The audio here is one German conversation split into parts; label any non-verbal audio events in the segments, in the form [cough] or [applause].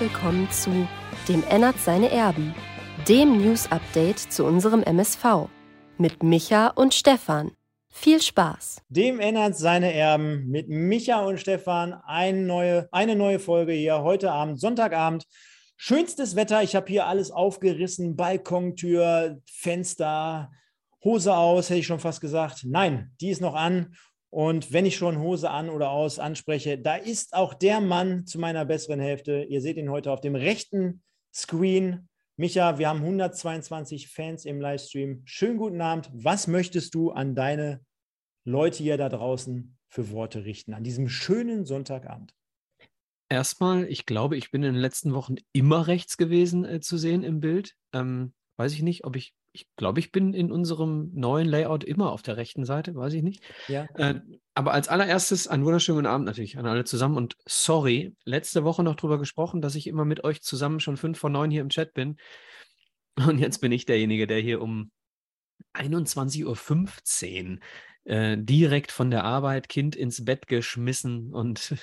willkommen zu Dem Ennert seine Erben, dem News-Update zu unserem MSV mit Micha und Stefan. Viel Spaß. Dem Ennert seine Erben mit Micha und Stefan. Eine neue, eine neue Folge hier heute Abend, Sonntagabend. Schönstes Wetter. Ich habe hier alles aufgerissen: Balkontür, Fenster, Hose aus, hätte ich schon fast gesagt. Nein, die ist noch an. Und wenn ich schon Hose an oder aus anspreche, da ist auch der Mann zu meiner besseren Hälfte. Ihr seht ihn heute auf dem rechten Screen. Micha, wir haben 122 Fans im Livestream. Schönen guten Abend. Was möchtest du an deine Leute hier da draußen für Worte richten an diesem schönen Sonntagabend? Erstmal, ich glaube, ich bin in den letzten Wochen immer rechts gewesen äh, zu sehen im Bild. Ähm, weiß ich nicht, ob ich ich glaube, ich bin in unserem neuen Layout immer auf der rechten Seite, weiß ich nicht. Ja. Äh, aber als allererstes einen wunderschönen Abend natürlich an alle zusammen und sorry, letzte Woche noch drüber gesprochen, dass ich immer mit euch zusammen schon fünf vor neun hier im Chat bin. Und jetzt bin ich derjenige, der hier um 21.15 Uhr äh, direkt von der Arbeit, Kind ins Bett geschmissen und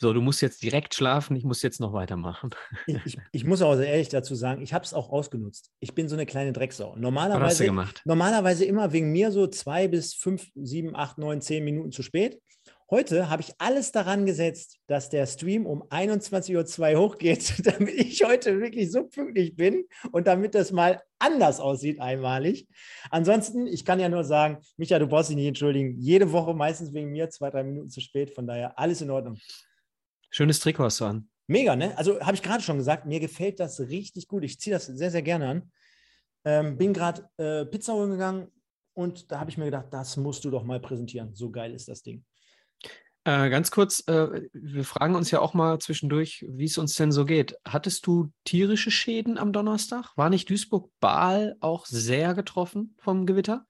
so, du musst jetzt direkt schlafen, ich muss jetzt noch weitermachen. Ich, ich, ich muss auch ehrlich dazu sagen, ich habe es auch ausgenutzt. Ich bin so eine kleine Drecksau. Normalerweise, Was hast du gemacht? normalerweise immer wegen mir so zwei bis fünf, sieben, acht, neun, zehn Minuten zu spät. Heute habe ich alles daran gesetzt, dass der Stream um 21.02 Uhr hochgeht, [laughs] damit ich heute wirklich so pünktlich bin und damit das mal anders aussieht einmalig. Ansonsten, ich kann ja nur sagen, Micha, du brauchst dich nicht entschuldigen. Jede Woche meistens wegen mir zwei, drei Minuten zu spät. Von daher alles in Ordnung. Schönes Trikot hast du an. Mega, ne? Also habe ich gerade schon gesagt, mir gefällt das richtig gut. Ich ziehe das sehr, sehr gerne an. Ähm, bin gerade äh, Pizza holen gegangen und da habe ich mir gedacht, das musst du doch mal präsentieren. So geil ist das Ding. Äh, ganz kurz, äh, wir fragen uns ja auch mal zwischendurch, wie es uns denn so geht. Hattest du tierische Schäden am Donnerstag? War nicht Duisburg-Baal auch sehr getroffen vom Gewitter?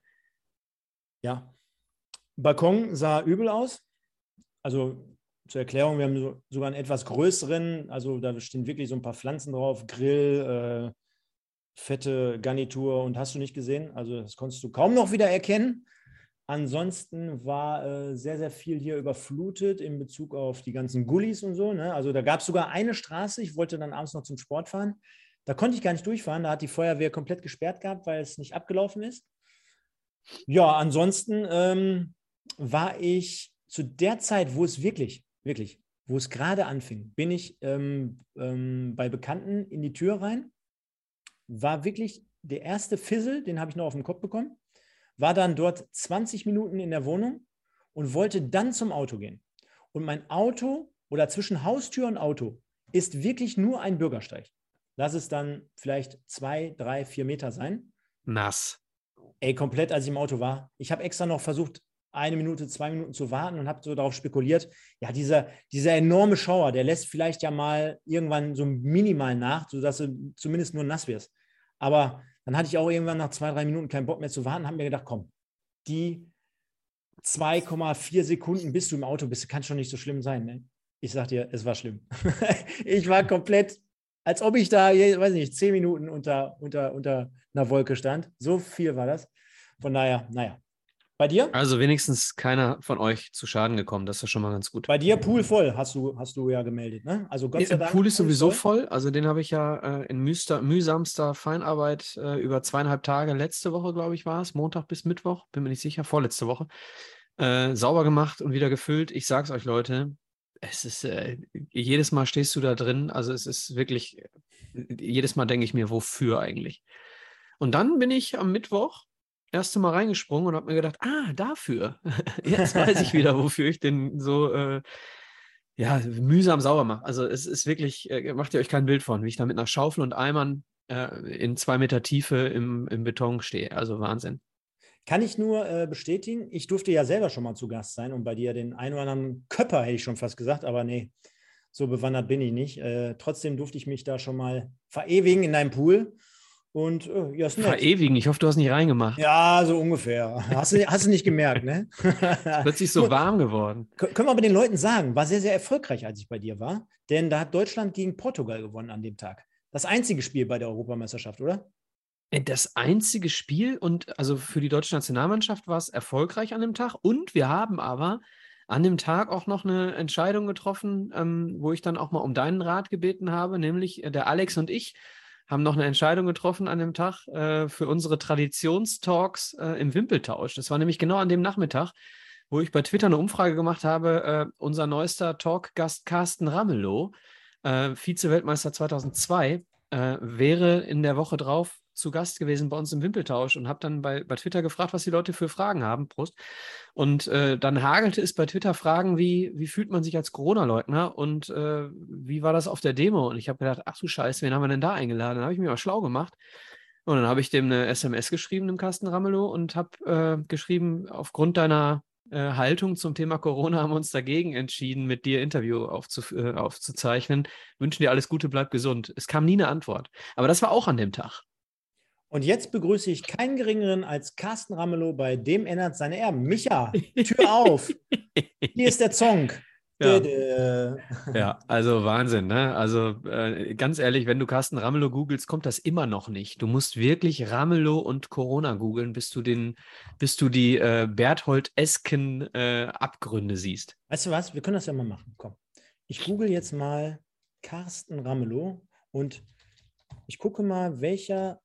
Ja. Balkon sah übel aus. Also zur Erklärung, wir haben so, sogar einen etwas größeren, also da stehen wirklich so ein paar Pflanzen drauf, Grill, äh, fette Garnitur und hast du nicht gesehen. Also das konntest du kaum noch wieder erkennen. Ansonsten war äh, sehr, sehr viel hier überflutet in Bezug auf die ganzen Gullis und so. Ne? Also da gab es sogar eine Straße, ich wollte dann abends noch zum Sport fahren. Da konnte ich gar nicht durchfahren, da hat die Feuerwehr komplett gesperrt gehabt, weil es nicht abgelaufen ist. Ja, ansonsten ähm, war ich zu der Zeit, wo es wirklich wirklich, wo es gerade anfing, bin ich ähm, ähm, bei Bekannten in die Tür rein, war wirklich der erste Fizzle, den habe ich noch auf dem Kopf bekommen, war dann dort 20 Minuten in der Wohnung und wollte dann zum Auto gehen. Und mein Auto oder zwischen Haustür und Auto ist wirklich nur ein Bürgersteig. Lass es dann vielleicht zwei, drei, vier Meter sein. Nass. Ey, komplett, als ich im Auto war. Ich habe extra noch versucht, eine Minute, zwei Minuten zu warten und habe so darauf spekuliert, ja, dieser, dieser enorme Schauer, der lässt vielleicht ja mal irgendwann so minimal nach, sodass du zumindest nur nass wirst. Aber dann hatte ich auch irgendwann nach zwei, drei Minuten keinen Bock mehr zu warten, habe mir gedacht, komm, die 2,4 Sekunden bis du im Auto bist, kann schon nicht so schlimm sein. Ne? Ich sag dir, es war schlimm. [laughs] ich war komplett, als ob ich da, weiß nicht, zehn Minuten unter, unter, unter einer Wolke stand. So viel war das. Von daher, naja, bei dir? Also wenigstens keiner von euch zu Schaden gekommen. Das ist ja schon mal ganz gut. Bei dir Pool voll, hast du, hast du ja gemeldet, ne? Also Gott sei Dank. Pool ist sowieso voll. voll. Also den habe ich ja äh, in mühster, mühsamster Feinarbeit äh, über zweieinhalb Tage, letzte Woche, glaube ich, war es, Montag bis Mittwoch, bin mir nicht sicher, vorletzte Woche, äh, sauber gemacht und wieder gefüllt. Ich sag's euch, Leute, es ist, äh, jedes Mal stehst du da drin. Also es ist wirklich, jedes Mal denke ich mir, wofür eigentlich? Und dann bin ich am Mittwoch erste Mal reingesprungen und habe mir gedacht, ah, dafür. [laughs] Jetzt weiß ich wieder, wofür ich den so äh, ja, mühsam sauber mache. Also es ist wirklich, äh, macht ihr euch kein Bild von, wie ich da mit einer Schaufel und Eimern äh, in zwei Meter Tiefe im, im Beton stehe. Also Wahnsinn. Kann ich nur äh, bestätigen. Ich durfte ja selber schon mal zu Gast sein und bei dir den einen oder anderen Köpper, hätte ich schon fast gesagt, aber nee, so bewandert bin ich nicht. Äh, trotzdem durfte ich mich da schon mal verewigen in deinem Pool. Und äh, ja, ist nett. Verewigen, ich hoffe, du hast nicht reingemacht. Ja, so ungefähr. Hast du, hast du nicht gemerkt, ne? [laughs] plötzlich so warm geworden. Können wir aber den Leuten sagen, war sehr, sehr erfolgreich, als ich bei dir war. Denn da hat Deutschland gegen Portugal gewonnen an dem Tag. Das einzige Spiel bei der Europameisterschaft, oder? Äh, das einzige Spiel und also für die deutsche Nationalmannschaft war es erfolgreich an dem Tag. Und wir haben aber an dem Tag auch noch eine Entscheidung getroffen, ähm, wo ich dann auch mal um deinen Rat gebeten habe, nämlich äh, der Alex und ich haben noch eine Entscheidung getroffen an dem Tag äh, für unsere Traditionstalks äh, im Wimpeltausch. Das war nämlich genau an dem Nachmittag, wo ich bei Twitter eine Umfrage gemacht habe. Äh, unser neuester Talkgast Carsten Ramelow, äh, Vize-Weltmeister 2002, äh, wäre in der Woche drauf zu Gast gewesen bei uns im Wimpeltausch und habe dann bei, bei Twitter gefragt, was die Leute für Fragen haben. Prost. Und äh, dann hagelte es bei Twitter Fragen wie, wie fühlt man sich als Corona-Leugner und äh, wie war das auf der Demo? Und ich habe gedacht, ach du Scheiße, wen haben wir denn da eingeladen? Dann habe ich mich mal schlau gemacht. Und dann habe ich dem eine SMS geschrieben, dem Carsten Ramelow, und habe äh, geschrieben, aufgrund deiner äh, Haltung zum Thema Corona haben wir uns dagegen entschieden, mit dir Interview aufzu äh, aufzuzeichnen. Wünschen dir alles Gute, bleib gesund. Es kam nie eine Antwort. Aber das war auch an dem Tag. Und jetzt begrüße ich keinen geringeren als Carsten Ramelow, bei dem ändert seine Erben. Micha, Tür auf. [laughs] Hier ist der Zong. Ja. ja, also Wahnsinn, ne? Also äh, ganz ehrlich, wenn du Carsten Ramelow googelst, kommt das immer noch nicht. Du musst wirklich Ramelow und Corona googeln, bis du den, bis du die äh, Berthold-esken äh, Abgründe siehst. Weißt du was? Wir können das ja mal machen. Komm. Ich google jetzt mal Carsten Ramelow und ich gucke mal, welcher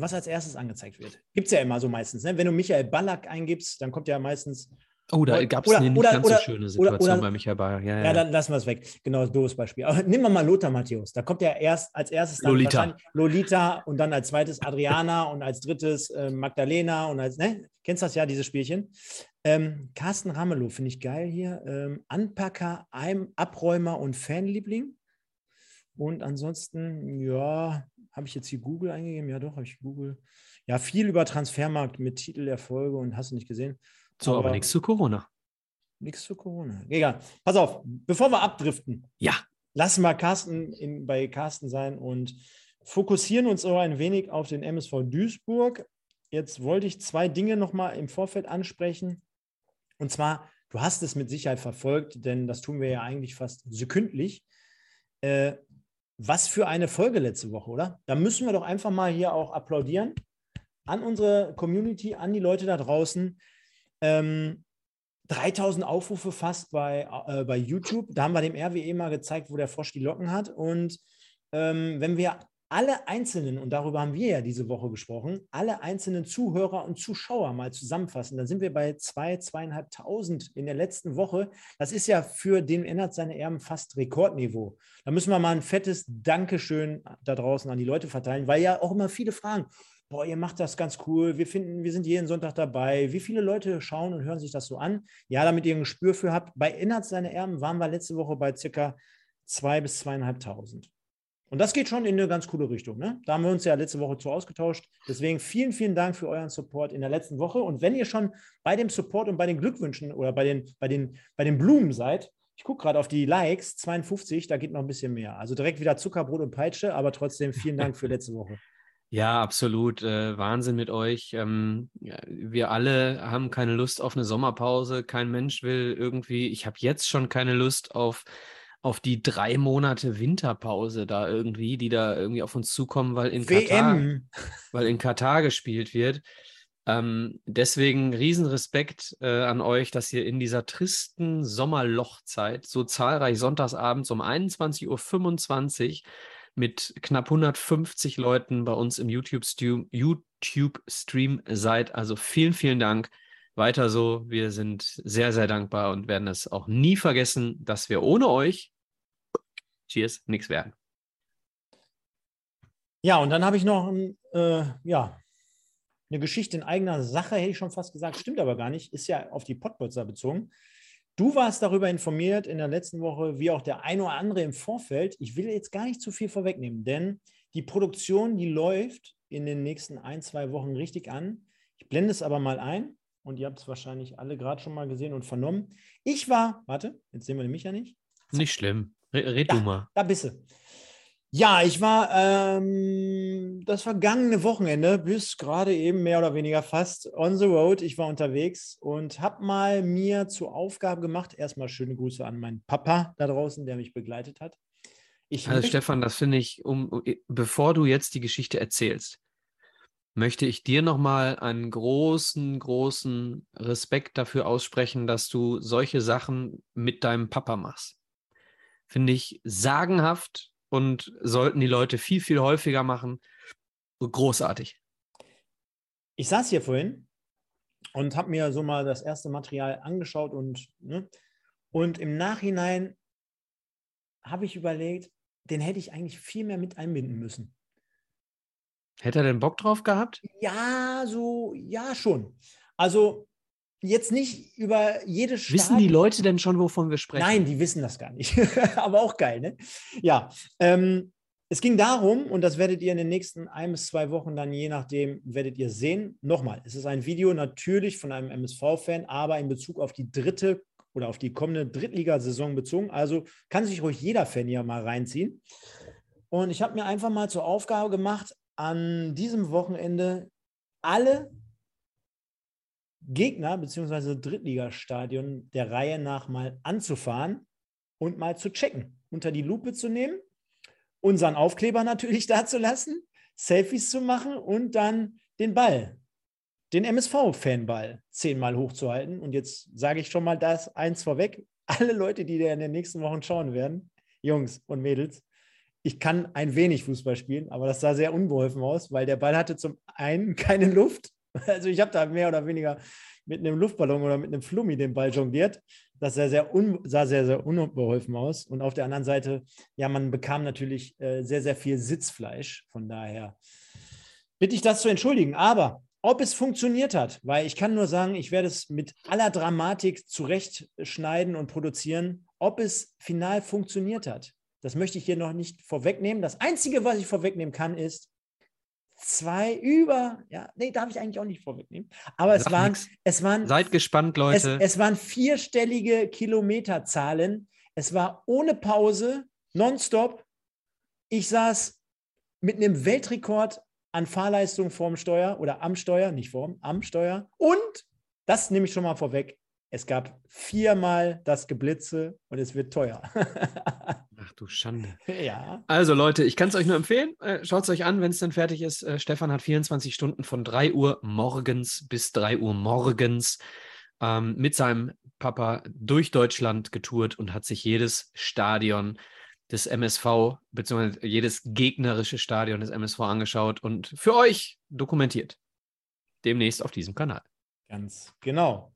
was als erstes angezeigt wird. Gibt es ja immer so meistens. Ne? Wenn du Michael Ballack eingibst, dann kommt ja meistens. Oh, da gab es eine nicht oder, ganz oder, so schöne Situation oder, bei Michael Ballack. Ja, ja. ja, dann lassen wir es weg. Genau, das doofes Beispiel. Aber nehmen wir mal Lothar Matthäus. Da kommt ja erst als erstes Lolita. Lolita und dann als zweites Adriana [laughs] und als drittes äh, Magdalena und als, ne? Kennst das ja, dieses Spielchen? Ähm, Carsten Ramelow finde ich geil hier. Ähm, Anpacker, Abräumer und Fanliebling. Und ansonsten, ja, habe ich jetzt hier Google eingegeben? Ja, doch, habe ich Google. Ja, viel über Transfermarkt mit Titelerfolge und hast du nicht gesehen. So, aber, aber nichts zu Corona. Nichts zu Corona. Egal. Pass auf, bevor wir abdriften. Ja. Lassen wir Carsten in, bei Carsten sein und fokussieren uns auch ein wenig auf den MSV Duisburg. Jetzt wollte ich zwei Dinge nochmal im Vorfeld ansprechen. Und zwar, du hast es mit Sicherheit verfolgt, denn das tun wir ja eigentlich fast sekündlich. Äh, was für eine Folge letzte Woche, oder? Da müssen wir doch einfach mal hier auch applaudieren an unsere Community, an die Leute da draußen. Ähm, 3000 Aufrufe fast bei, äh, bei YouTube. Da haben wir dem RWE mal gezeigt, wo der Frosch die Locken hat. Und ähm, wenn wir alle einzelnen, und darüber haben wir ja diese Woche gesprochen, alle einzelnen Zuhörer und Zuschauer mal zusammenfassen, dann sind wir bei zwei, zweieinhalbtausend in der letzten Woche. Das ist ja für den ändert seine Erben fast Rekordniveau. Da müssen wir mal ein fettes Dankeschön da draußen an die Leute verteilen, weil ja auch immer viele fragen, boah, ihr macht das ganz cool, wir finden, wir sind jeden Sonntag dabei. Wie viele Leute schauen und hören sich das so an? Ja, damit ihr ein Gespür für habt. Bei Innert seine Erben waren wir letzte Woche bei circa zwei bis zweieinhalbtausend. Und das geht schon in eine ganz coole Richtung. Ne? Da haben wir uns ja letzte Woche zu ausgetauscht. Deswegen vielen, vielen Dank für euren Support in der letzten Woche. Und wenn ihr schon bei dem Support und bei den Glückwünschen oder bei den, bei den, bei den Blumen seid, ich gucke gerade auf die Likes, 52, da geht noch ein bisschen mehr. Also direkt wieder Zuckerbrot und Peitsche, aber trotzdem vielen Dank für letzte Woche. [laughs] Ja, absolut. Äh, Wahnsinn mit euch. Ähm, wir alle haben keine Lust auf eine Sommerpause. Kein Mensch will irgendwie, ich habe jetzt schon keine Lust auf auf die drei Monate Winterpause da irgendwie, die da irgendwie auf uns zukommen, weil in, Katar, weil in Katar gespielt wird. Ähm, deswegen Riesenrespekt äh, an euch, dass ihr in dieser tristen Sommerlochzeit so zahlreich sonntagsabends um 21.25 Uhr mit knapp 150 Leuten bei uns im YouTube-Stream YouTube seid. Also vielen, vielen Dank. Weiter so. Wir sind sehr, sehr dankbar und werden es auch nie vergessen, dass wir ohne euch, cheers, nichts werden. Ja, und dann habe ich noch äh, ja, eine Geschichte in eigener Sache, hätte ich schon fast gesagt, stimmt aber gar nicht, ist ja auf die Pottbolzer bezogen. Du warst darüber informiert in der letzten Woche, wie auch der ein oder andere im Vorfeld. Ich will jetzt gar nicht zu viel vorwegnehmen, denn die Produktion, die läuft in den nächsten ein, zwei Wochen richtig an. Ich blende es aber mal ein und ihr habt es wahrscheinlich alle gerade schon mal gesehen und vernommen. Ich war, warte, jetzt sehen wir mich ja nicht. Nicht schlimm. Red du mal. Da bist du. Ja, ich war ähm, das vergangene Wochenende bis gerade eben mehr oder weniger fast on the road. Ich war unterwegs und habe mal mir zur Aufgabe gemacht, erstmal schöne Grüße an meinen Papa da draußen, der mich begleitet hat. Ich also Stefan, das finde ich, um, bevor du jetzt die Geschichte erzählst, möchte ich dir nochmal einen großen, großen Respekt dafür aussprechen, dass du solche Sachen mit deinem Papa machst. Finde ich sagenhaft und sollten die Leute viel, viel häufiger machen. Großartig. Ich saß hier vorhin und habe mir so mal das erste Material angeschaut und, ne, und im Nachhinein habe ich überlegt, den hätte ich eigentlich viel mehr mit einbinden müssen. Hätte er denn Bock drauf gehabt? Ja, so, ja, schon. Also jetzt nicht über jede Stadt. Wissen die Leute denn schon, wovon wir sprechen? Nein, die wissen das gar nicht. [laughs] Aber auch geil, ne? Ja. Ähm, es ging darum, und das werdet ihr in den nächsten ein bis zwei Wochen dann je nachdem, werdet ihr sehen. Nochmal, es ist ein Video natürlich von einem MSV-Fan, aber in Bezug auf die dritte oder auf die kommende Drittligasaison bezogen. Also kann sich ruhig jeder Fan hier mal reinziehen. Und ich habe mir einfach mal zur Aufgabe gemacht, an diesem Wochenende alle Gegner bzw. Drittligastadion der Reihe nach mal anzufahren und mal zu checken, unter die Lupe zu nehmen, unseren Aufkleber natürlich [laughs] da zu lassen, Selfies zu machen und dann den Ball, den MSV-Fanball zehnmal hochzuhalten. Und jetzt sage ich schon mal das eins vorweg. Alle Leute, die da in den nächsten Wochen schauen werden, Jungs und Mädels, ich kann ein wenig Fußball spielen, aber das sah sehr unbeholfen aus, weil der Ball hatte zum einen [laughs] keine Luft. Also ich habe da mehr oder weniger mit einem Luftballon oder mit einem Flummi den Ball jongliert. Das sah sehr, un, sah sehr, sehr unbeholfen aus. Und auf der anderen Seite, ja, man bekam natürlich äh, sehr, sehr viel Sitzfleisch. Von daher bitte ich das zu entschuldigen. Aber ob es funktioniert hat, weil ich kann nur sagen, ich werde es mit aller Dramatik zurechtschneiden und produzieren, ob es final funktioniert hat. Das möchte ich hier noch nicht vorwegnehmen. Das Einzige, was ich vorwegnehmen kann, ist zwei über, ja, nee, darf ich eigentlich auch nicht vorwegnehmen. Aber es waren, es waren. Seid gespannt, Leute. Es, es waren vierstellige Kilometerzahlen. Es war ohne Pause, nonstop. Ich saß mit einem Weltrekord an Fahrleistung vorm Steuer oder am Steuer, nicht vorm, am Steuer. Und, das nehme ich schon mal vorweg, es gab viermal das Geblitze und es wird teuer. [laughs] Du Schande. [laughs] Ja. Also Leute, ich kann es euch nur empfehlen. Äh, Schaut es euch an, wenn es dann fertig ist. Äh, Stefan hat 24 Stunden von 3 Uhr morgens bis 3 Uhr morgens ähm, mit seinem Papa durch Deutschland getourt und hat sich jedes Stadion des MSV, beziehungsweise jedes gegnerische Stadion des MSV angeschaut und für euch dokumentiert. Demnächst auf diesem Kanal. Ganz genau.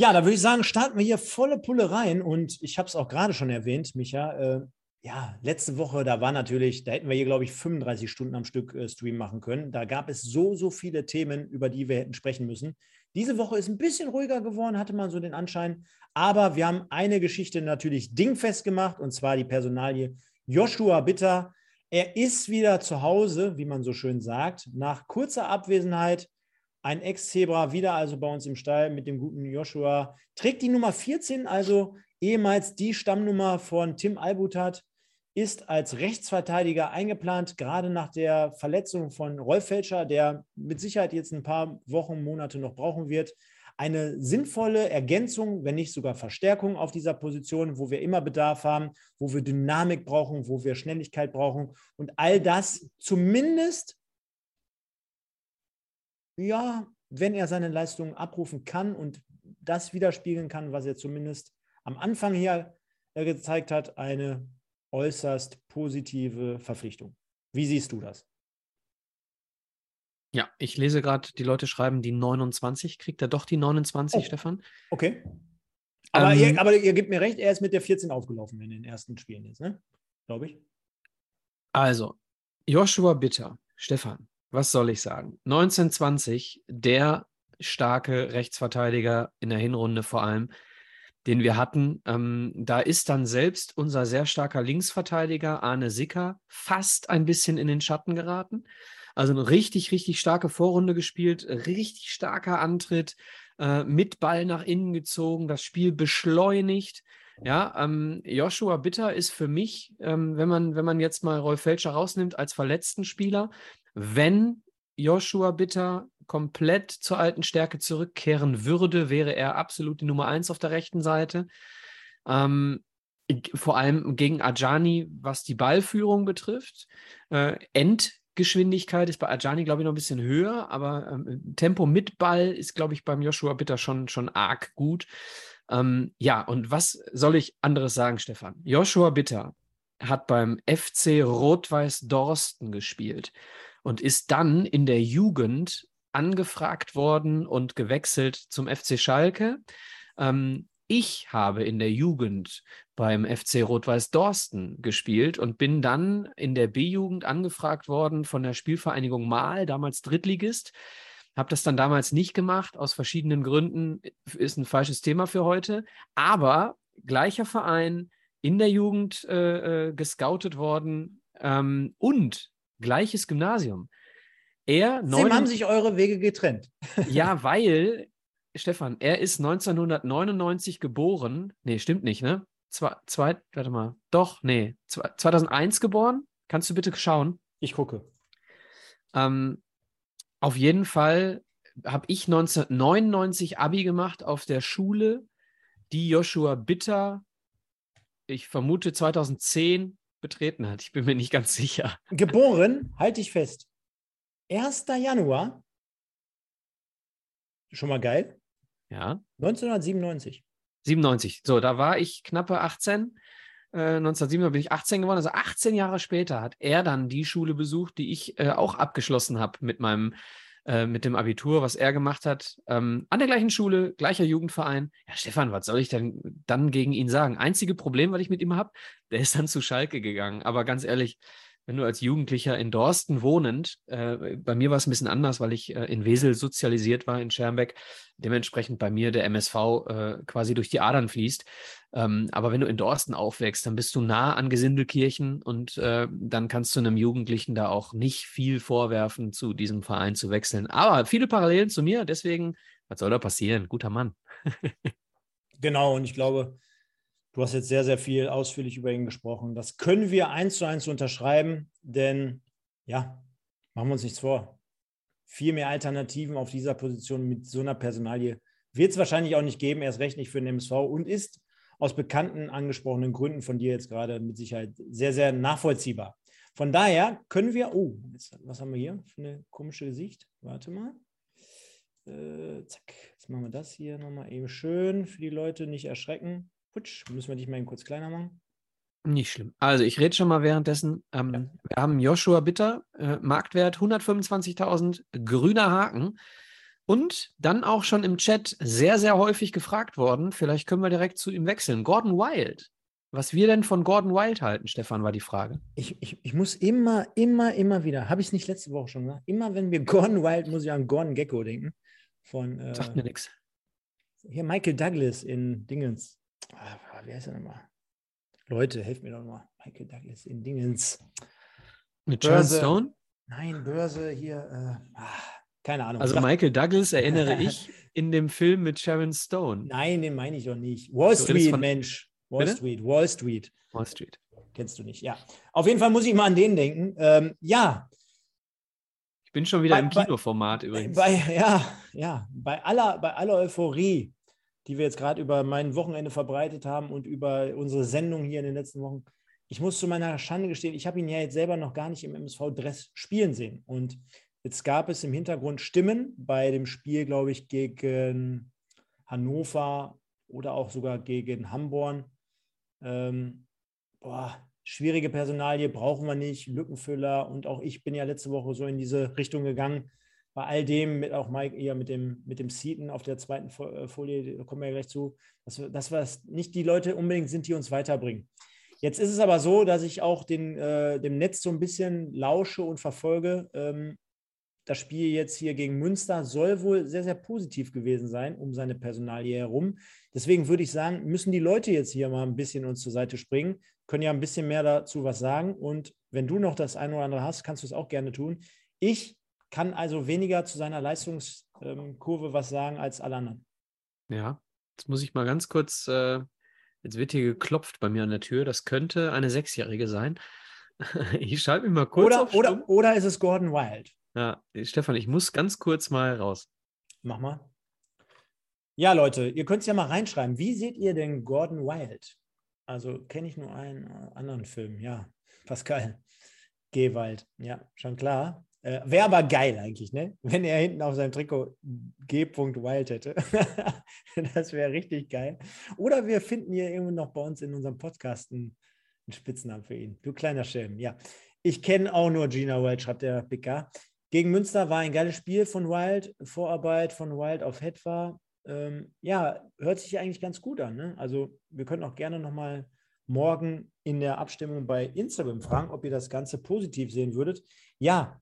Ja, da würde ich sagen, starten wir hier volle Pulle rein. Und ich habe es auch gerade schon erwähnt, Micha. Äh, ja, letzte Woche, da war natürlich, da hätten wir hier, glaube ich, 35 Stunden am Stück äh, Stream machen können. Da gab es so, so viele Themen, über die wir hätten sprechen müssen. Diese Woche ist ein bisschen ruhiger geworden, hatte man so den Anschein. Aber wir haben eine Geschichte natürlich dingfest gemacht, und zwar die Personalie Joshua Bitter. Er ist wieder zu Hause, wie man so schön sagt, nach kurzer Abwesenheit ein Ex-Zebra, wieder also bei uns im Stall mit dem guten Joshua. Trägt die Nummer 14, also ehemals die Stammnummer von Tim Albutat, ist als Rechtsverteidiger eingeplant, gerade nach der Verletzung von Rolf Felscher, der mit Sicherheit jetzt ein paar Wochen, Monate noch brauchen wird. Eine sinnvolle Ergänzung, wenn nicht sogar Verstärkung auf dieser Position, wo wir immer Bedarf haben, wo wir Dynamik brauchen, wo wir Schnelligkeit brauchen und all das zumindest ja, wenn er seine Leistungen abrufen kann und das widerspiegeln kann, was er zumindest am Anfang hier gezeigt hat, eine äußerst positive Verpflichtung. Wie siehst du das? Ja, ich lese gerade, die Leute schreiben die 29. Kriegt er doch die 29, oh, Stefan? Okay. Aber, ähm, ihr, aber ihr gebt mir recht, er ist mit der 14 aufgelaufen in den ersten Spielen jetzt, ne? Glaube ich. Also, Joshua Bitter, Stefan, was soll ich sagen? 1920, der starke Rechtsverteidiger in der Hinrunde vor allem, den wir hatten. Ähm, da ist dann selbst unser sehr starker Linksverteidiger Arne Sicker fast ein bisschen in den Schatten geraten. Also eine richtig, richtig starke Vorrunde gespielt, richtig starker Antritt, äh, mit Ball nach innen gezogen, das Spiel beschleunigt. Ja, ähm, Joshua Bitter ist für mich, ähm, wenn, man, wenn man jetzt mal Rolf Felscher rausnimmt, als verletzten Spieler, wenn Joshua Bitter komplett zur alten Stärke zurückkehren würde, wäre er absolut die Nummer eins auf der rechten Seite. Ähm, vor allem gegen Ajani, was die Ballführung betrifft. Äh, End Passgeschwindigkeit ist bei Ajani, glaube ich, noch ein bisschen höher, aber ähm, Tempo mit Ball ist, glaube ich, beim Joshua Bitter schon, schon arg gut. Ähm, ja, und was soll ich anderes sagen, Stefan? Joshua Bitter hat beim FC Rot-Weiß Dorsten gespielt und ist dann in der Jugend angefragt worden und gewechselt zum FC Schalke. Ähm, ich habe in der Jugend beim FC Rot-Weiß Dorsten gespielt und bin dann in der B-Jugend angefragt worden von der Spielvereinigung Mahl, damals Drittligist. Habe das dann damals nicht gemacht, aus verschiedenen Gründen. Ist ein falsches Thema für heute. Aber gleicher Verein, in der Jugend äh, äh gescoutet worden ähm, und gleiches Gymnasium. Er Sie haben sich eure Wege getrennt. [laughs] ja, weil, Stefan, er ist 1999 geboren. Nee, stimmt nicht, ne? Zwei, zwei, warte mal. Doch, nee. 2001 geboren. Kannst du bitte schauen? Ich gucke. Ähm, auf jeden Fall habe ich 1999 Abi gemacht auf der Schule, die Joshua Bitter, ich vermute 2010 betreten hat. Ich bin mir nicht ganz [laughs] sicher. Geboren, halte ich fest. 1. Januar. Schon mal geil. Ja. 1997. 97. So, da war ich knappe 18. Äh, 1997 bin ich 18 geworden. Also 18 Jahre später hat er dann die Schule besucht, die ich äh, auch abgeschlossen habe mit meinem äh, mit dem Abitur, was er gemacht hat. Ähm, an der gleichen Schule, gleicher Jugendverein. Ja, Stefan, was soll ich denn dann gegen ihn sagen? Einzige Problem, was ich mit ihm habe, der ist dann zu Schalke gegangen. Aber ganz ehrlich, wenn du als Jugendlicher in Dorsten wohnend, äh, bei mir war es ein bisschen anders, weil ich äh, in Wesel sozialisiert war, in Schermbeck, dementsprechend bei mir der MSV äh, quasi durch die Adern fließt. Ähm, aber wenn du in Dorsten aufwächst, dann bist du nah an Gesindelkirchen und äh, dann kannst du einem Jugendlichen da auch nicht viel vorwerfen, zu diesem Verein zu wechseln. Aber viele Parallelen zu mir, deswegen, was soll da passieren? Guter Mann. [laughs] genau, und ich glaube, Du hast jetzt sehr, sehr viel ausführlich über ihn gesprochen. Das können wir eins zu eins unterschreiben, denn ja, machen wir uns nichts vor. Viel mehr Alternativen auf dieser Position mit so einer Personalie wird es wahrscheinlich auch nicht geben, erst recht nicht für den MSV und ist aus bekannten angesprochenen Gründen von dir jetzt gerade mit Sicherheit sehr, sehr nachvollziehbar. Von daher können wir, oh, jetzt, was haben wir hier für eine komische Gesicht? Warte mal. Äh, zack, jetzt machen wir das hier nochmal eben schön für die Leute, nicht erschrecken. Putsch, müssen wir dich mal eben kurz kleiner machen? Nicht schlimm. Also ich rede schon mal währenddessen. Ähm, ja. Wir haben Joshua Bitter, äh, Marktwert 125.000, grüner Haken. Und dann auch schon im Chat sehr, sehr häufig gefragt worden, vielleicht können wir direkt zu ihm wechseln. Gordon Wild. Was wir denn von Gordon Wild halten, Stefan, war die Frage. Ich, ich, ich muss immer, immer, immer wieder, habe ich es nicht letzte Woche schon gesagt, immer wenn wir [laughs] Gordon Wild, muss ich an Gordon Gecko denken. Von, äh, Sagt mir nichts. Hier Michael Douglas in Dingens. Ah, wer ist er nochmal? Leute, helft mir doch mal. Michael Douglas in Dingens. Mit Sharon Stone? Nein, Börse hier. Äh, ach, keine Ahnung. Also Michael Douglas erinnere [laughs] ich in dem Film mit Sharon Stone. Nein, den meine ich doch nicht. Wall Street, von... Mensch. Wall Bitte? Street, Wall Street. Wall Street. Kennst du nicht, ja. Auf jeden Fall muss ich mal an den denken. Ähm, ja. Ich bin schon wieder bei, im Kinoformat übrigens. Bei, ja, ja. Bei aller, bei aller Euphorie die wir jetzt gerade über mein Wochenende verbreitet haben und über unsere Sendung hier in den letzten Wochen. Ich muss zu meiner Schande gestehen, ich habe ihn ja jetzt selber noch gar nicht im MSV-Dress spielen sehen. Und jetzt gab es im Hintergrund Stimmen bei dem Spiel, glaube ich, gegen Hannover oder auch sogar gegen Hamborn. Ähm, boah, schwierige Personalie brauchen wir nicht, Lückenfüller. Und auch ich bin ja letzte Woche so in diese Richtung gegangen bei all dem, mit auch Mike eher mit dem, mit dem Seaton auf der zweiten äh, Folie, da kommen wir ja gleich zu, dass, dass wir nicht die Leute unbedingt sind, die uns weiterbringen. Jetzt ist es aber so, dass ich auch den, äh, dem Netz so ein bisschen lausche und verfolge. Ähm, das Spiel jetzt hier gegen Münster soll wohl sehr, sehr positiv gewesen sein um seine Personalie herum. Deswegen würde ich sagen, müssen die Leute jetzt hier mal ein bisschen uns zur Seite springen, können ja ein bisschen mehr dazu was sagen. Und wenn du noch das eine oder andere hast, kannst du es auch gerne tun. Ich kann also weniger zu seiner Leistungskurve was sagen als alle anderen. Ja, jetzt muss ich mal ganz kurz, äh, jetzt wird hier geklopft bei mir an der Tür. Das könnte eine Sechsjährige sein. [laughs] ich schalte mich mal kurz oder, auf oder, oder ist es Gordon Wild? Ja, Stefan, ich muss ganz kurz mal raus. Mach mal. Ja, Leute, ihr könnt es ja mal reinschreiben. Wie seht ihr denn Gordon Wild? Also kenne ich nur einen äh, anderen Film, ja. Pascal. Gewald. Ja, schon klar. Äh, Wäre aber geil eigentlich, ne? Wenn er hinten auf seinem Trikot G. Wild hätte. [laughs] das wäre richtig geil. Oder wir finden hier irgendwo noch bei uns in unserem Podcast einen, Spitznamen für ihn. Du kleiner Schelm. Ja. Ich kenne auch nur Gina Wild, schreibt der Picker. Gegen Münster war ein geiles Spiel von Wild, Vorarbeit von Wild auf Hetwa. Ähm, ja, hört sich eigentlich ganz gut an. Ne? Also wir können auch gerne nochmal morgen in der Abstimmung bei Instagram fragen, ob ihr das Ganze positiv sehen würdet. Ja,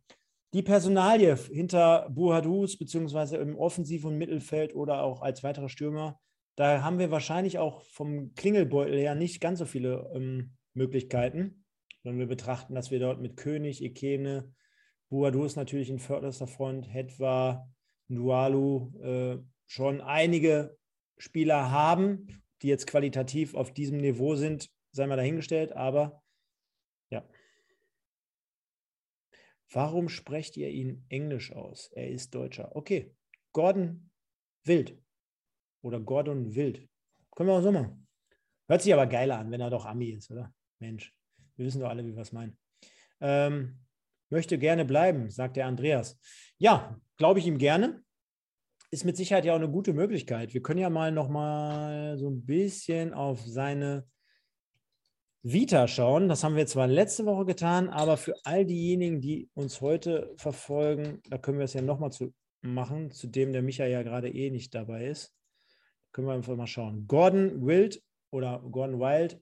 die Personalie hinter Buhadus, beziehungsweise im Offensiv- und Mittelfeld oder auch als weiterer Stürmer, da haben wir wahrscheinlich auch vom Klingelbeutel her nicht ganz so viele ähm, Möglichkeiten, wenn wir betrachten, dass wir dort mit König, Ikene, Buadu ist natürlich in förderster Front, Hetwa, Nualu äh, schon einige Spieler haben, die jetzt qualitativ auf diesem Niveau sind, sei mal dahingestellt, aber ja. Warum sprecht ihr ihn Englisch aus? Er ist Deutscher. Okay, Gordon Wild oder Gordon Wild. Können wir auch so machen. Hört sich aber geiler an, wenn er doch Ami ist, oder? Mensch, wir wissen doch alle, wie wir es meinen. Ähm, möchte gerne bleiben, sagt der Andreas. Ja, glaube ich ihm gerne. Ist mit Sicherheit ja auch eine gute Möglichkeit. Wir können ja mal noch mal so ein bisschen auf seine Vita schauen. Das haben wir zwar letzte Woche getan, aber für all diejenigen, die uns heute verfolgen, da können wir es ja nochmal zu machen, zu dem der Micha ja gerade eh nicht dabei ist. Können wir einfach mal schauen. Gordon Wild oder Gordon Wild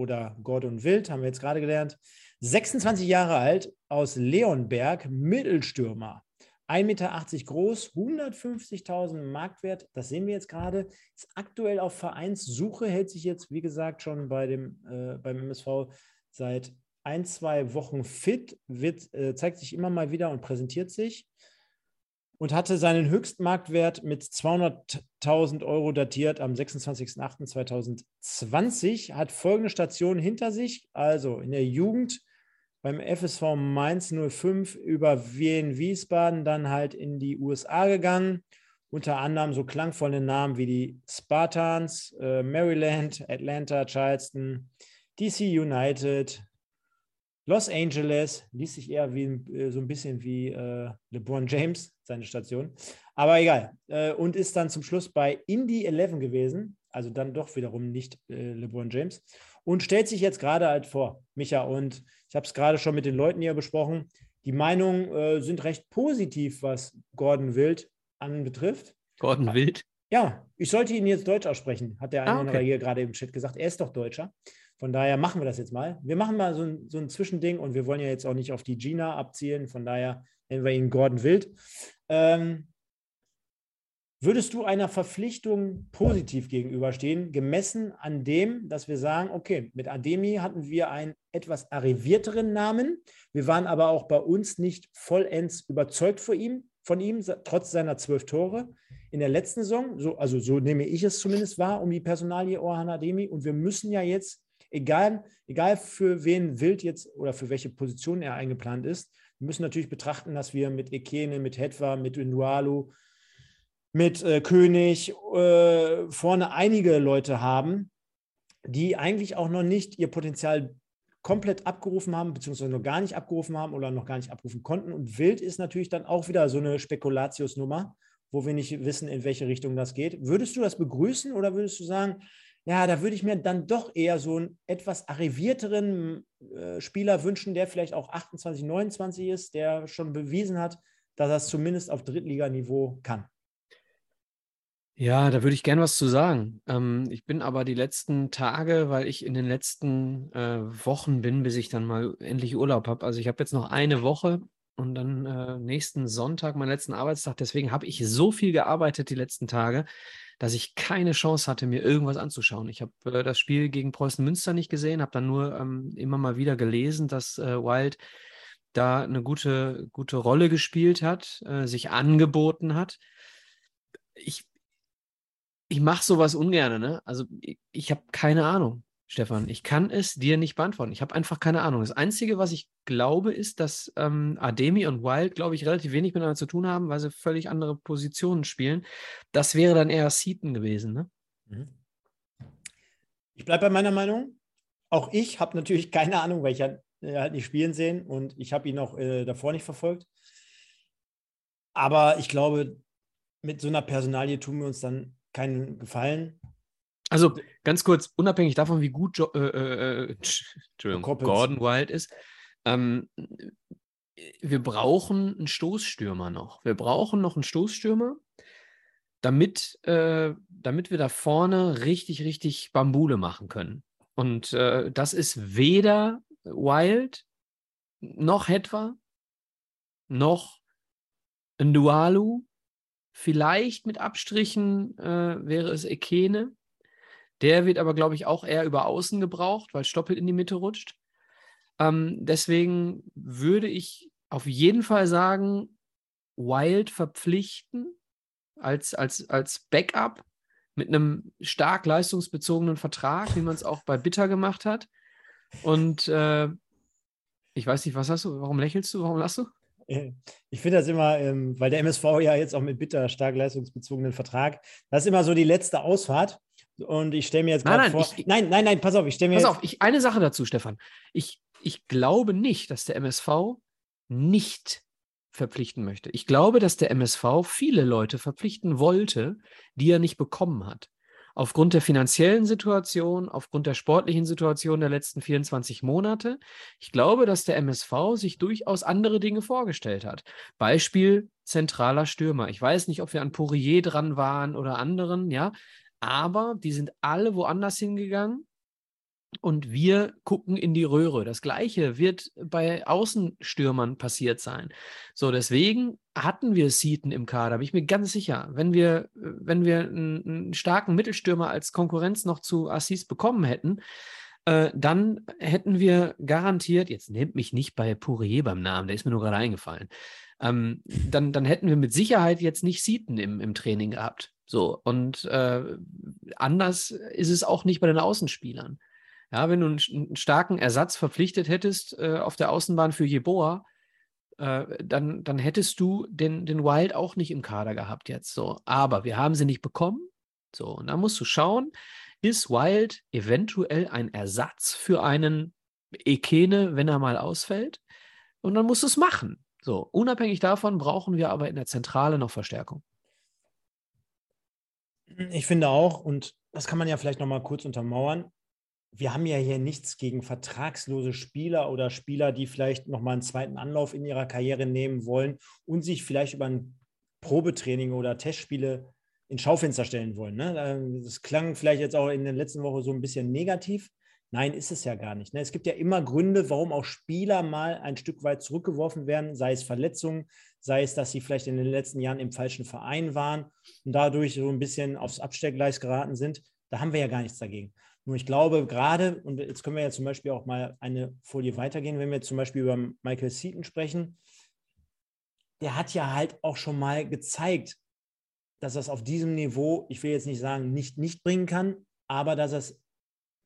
oder Gordon Wild haben wir jetzt gerade gelernt. 26 Jahre alt, aus Leonberg, Mittelstürmer. 1,80 Meter groß, 150.000 Marktwert, das sehen wir jetzt gerade, ist aktuell auf Vereinssuche, hält sich jetzt, wie gesagt, schon bei dem, äh, beim MSV seit ein, zwei Wochen fit, wird, äh, zeigt sich immer mal wieder und präsentiert sich und hatte seinen Höchstmarktwert mit 200.000 Euro datiert am 26.08.2020, hat folgende Stationen hinter sich, also in der Jugend beim FSV Mainz 05 über Wien Wiesbaden dann halt in die USA gegangen. Unter anderem so klangvolle Namen wie die Spartans, äh, Maryland, Atlanta, Charleston, DC United, Los Angeles, liest sich eher wie, äh, so ein bisschen wie äh, LeBron James, seine Station. Aber egal. Äh, und ist dann zum Schluss bei Indy 11 gewesen, also dann doch wiederum nicht äh, LeBron James und stellt sich jetzt gerade halt vor, Micha. Und ich habe es gerade schon mit den Leuten hier besprochen. Die Meinungen äh, sind recht positiv, was Gordon Wild anbetrifft. Gordon Wild? Ja, ich sollte ihn jetzt Deutsch aussprechen, hat der eine ah, okay. oder hier gerade im Chat gesagt. Er ist doch Deutscher. Von daher machen wir das jetzt mal. Wir machen mal so ein, so ein Zwischending und wir wollen ja jetzt auch nicht auf die Gina abzielen. Von daher nennen wir ihn Gordon Wild. Ähm, Würdest du einer Verpflichtung positiv gegenüberstehen, gemessen an dem, dass wir sagen, okay, mit Ademi hatten wir einen etwas arrivierteren Namen. Wir waren aber auch bei uns nicht vollends überzeugt von ihm, von ihm trotz seiner zwölf Tore in der letzten Saison. So, also so nehme ich es zumindest wahr, um die Personalie Orhan Ademi. Und wir müssen ja jetzt, egal, egal für wen Wild jetzt oder für welche Position er eingeplant ist, wir müssen natürlich betrachten, dass wir mit Ekene, mit Hetwa, mit Ndualu, mit äh, König äh, vorne einige Leute haben, die eigentlich auch noch nicht ihr Potenzial komplett abgerufen haben, beziehungsweise noch gar nicht abgerufen haben oder noch gar nicht abrufen konnten. Und wild ist natürlich dann auch wieder so eine Spekulatiusnummer, wo wir nicht wissen, in welche Richtung das geht. Würdest du das begrüßen oder würdest du sagen, ja, da würde ich mir dann doch eher so einen etwas arrivierteren äh, Spieler wünschen, der vielleicht auch 28, 29 ist, der schon bewiesen hat, dass er es zumindest auf Drittliganiveau kann? Ja, da würde ich gern was zu sagen. Ähm, ich bin aber die letzten Tage, weil ich in den letzten äh, Wochen bin, bis ich dann mal endlich Urlaub habe. Also ich habe jetzt noch eine Woche und dann äh, nächsten Sonntag, meinen letzten Arbeitstag. Deswegen habe ich so viel gearbeitet die letzten Tage, dass ich keine Chance hatte, mir irgendwas anzuschauen. Ich habe äh, das Spiel gegen Preußen Münster nicht gesehen, habe dann nur ähm, immer mal wieder gelesen, dass äh, Wild da eine gute, gute Rolle gespielt hat, äh, sich angeboten hat. Ich ich mache sowas ungern, ne? Also ich, ich habe keine Ahnung, Stefan. Ich kann es dir nicht beantworten. Ich habe einfach keine Ahnung. Das Einzige, was ich glaube, ist, dass ähm, Ademi und Wild, glaube ich, relativ wenig miteinander zu tun haben, weil sie völlig andere Positionen spielen. Das wäre dann eher Seaton gewesen, ne? Mhm. Ich bleibe bei meiner Meinung. Auch ich habe natürlich [laughs] keine Ahnung, weil ich ja äh, halt nicht spielen sehen und ich habe ihn auch äh, davor nicht verfolgt. Aber ich glaube, mit so einer Personalie tun wir uns dann keinen Gefallen. Also ganz kurz, unabhängig davon, wie gut jo äh, äh, äh [laughs] Gordon Wild ist, ähm, wir brauchen einen Stoßstürmer noch. Wir brauchen noch einen Stoßstürmer, damit, äh, damit wir da vorne richtig, richtig Bambule machen können. Und äh, das ist weder Wild noch Hetwa noch ein Dualu. Vielleicht mit Abstrichen äh, wäre es Ekene. Der wird aber, glaube ich, auch eher über Außen gebraucht, weil Stoppel in die Mitte rutscht. Ähm, deswegen würde ich auf jeden Fall sagen, Wild verpflichten als, als, als Backup mit einem stark leistungsbezogenen Vertrag, wie man es auch bei Bitter gemacht hat. Und äh, ich weiß nicht, was hast du? Warum lächelst du? Warum lachst du? Ich finde das immer, ähm, weil der MSV ja jetzt auch mit Bitter stark leistungsbezogenen Vertrag, das ist immer so die letzte Ausfahrt. Und ich stelle mir jetzt gerade vor. Ich, nein, nein, nein, pass auf, ich stelle mir. Pass auf, ich, eine Sache dazu, Stefan. Ich, ich glaube nicht, dass der MSV nicht verpflichten möchte. Ich glaube, dass der MSV viele Leute verpflichten wollte, die er nicht bekommen hat. Aufgrund der finanziellen Situation, aufgrund der sportlichen Situation der letzten 24 Monate. Ich glaube, dass der MSV sich durchaus andere Dinge vorgestellt hat. Beispiel zentraler Stürmer. Ich weiß nicht, ob wir an Poirier dran waren oder anderen, ja, aber die sind alle woanders hingegangen und wir gucken in die Röhre. Das gleiche wird bei Außenstürmern passiert sein. So, deswegen hatten wir Seaton im Kader, bin ich mir ganz sicher. Wenn wir, wenn wir einen, einen starken Mittelstürmer als Konkurrenz noch zu Assis bekommen hätten, äh, dann hätten wir garantiert, jetzt nehmt mich nicht bei Pourier beim Namen, der ist mir nur gerade eingefallen, ähm, dann, dann hätten wir mit Sicherheit jetzt nicht Seaton im, im Training gehabt. So, und äh, anders ist es auch nicht bei den Außenspielern. Ja, wenn du einen, einen starken Ersatz verpflichtet hättest äh, auf der Außenbahn für Jeboa, äh, dann, dann hättest du den, den Wild auch nicht im Kader gehabt jetzt. So. Aber wir haben sie nicht bekommen. So, und da musst du schauen, ist Wild eventuell ein Ersatz für einen Ekene, wenn er mal ausfällt? Und dann musst du es machen. So, unabhängig davon brauchen wir aber in der Zentrale noch Verstärkung. Ich finde auch, und das kann man ja vielleicht nochmal kurz untermauern, wir haben ja hier nichts gegen vertragslose Spieler oder Spieler, die vielleicht nochmal einen zweiten Anlauf in ihrer Karriere nehmen wollen und sich vielleicht über ein Probetraining oder Testspiele ins Schaufenster stellen wollen. Ne? Das klang vielleicht jetzt auch in der letzten Woche so ein bisschen negativ. Nein, ist es ja gar nicht. Ne? Es gibt ja immer Gründe, warum auch Spieler mal ein Stück weit zurückgeworfen werden, sei es Verletzungen, sei es, dass sie vielleicht in den letzten Jahren im falschen Verein waren und dadurch so ein bisschen aufs Abstellgleis geraten sind. Da haben wir ja gar nichts dagegen. Nur ich glaube gerade, und jetzt können wir ja zum Beispiel auch mal eine Folie weitergehen, wenn wir zum Beispiel über Michael Seaton sprechen, der hat ja halt auch schon mal gezeigt, dass er es auf diesem Niveau, ich will jetzt nicht sagen, nicht nicht bringen kann, aber dass er es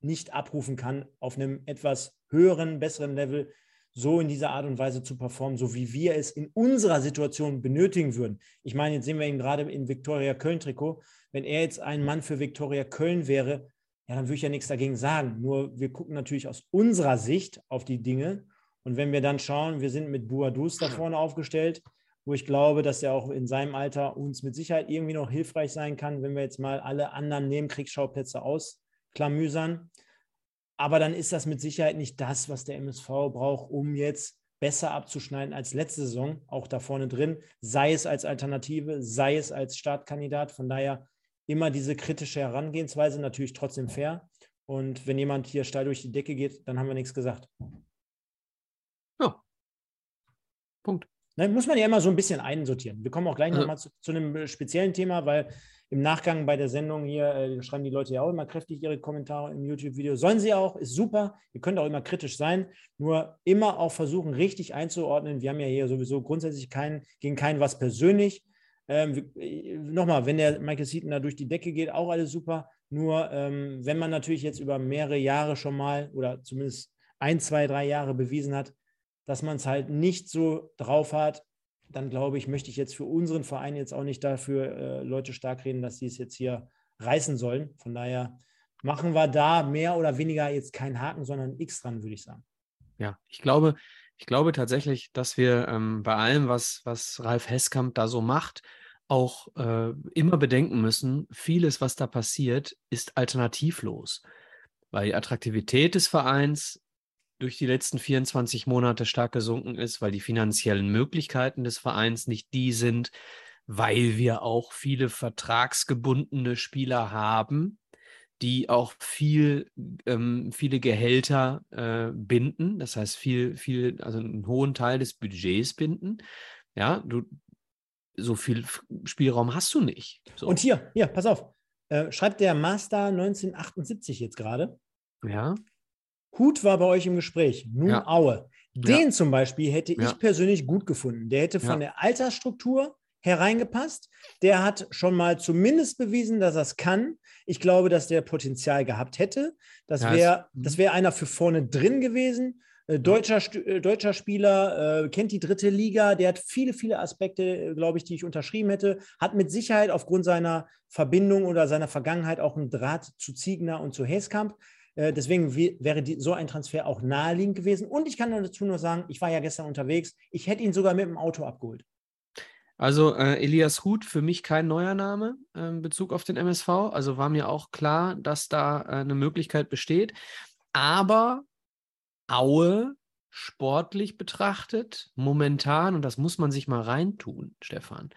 nicht abrufen kann, auf einem etwas höheren, besseren Level so in dieser Art und Weise zu performen, so wie wir es in unserer Situation benötigen würden. Ich meine, jetzt sehen wir ihn gerade in Viktoria Köln-Trikot. Wenn er jetzt ein Mann für Viktoria Köln wäre, ja, dann würde ich ja nichts dagegen sagen. Nur wir gucken natürlich aus unserer Sicht auf die Dinge. Und wenn wir dann schauen, wir sind mit Buadus da vorne aufgestellt, wo ich glaube, dass er auch in seinem Alter uns mit Sicherheit irgendwie noch hilfreich sein kann, wenn wir jetzt mal alle anderen Nebenkriegsschauplätze ausklamüsern. Aber dann ist das mit Sicherheit nicht das, was der MSV braucht, um jetzt besser abzuschneiden als letzte Saison, auch da vorne drin, sei es als Alternative, sei es als Startkandidat. Von daher immer diese kritische Herangehensweise, natürlich trotzdem fair. Und wenn jemand hier steil durch die Decke geht, dann haben wir nichts gesagt. Ja. Punkt. Ne, muss man ja immer so ein bisschen einsortieren. Wir kommen auch gleich nochmal zu, zu, einem speziellen Thema, weil im Nachgang bei der Sendung hier äh, schreiben die Leute ja auch immer kräftig ihre Kommentare im YouTube-Video. Sollen sie auch, ist super. Ihr könnt auch immer kritisch sein, nur immer auch versuchen, richtig einzuordnen. Wir haben ja hier sowieso grundsätzlich kein, gegen keinen was persönlich. Ähm, äh, Nochmal, wenn der Michael Seaton da durch die Decke geht, auch alles super. Nur ähm, wenn man natürlich jetzt über mehrere Jahre schon mal oder zumindest ein, zwei, drei Jahre bewiesen hat, dass man es halt nicht so drauf hat, dann glaube ich, möchte ich jetzt für unseren Verein jetzt auch nicht dafür äh, Leute stark reden, dass sie es jetzt hier reißen sollen. Von daher machen wir da mehr oder weniger jetzt keinen Haken, sondern X dran, würde ich sagen. ja. Ich glaube, ich glaube tatsächlich, dass wir ähm, bei allem, was, was Ralf Heskamp da so macht, auch äh, immer bedenken müssen, vieles, was da passiert, ist alternativlos. Weil die Attraktivität des Vereins durch die letzten 24 Monate stark gesunken ist, weil die finanziellen Möglichkeiten des Vereins nicht die sind, weil wir auch viele vertragsgebundene Spieler haben, die auch viel, ähm, viele Gehälter äh, binden, das heißt viel, viel, also einen hohen Teil des Budgets binden. Ja, du, so viel Spielraum hast du nicht. So. Und hier, hier, pass auf. Äh, schreibt der Master 1978 jetzt gerade. Ja. Hut war bei euch im Gespräch. Nun Ja. Aue. Den Ja. zum Beispiel hätte Ja. ich persönlich gut gefunden. Der hätte von der Altersstruktur hereingepasst. Der hat schon mal zumindest bewiesen, dass er es kann. Ich glaube, dass der Potenzial gehabt hätte. Das wäre es- das wär einer für vorne drin gewesen. Äh, Deutscher, äh, deutscher Spieler, äh, kennt die dritte Liga, der hat viele, viele Aspekte, glaube ich, die ich unterschrieben hätte. Hat mit Sicherheit aufgrund seiner Verbindung oder seiner Vergangenheit auch einen Draht zu Ziegner und zu Häskamp. Äh, Deswegen wäre die, so ein Transfer auch naheliegend gewesen. Und ich kann dazu nur sagen, ich war ja gestern unterwegs. Ich hätte ihn sogar mit dem Auto abgeholt. Also äh, Elias Huth für mich kein neuer Name äh, in Bezug auf den MSV. Also war mir auch klar, dass da äh, eine Möglichkeit besteht. Aber Aue sportlich betrachtet, momentan, und das muss man sich mal reintun, Stefan.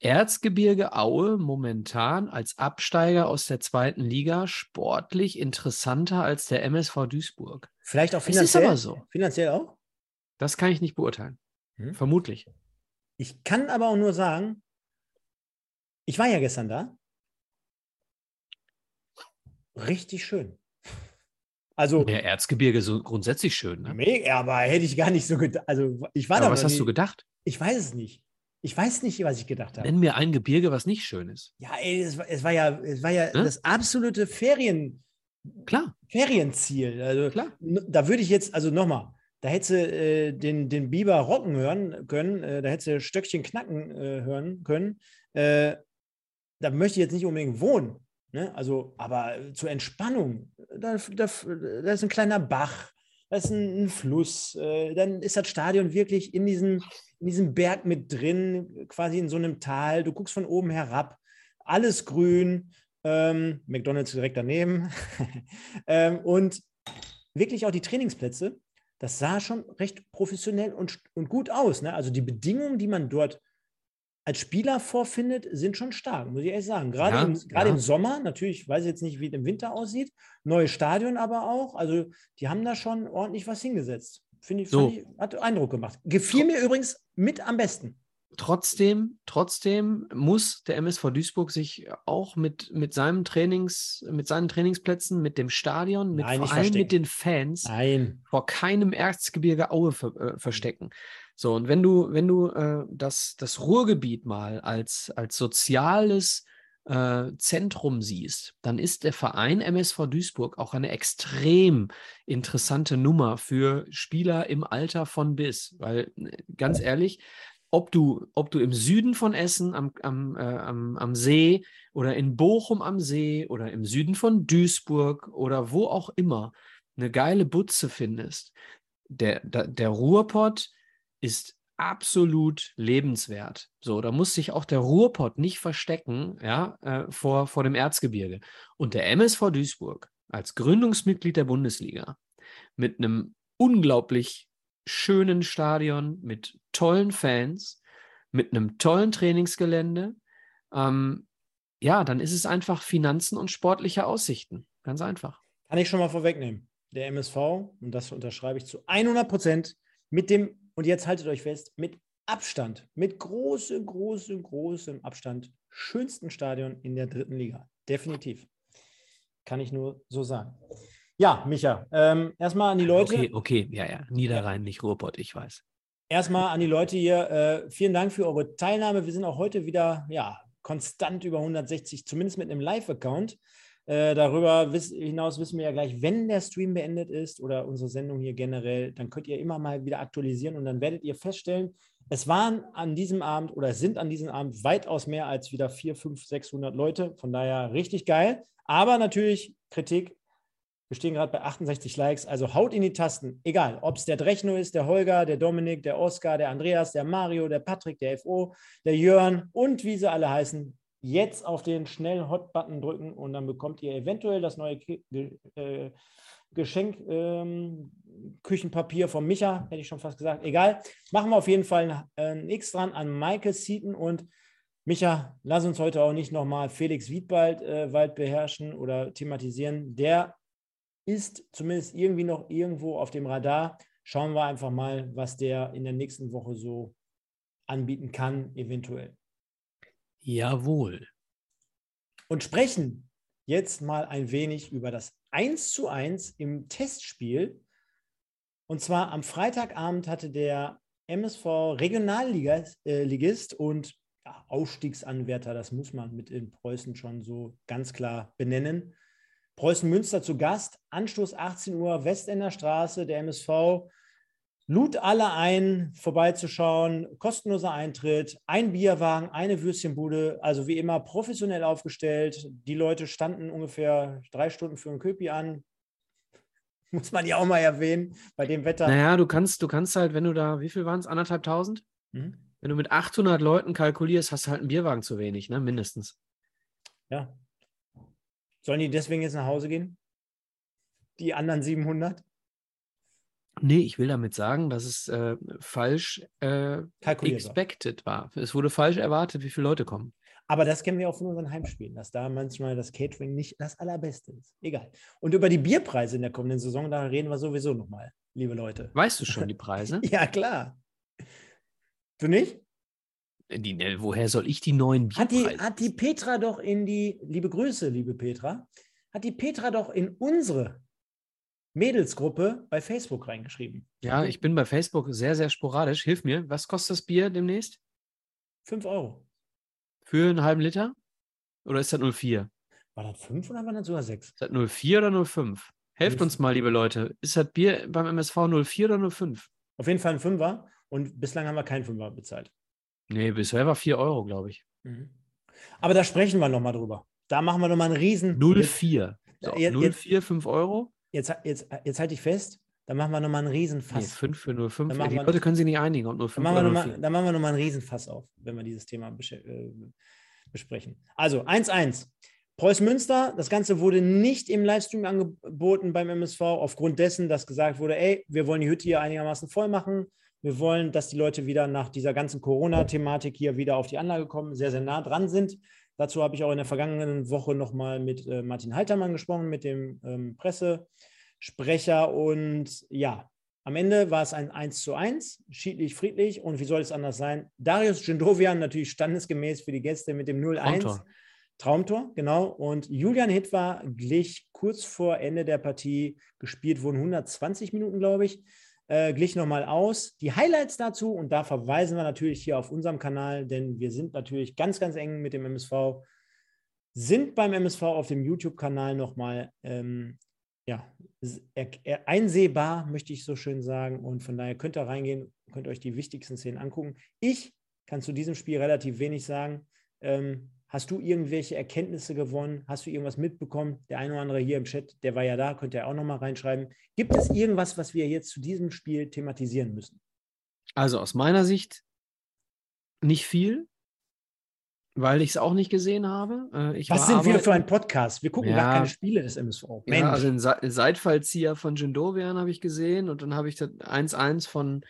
Erzgebirge Aue momentan als Absteiger aus der zweiten Liga sportlich interessanter als der MSV Duisburg. Vielleicht auch Es ist finanziell. aber so. Finanziell auch. Das kann ich nicht beurteilen. Hm. Vermutlich. Ich kann aber auch nur sagen, ich war ja gestern da. Richtig schön. Also, Der Erzgebirge so grundsätzlich schön. Ne? mega, aber hätte ich gar nicht so gedacht. Also, ich war Aber da was hast nie. du gedacht? Ich weiß es nicht. Ich weiß nicht, was ich gedacht habe. Nenn mir ein Gebirge, was nicht schön ist. Ja, ey, es war, es war ja, es war ja Ne? das absolute Ferien, Klar, Ferienziel. Also, klar. da würde ich jetzt, also nochmal, da hättest du äh, den, den Biber rocken hören können, äh, da hättest du Stöckchen knacken äh, hören können. Äh, da möchte ich jetzt nicht unbedingt wohnen. Ne? Also, aber zur Entspannung, da, da, da ist ein kleiner Bach, da ist ein, ein Fluss, äh, dann ist das Stadion wirklich in diesem, in diesem Berg mit drin, quasi in so einem Tal. Du guckst von oben herab, alles grün, ähm, McDonalds direkt daneben. [laughs] ähm, und wirklich auch die Trainingsplätze, das sah schon recht professionell und, und gut aus. Ne? Also die Bedingungen, die man dort als Spieler vorfindet, sind schon stark, muss ich ehrlich sagen. Gerade, Ja, im, gerade ja. im Sommer, natürlich, ich weiß jetzt nicht, wie es im Winter aussieht. Neues Stadion aber auch. Also die haben da schon ordentlich was hingesetzt. Finde ich, So. ich, hat Eindruck gemacht. Gefiel mir übrigens mit am besten. Trotzdem, trotzdem muss der MSV Duisburg sich auch mit, mit seinem Trainings, mit seinen Trainingsplätzen, mit dem Stadion, mit Nein, vor allem verstecken. mit den Fans Nein. vor keinem Erzgebirge Aue ver, äh, verstecken. So, und wenn du, wenn du äh, das, das Ruhrgebiet mal als, als soziales äh, Zentrum siehst, dann ist der Verein MSV Duisburg auch eine extrem interessante Nummer für Spieler im Alter von bis. Weil, ganz ehrlich, ob du, ob du im Süden von Essen am, am, äh, am, am See oder in Bochum am See oder im Süden von Duisburg oder wo auch immer eine geile Butze findest, der, der, der Ruhrpott ist absolut lebenswert. So, da muss sich auch der Ruhrpott nicht verstecken, ja, äh, vor, vor dem Erzgebirge. Und der MSV Duisburg als Gründungsmitglied der Bundesliga mit einem unglaublich schönen Stadion, mit tollen Fans, mit einem tollen Trainingsgelände, ähm, ja, dann ist es einfach Finanzen und sportliche Aussichten. Ganz einfach. Kann ich schon mal vorwegnehmen. Der MSV, und das unterschreibe ich zu 100 Prozent, mit dem, und jetzt haltet euch fest, mit Abstand, mit großem, großem, großem Abstand, schönsten Stadion in der dritten Liga. Definitiv. Kann ich nur so sagen. Ja, Micha, ähm, erstmal an die Leute. Okay, okay, ja, ja. Niederrhein, nicht Ruhrpott, ich weiß. Erstmal an die Leute hier, äh, vielen Dank für eure Teilnahme. Wir sind auch heute wieder ja, konstant über 160, zumindest mit einem Live-Account. Äh, darüber wiss, hinaus wissen wir ja gleich, wenn der Stream beendet ist oder unsere Sendung hier generell, dann könnt ihr immer mal wieder aktualisieren und dann werdet ihr feststellen, es waren an diesem Abend oder sind an diesem Abend weitaus mehr als wieder 400, 500, 600 Leute. Von daher richtig geil. Aber natürlich Kritik Wir stehen gerade bei 68 Likes. Also haut in die Tasten. Egal, ob es der Drechno ist, der Holger, der Dominik, der Oskar, der Andreas, der Mario, der Patrick, der FO, der Jörn und wie sie alle heißen. Jetzt auf den schnellen Hot-Button drücken und dann bekommt ihr eventuell das neue äh, Geschenk, ähm, Küchenpapier von Micha, hätte ich schon fast gesagt. Egal. Machen wir auf jeden Fall ein X dran an Michael Seaton und Micha, lass uns heute auch nicht nochmal Felix Wiedwald äh, Wald beherrschen oder thematisieren. Der ist zumindest irgendwie noch irgendwo auf dem Radar. Schauen wir einfach mal, was der in der nächsten Woche so anbieten kann, eventuell. Jawohl. Und sprechen jetzt mal ein wenig über das 1 zu 1 im Testspiel. Und zwar am Freitagabend hatte der MSV Regionalligist äh, und ja, Aufstiegsanwärter, das muss man mit in Preußen schon so ganz klar benennen, Preußen Münster zu Gast. Anstoß 18 Uhr, Westender Straße, der MSV. Lud alle ein, vorbeizuschauen. Kostenloser Eintritt, ein Bierwagen, eine Würstchenbude. Also wie immer professionell aufgestellt. Die Leute standen ungefähr drei Stunden für ein Köpi an. [laughs] Muss man ja auch mal erwähnen, bei dem Wetter. Naja, du kannst, du kannst halt, wenn du da, wie viel waren es? Anderthalb tausend? Mhm. Wenn du mit 800 Leuten kalkulierst, hast du halt einen Bierwagen zu wenig, ne? Mindestens. Ja, Sollen die deswegen jetzt nach Hause gehen? Die anderen 700? Nee, ich will damit sagen, dass es äh, falsch äh, expected war. Es wurde falsch erwartet, wie viele Leute kommen. Aber das kennen wir auch von unseren Heimspielen, dass da manchmal das Catering nicht das Allerbeste ist. Egal. Und über die Bierpreise in der kommenden Saison, da reden wir sowieso nochmal, liebe Leute. Weißt du schon die [laughs] Preise? ja, klar. Du nicht? Die, ne, woher soll ich die neuen Bierpreise? Hat die, hat die Petra doch in die, liebe Grüße, liebe Petra, hat die Petra doch in unsere Mädelsgruppe bei Facebook reingeschrieben. Ja, ich bin bei Facebook sehr, sehr sporadisch. Hilf mir, was kostet das Bier demnächst? Fünf Euro. Für einen halben Liter? Oder ist das 04? War das 5 oder war das sogar 6? Ist das 04 oder 05? Helft uns mal, liebe Leute. Ist das Bier beim MSV 04 oder 05? Auf jeden Fall ein Fünfer und bislang haben wir keinen Fünfer bezahlt. Nee, bisher war 4 Euro, glaube ich. Mhm. Aber da sprechen wir nochmal drüber. Da machen wir nochmal einen Riesen. 0,4. So, jetzt, 0,4, 5 Euro. Jetzt, jetzt, jetzt halte ich fest, da machen wir nochmal einen Riesenfass. Nee, 5 für 0,5. Die Leute können sich nicht einigen, ob 0,5 oder 0,4. Dann machen wir nochmal einen Riesenfass auf, wenn wir dieses Thema äh, besprechen. Also 1-1. Preuß Münster, das Ganze wurde nicht im Livestream angeboten beim MSV, aufgrund dessen, dass gesagt wurde, ey, wir wollen die Hütte hier einigermaßen voll machen. Wir wollen, dass die Leute wieder nach dieser ganzen Corona-Thematik hier wieder auf die Anlage kommen, sehr, sehr nah dran sind. Dazu habe ich auch in der vergangenen Woche nochmal mit äh, Martin Haltermann gesprochen, mit dem ähm, Pressesprecher. Und ja, am Ende war es ein 1 zu 1, schiedlich, friedlich. Und wie soll es anders sein? Darius Gendovian natürlich standesgemäß für die Gäste mit dem 0-1. Traumtor. Traumtor, genau. Und Julian Hitwa glich kurz vor Ende der Partie, gespielt wurden 120 Minuten, glaube ich, äh, glich nochmal aus. Die Highlights dazu, und da verweisen wir natürlich hier auf unserem Kanal, denn wir sind natürlich ganz, ganz eng mit dem MSV, sind beim MSV auf dem YouTube-Kanal nochmal ähm, ja, einsehbar, möchte ich so schön sagen. Und von daher könnt ihr reingehen, könnt euch die wichtigsten Szenen angucken. Ich kann zu diesem Spiel relativ wenig sagen. Ähm, Hast du irgendwelche Erkenntnisse gewonnen? Hast du irgendwas mitbekommen? Der eine oder andere hier im Chat, der war ja da, könnt ihr auch nochmal reinschreiben. Gibt es irgendwas, was wir jetzt zu diesem Spiel thematisieren müssen? Also aus meiner Sicht nicht viel, weil ich es auch nicht gesehen habe. Äh, was sind wir für ein Podcast? Wir gucken ja, gar keine Spiele des MSV. Ja, also den Seitfallzieher von Jindovian habe ich gesehen und dann habe ich das 1-1 von,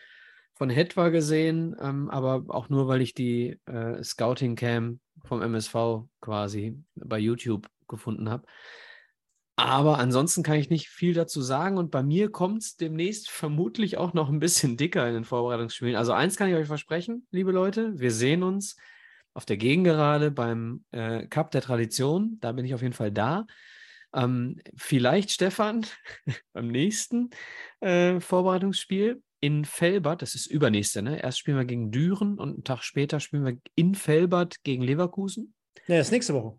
von Hetwa gesehen, ähm, aber auch nur, weil ich die äh, Scouting Cam vom MSV quasi bei YouTube gefunden habe. Aber ansonsten kann ich nicht viel dazu sagen und bei mir kommt es demnächst vermutlich auch noch ein bisschen [laughs] dicker in den Vorbereitungsspielen. Also eins kann ich euch versprechen, liebe Leute, wir sehen uns auf der Gegengerade beim äh, Cup der Tradition. Da bin ich auf jeden Fall da. Ähm, vielleicht Stefan [laughs] beim nächsten äh, Vorbereitungsspiel in Felbert, das ist übernächste, ne? Erst spielen wir gegen Düren und einen Tag später spielen wir in Felbert gegen Leverkusen. Ja, das ist nächste Woche.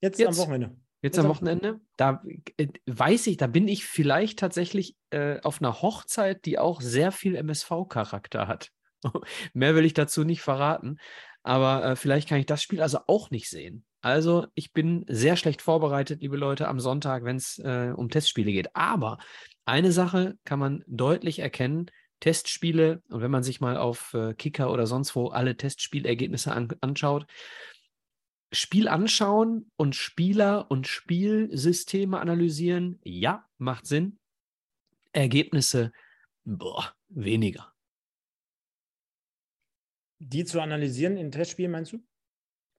Jetzt, Jetzt am Wochenende. Jetzt, Jetzt am Wochenende. Da äh, weiß ich, da bin ich vielleicht tatsächlich äh, auf einer Hochzeit, die auch sehr viel MSV-Charakter hat. [laughs] Mehr will ich dazu nicht verraten. Aber äh, vielleicht kann ich das Spiel also auch nicht sehen. Also ich bin sehr schlecht vorbereitet, liebe Leute, am Sonntag, wenn es äh, um Testspiele geht. Aber eine Sache kann man deutlich erkennen. Testspiele, und wenn man sich mal auf äh, Kicker oder sonst wo alle Testspielergebnisse an, anschaut, Spiel anschauen und Spieler und Spielsysteme analysieren, ja, macht Sinn. Ergebnisse, boah, weniger. Die zu analysieren in Testspielen, meinst du?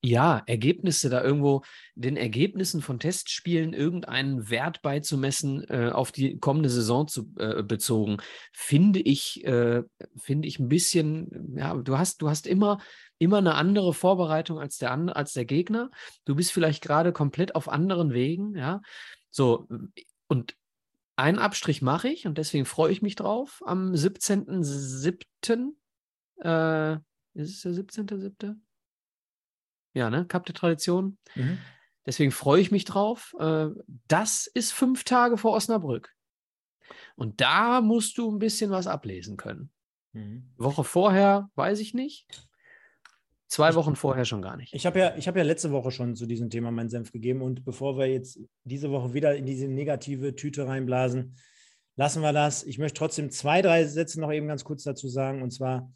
Ja, Ergebnisse da irgendwo, den Ergebnissen von Testspielen irgendeinen Wert beizumessen, äh, auf die kommende Saison zu, äh, bezogen, finde ich, äh, finde ich ein bisschen, ja, du hast, du hast immer, immer eine andere Vorbereitung als der, als der Gegner. Du bist vielleicht gerade komplett auf anderen Wegen, ja. So, und einen Abstrich mache ich und deswegen freue ich mich drauf. Am 17.07. Äh, ist es der 17.07.? Ja, ne? Cup der Tradition. Mhm. Deswegen freue ich mich drauf. Äh, das ist fünf Tage vor Osnabrück. Und da musst du ein bisschen was ablesen können. Mhm. Woche vorher weiß ich nicht. Zwei Wochen vorher schon gar nicht. Ich habe ja, hab ja letzte Woche schon zu diesem Thema meinen Senf gegeben. Und bevor wir jetzt diese Woche wieder in diese negative Tüte reinblasen, lassen wir das. Ich möchte trotzdem zwei, drei Sätze noch eben ganz kurz dazu sagen. Und zwar,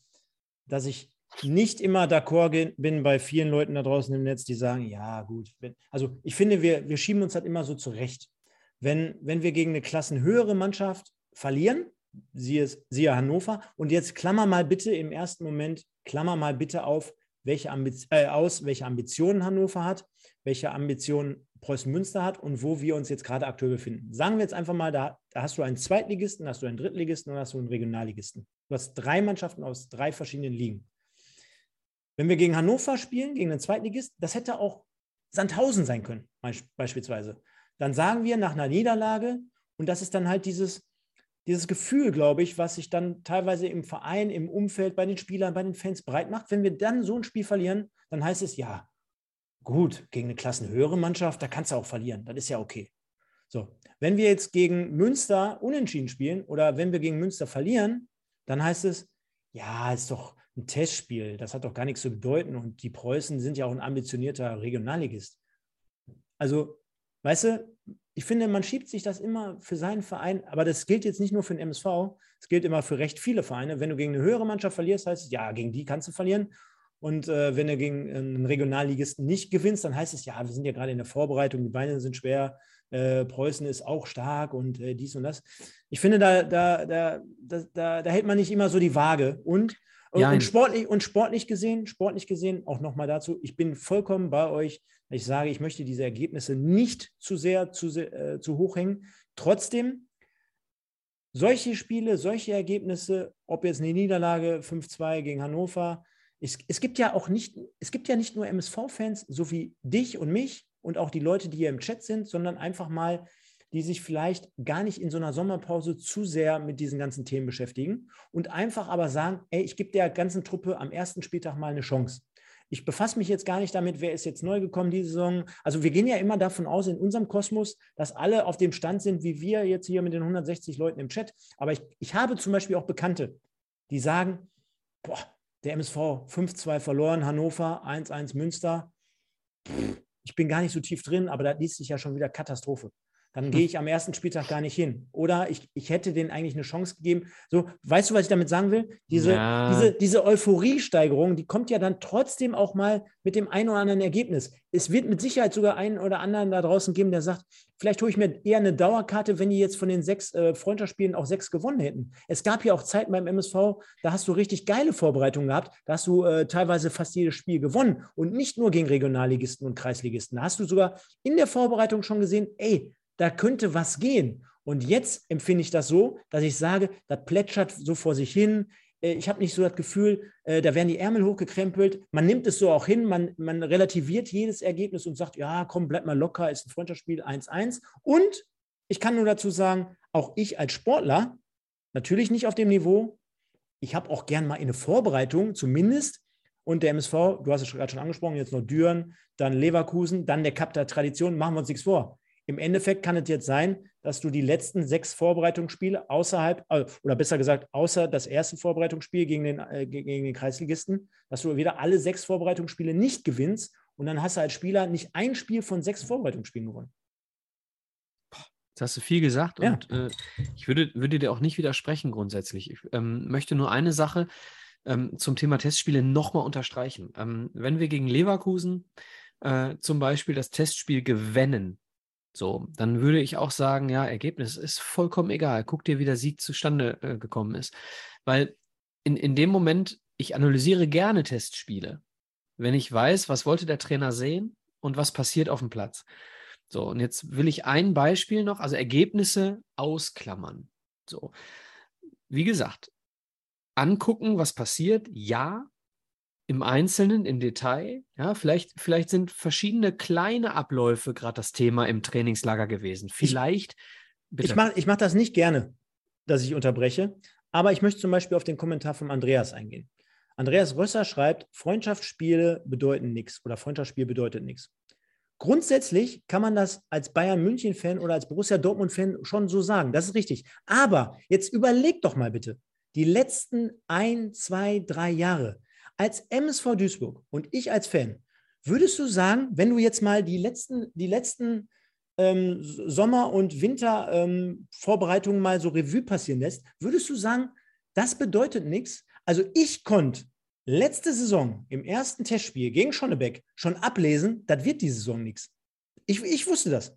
dass ich nicht immer d'accord bin bei vielen Leuten da draußen im Netz, die sagen, ja, gut. Also ich finde, wir, wir schieben uns halt immer so zurecht. Wenn, wenn wir gegen eine klassenhöhere Mannschaft verlieren, siehe, siehe Hannover, und jetzt klammer mal bitte im ersten Moment, klammer mal bitte auf, welche äh, aus, welche Ambitionen Hannover hat, welche Ambitionen Preußen Münster hat und wo wir uns jetzt gerade aktuell befinden. Sagen wir jetzt einfach mal, da, da hast du einen Zweitligisten, hast du einen Drittligisten und hast du einen Regionalligisten. Du hast drei Mannschaften aus drei verschiedenen Ligen. Wenn wir gegen Hannover spielen, gegen den Zweitligist, das hätte auch Sandhausen sein können, beispielsweise. Dann sagen wir nach einer Niederlage, und das ist dann halt dieses, dieses Gefühl, glaube ich, was sich dann teilweise im Verein, im Umfeld, bei den Spielern, bei den Fans breit macht. Wenn wir dann so ein Spiel verlieren, dann heißt es ja, gut, gegen eine klassenhöhere Mannschaft, da kannst du auch verlieren. Das ist ja okay. So, wenn wir jetzt gegen Münster unentschieden spielen oder wenn wir gegen Münster verlieren, dann heißt es, ja, ist doch, ein Testspiel, das hat doch gar nichts zu bedeuten. Und die Preußen sind ja auch ein ambitionierter Regionalligist. Also, weißt du, ich finde, man schiebt sich das immer für seinen Verein, aber das gilt jetzt nicht nur für den MSV, es gilt immer für recht viele Vereine. Wenn du gegen eine höhere Mannschaft verlierst, heißt es, ja, gegen die kannst du verlieren. Und äh, wenn du gegen einen Regionalligisten nicht gewinnst, dann heißt es, ja, wir sind ja gerade in der Vorbereitung, die Beine sind schwer, äh, Preußen ist auch stark und äh, dies und das. Ich finde, da, da, da, da, da hält man nicht immer so die Waage. Und ja, und, sportlich, und sportlich gesehen, sportlich gesehen, auch nochmal dazu, ich bin vollkommen bei euch. Ich sage, ich möchte diese Ergebnisse nicht zu sehr zu, äh, zu hoch hängen. Trotzdem, solche Spiele, solche Ergebnisse, ob jetzt eine Niederlage 5-2 gegen Hannover, es, es, gibt ja auch nicht, es gibt ja nicht nur MSV-Fans, so wie dich und mich und auch die Leute, die hier im Chat sind, sondern einfach mal die sich vielleicht gar nicht in so einer Sommerpause zu sehr mit diesen ganzen Themen beschäftigen und einfach aber sagen, ey, ich gebe der ganzen Truppe am ersten Spieltag mal eine Chance. Ich befasse mich jetzt gar nicht damit, wer ist jetzt neu gekommen diese Saison. Also wir gehen ja immer davon aus in unserem Kosmos, dass alle auf dem Stand sind, wie wir jetzt hier mit den 160 Leuten im Chat. Aber ich, ich habe zum Beispiel auch Bekannte, die sagen, boah, der MSV 5-2 verloren, Hannover 1-1 Münster. ich bin gar nicht so tief drin, aber da liest sich ja schon wieder Katastrophe dann gehe ich am ersten Spieltag gar nicht hin. Oder ich, ich hätte denen eigentlich eine Chance gegeben. So, weißt du, was ich damit sagen will? Diese, ja. diese, diese Euphoriesteigerung, die kommt ja dann trotzdem auch mal mit dem einen oder anderen Ergebnis. Es wird mit Sicherheit sogar einen oder anderen da draußen geben, der sagt, vielleicht hole ich mir eher eine Dauerkarte, wenn die jetzt von den sechs äh, Freundschaftsspielen auch sechs gewonnen hätten. Es gab ja auch Zeiten beim MSV, da hast du richtig geile Vorbereitungen gehabt. Da hast du äh, teilweise fast jedes Spiel gewonnen. Und nicht nur gegen Regionalligisten und Kreisligisten. Da hast du sogar in der Vorbereitung schon gesehen, ey, da könnte was gehen. Und jetzt empfinde ich das so, dass ich sage, das plätschert so vor sich hin. Äh, ich habe nicht so das Gefühl, äh, da werden die Ärmel hochgekrempelt. Man nimmt es so auch hin, man, man relativiert jedes Ergebnis und sagt, ja, komm, bleib mal locker, ist ein Freundschaftsspiel 1-1. Und ich kann nur dazu sagen, auch ich als Sportler, natürlich nicht auf dem Niveau, ich habe auch gern mal in eine Vorbereitung zumindest und der MSV, du hast es gerade schon angesprochen, jetzt noch Düren, dann Leverkusen, dann der Cup der Tradition, machen wir uns nichts vor. Im Endeffekt kann es jetzt sein, dass du die letzten sechs Vorbereitungsspiele außerhalb, äh, oder besser gesagt, außer das erste Vorbereitungsspiel gegen den, äh, gegen den Kreisligisten, dass du wieder alle sechs Vorbereitungsspiele nicht gewinnst und dann hast du als Spieler nicht ein Spiel von sechs Vorbereitungsspielen gewonnen. Jetzt hast du viel gesagt Ja. und äh, ich würde, würde dir auch nicht widersprechen grundsätzlich. Ich ähm, möchte nur eine Sache ähm, zum Thema Testspiele nochmal unterstreichen. Ähm, wenn wir gegen Leverkusen äh, zum Beispiel das Testspiel gewinnen, so, dann würde ich auch sagen, ja, Ergebnis ist vollkommen egal. Guck dir, wie der Sieg zustande äh, gekommen ist. Weil in, in dem Moment, ich analysiere gerne Testspiele, wenn ich weiß, was wollte der Trainer sehen und was passiert auf dem Platz. So, und jetzt will ich ein Beispiel noch, also Ergebnisse ausklammern. So, wie gesagt, angucken, was passiert, ja, im Einzelnen, im Detail. Ja, vielleicht, vielleicht sind verschiedene kleine Abläufe gerade das Thema im Trainingslager gewesen. Vielleicht, bitte. Ich mache ich mach das nicht gerne, dass ich unterbreche, aber ich möchte zum Beispiel auf den Kommentar von Andreas eingehen. Andreas Rösser schreibt, Freundschaftsspiele bedeuten nichts oder Freundschaftsspiel bedeutet nichts. Grundsätzlich kann man das als Bayern München-Fan oder als Borussia Dortmund-Fan schon so sagen. Das ist richtig. Aber jetzt überleg doch mal bitte, die letzten ein, zwei, drei Jahre als MSV Duisburg und ich als Fan, würdest du sagen, wenn du jetzt mal die letzten, die letzten ähm, Sommer- und Wintervorbereitungen mal so Revue passieren lässt, würdest du sagen, das bedeutet nichts? Also ich konnte letzte Saison im ersten Testspiel gegen Schonnebeck schon ablesen, das wird die Saison nichts. Ich, ich wusste das.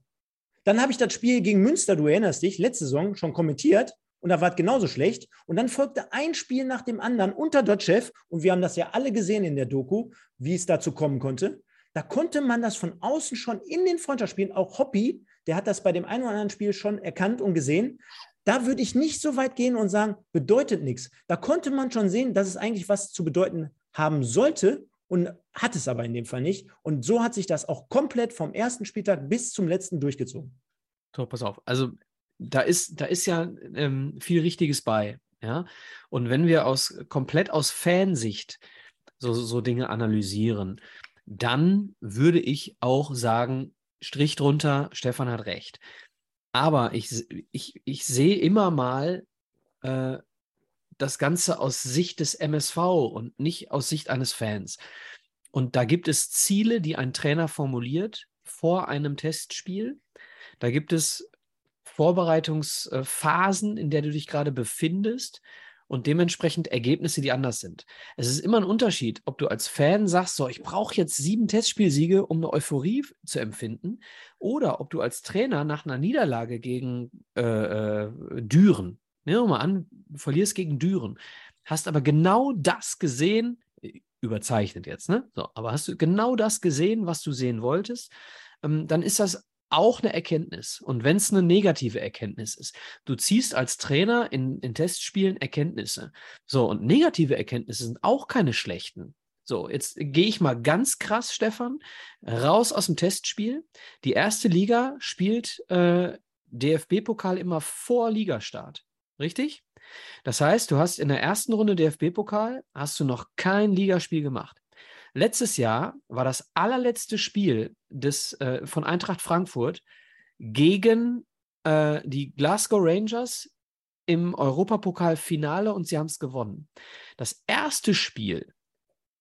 Dann habe ich das Spiel gegen Münster, du erinnerst dich, letzte Saison schon kommentiert und da war es genauso schlecht. Und dann folgte ein Spiel nach dem anderen unter Dotchev und wir haben das ja alle gesehen in der Doku, wie es dazu kommen konnte. Da konnte man das von außen schon in den Freundschaftsspielen, auch Hoppy, der hat das bei dem einen oder anderen Spiel schon erkannt und gesehen. Da würde ich nicht so weit gehen und sagen, bedeutet nichts. Da konnte man schon sehen, dass es eigentlich was zu bedeuten haben sollte und hat es aber in dem Fall nicht. Und so hat sich das auch komplett vom ersten Spieltag bis zum letzten durchgezogen. So, pass auf. Also da ist, da ist ja ähm, viel Richtiges bei. Ja? Und wenn wir aus komplett aus Fansicht so, so Dinge analysieren, dann würde ich auch sagen, Strich drunter, Stefan hat recht. Aber ich, ich, ich sehe immer mal äh, das Ganze aus Sicht des MSV und nicht aus Sicht eines Fans. Und da gibt es Ziele, die ein Trainer formuliert vor einem Testspiel. Da gibt es Vorbereitungsphasen, in der du dich gerade befindest und dementsprechend Ergebnisse, die anders sind. Es ist immer ein Unterschied, ob du als Fan sagst, so, ich brauche jetzt sieben Testspielsiege, um eine Euphorie zu empfinden, oder ob du als Trainer nach einer Niederlage gegen äh, äh, Düren, nehmen wir mal an, verlierst gegen Düren, hast aber genau das gesehen, überzeichnet jetzt, ne? So, aber hast du genau das gesehen, was du sehen wolltest, ähm, dann ist das auch eine Erkenntnis. Und wenn es eine negative Erkenntnis ist, du ziehst als Trainer in, in Testspielen Erkenntnisse. So, und negative Erkenntnisse sind auch keine schlechten. So, jetzt gehe ich mal ganz krass, Stefan, raus aus dem Testspiel. Die erste Liga spielt äh, DFB-Pokal immer vor Ligastart. Richtig? Das heißt, du hast in der ersten Runde DFB-Pokal, hast du noch kein Ligaspiel gemacht. Letztes Jahr war das allerletzte Spiel des, äh, von Eintracht Frankfurt gegen äh, die Glasgow Rangers im Europapokal-Finale und sie haben es gewonnen. Das erste Spiel,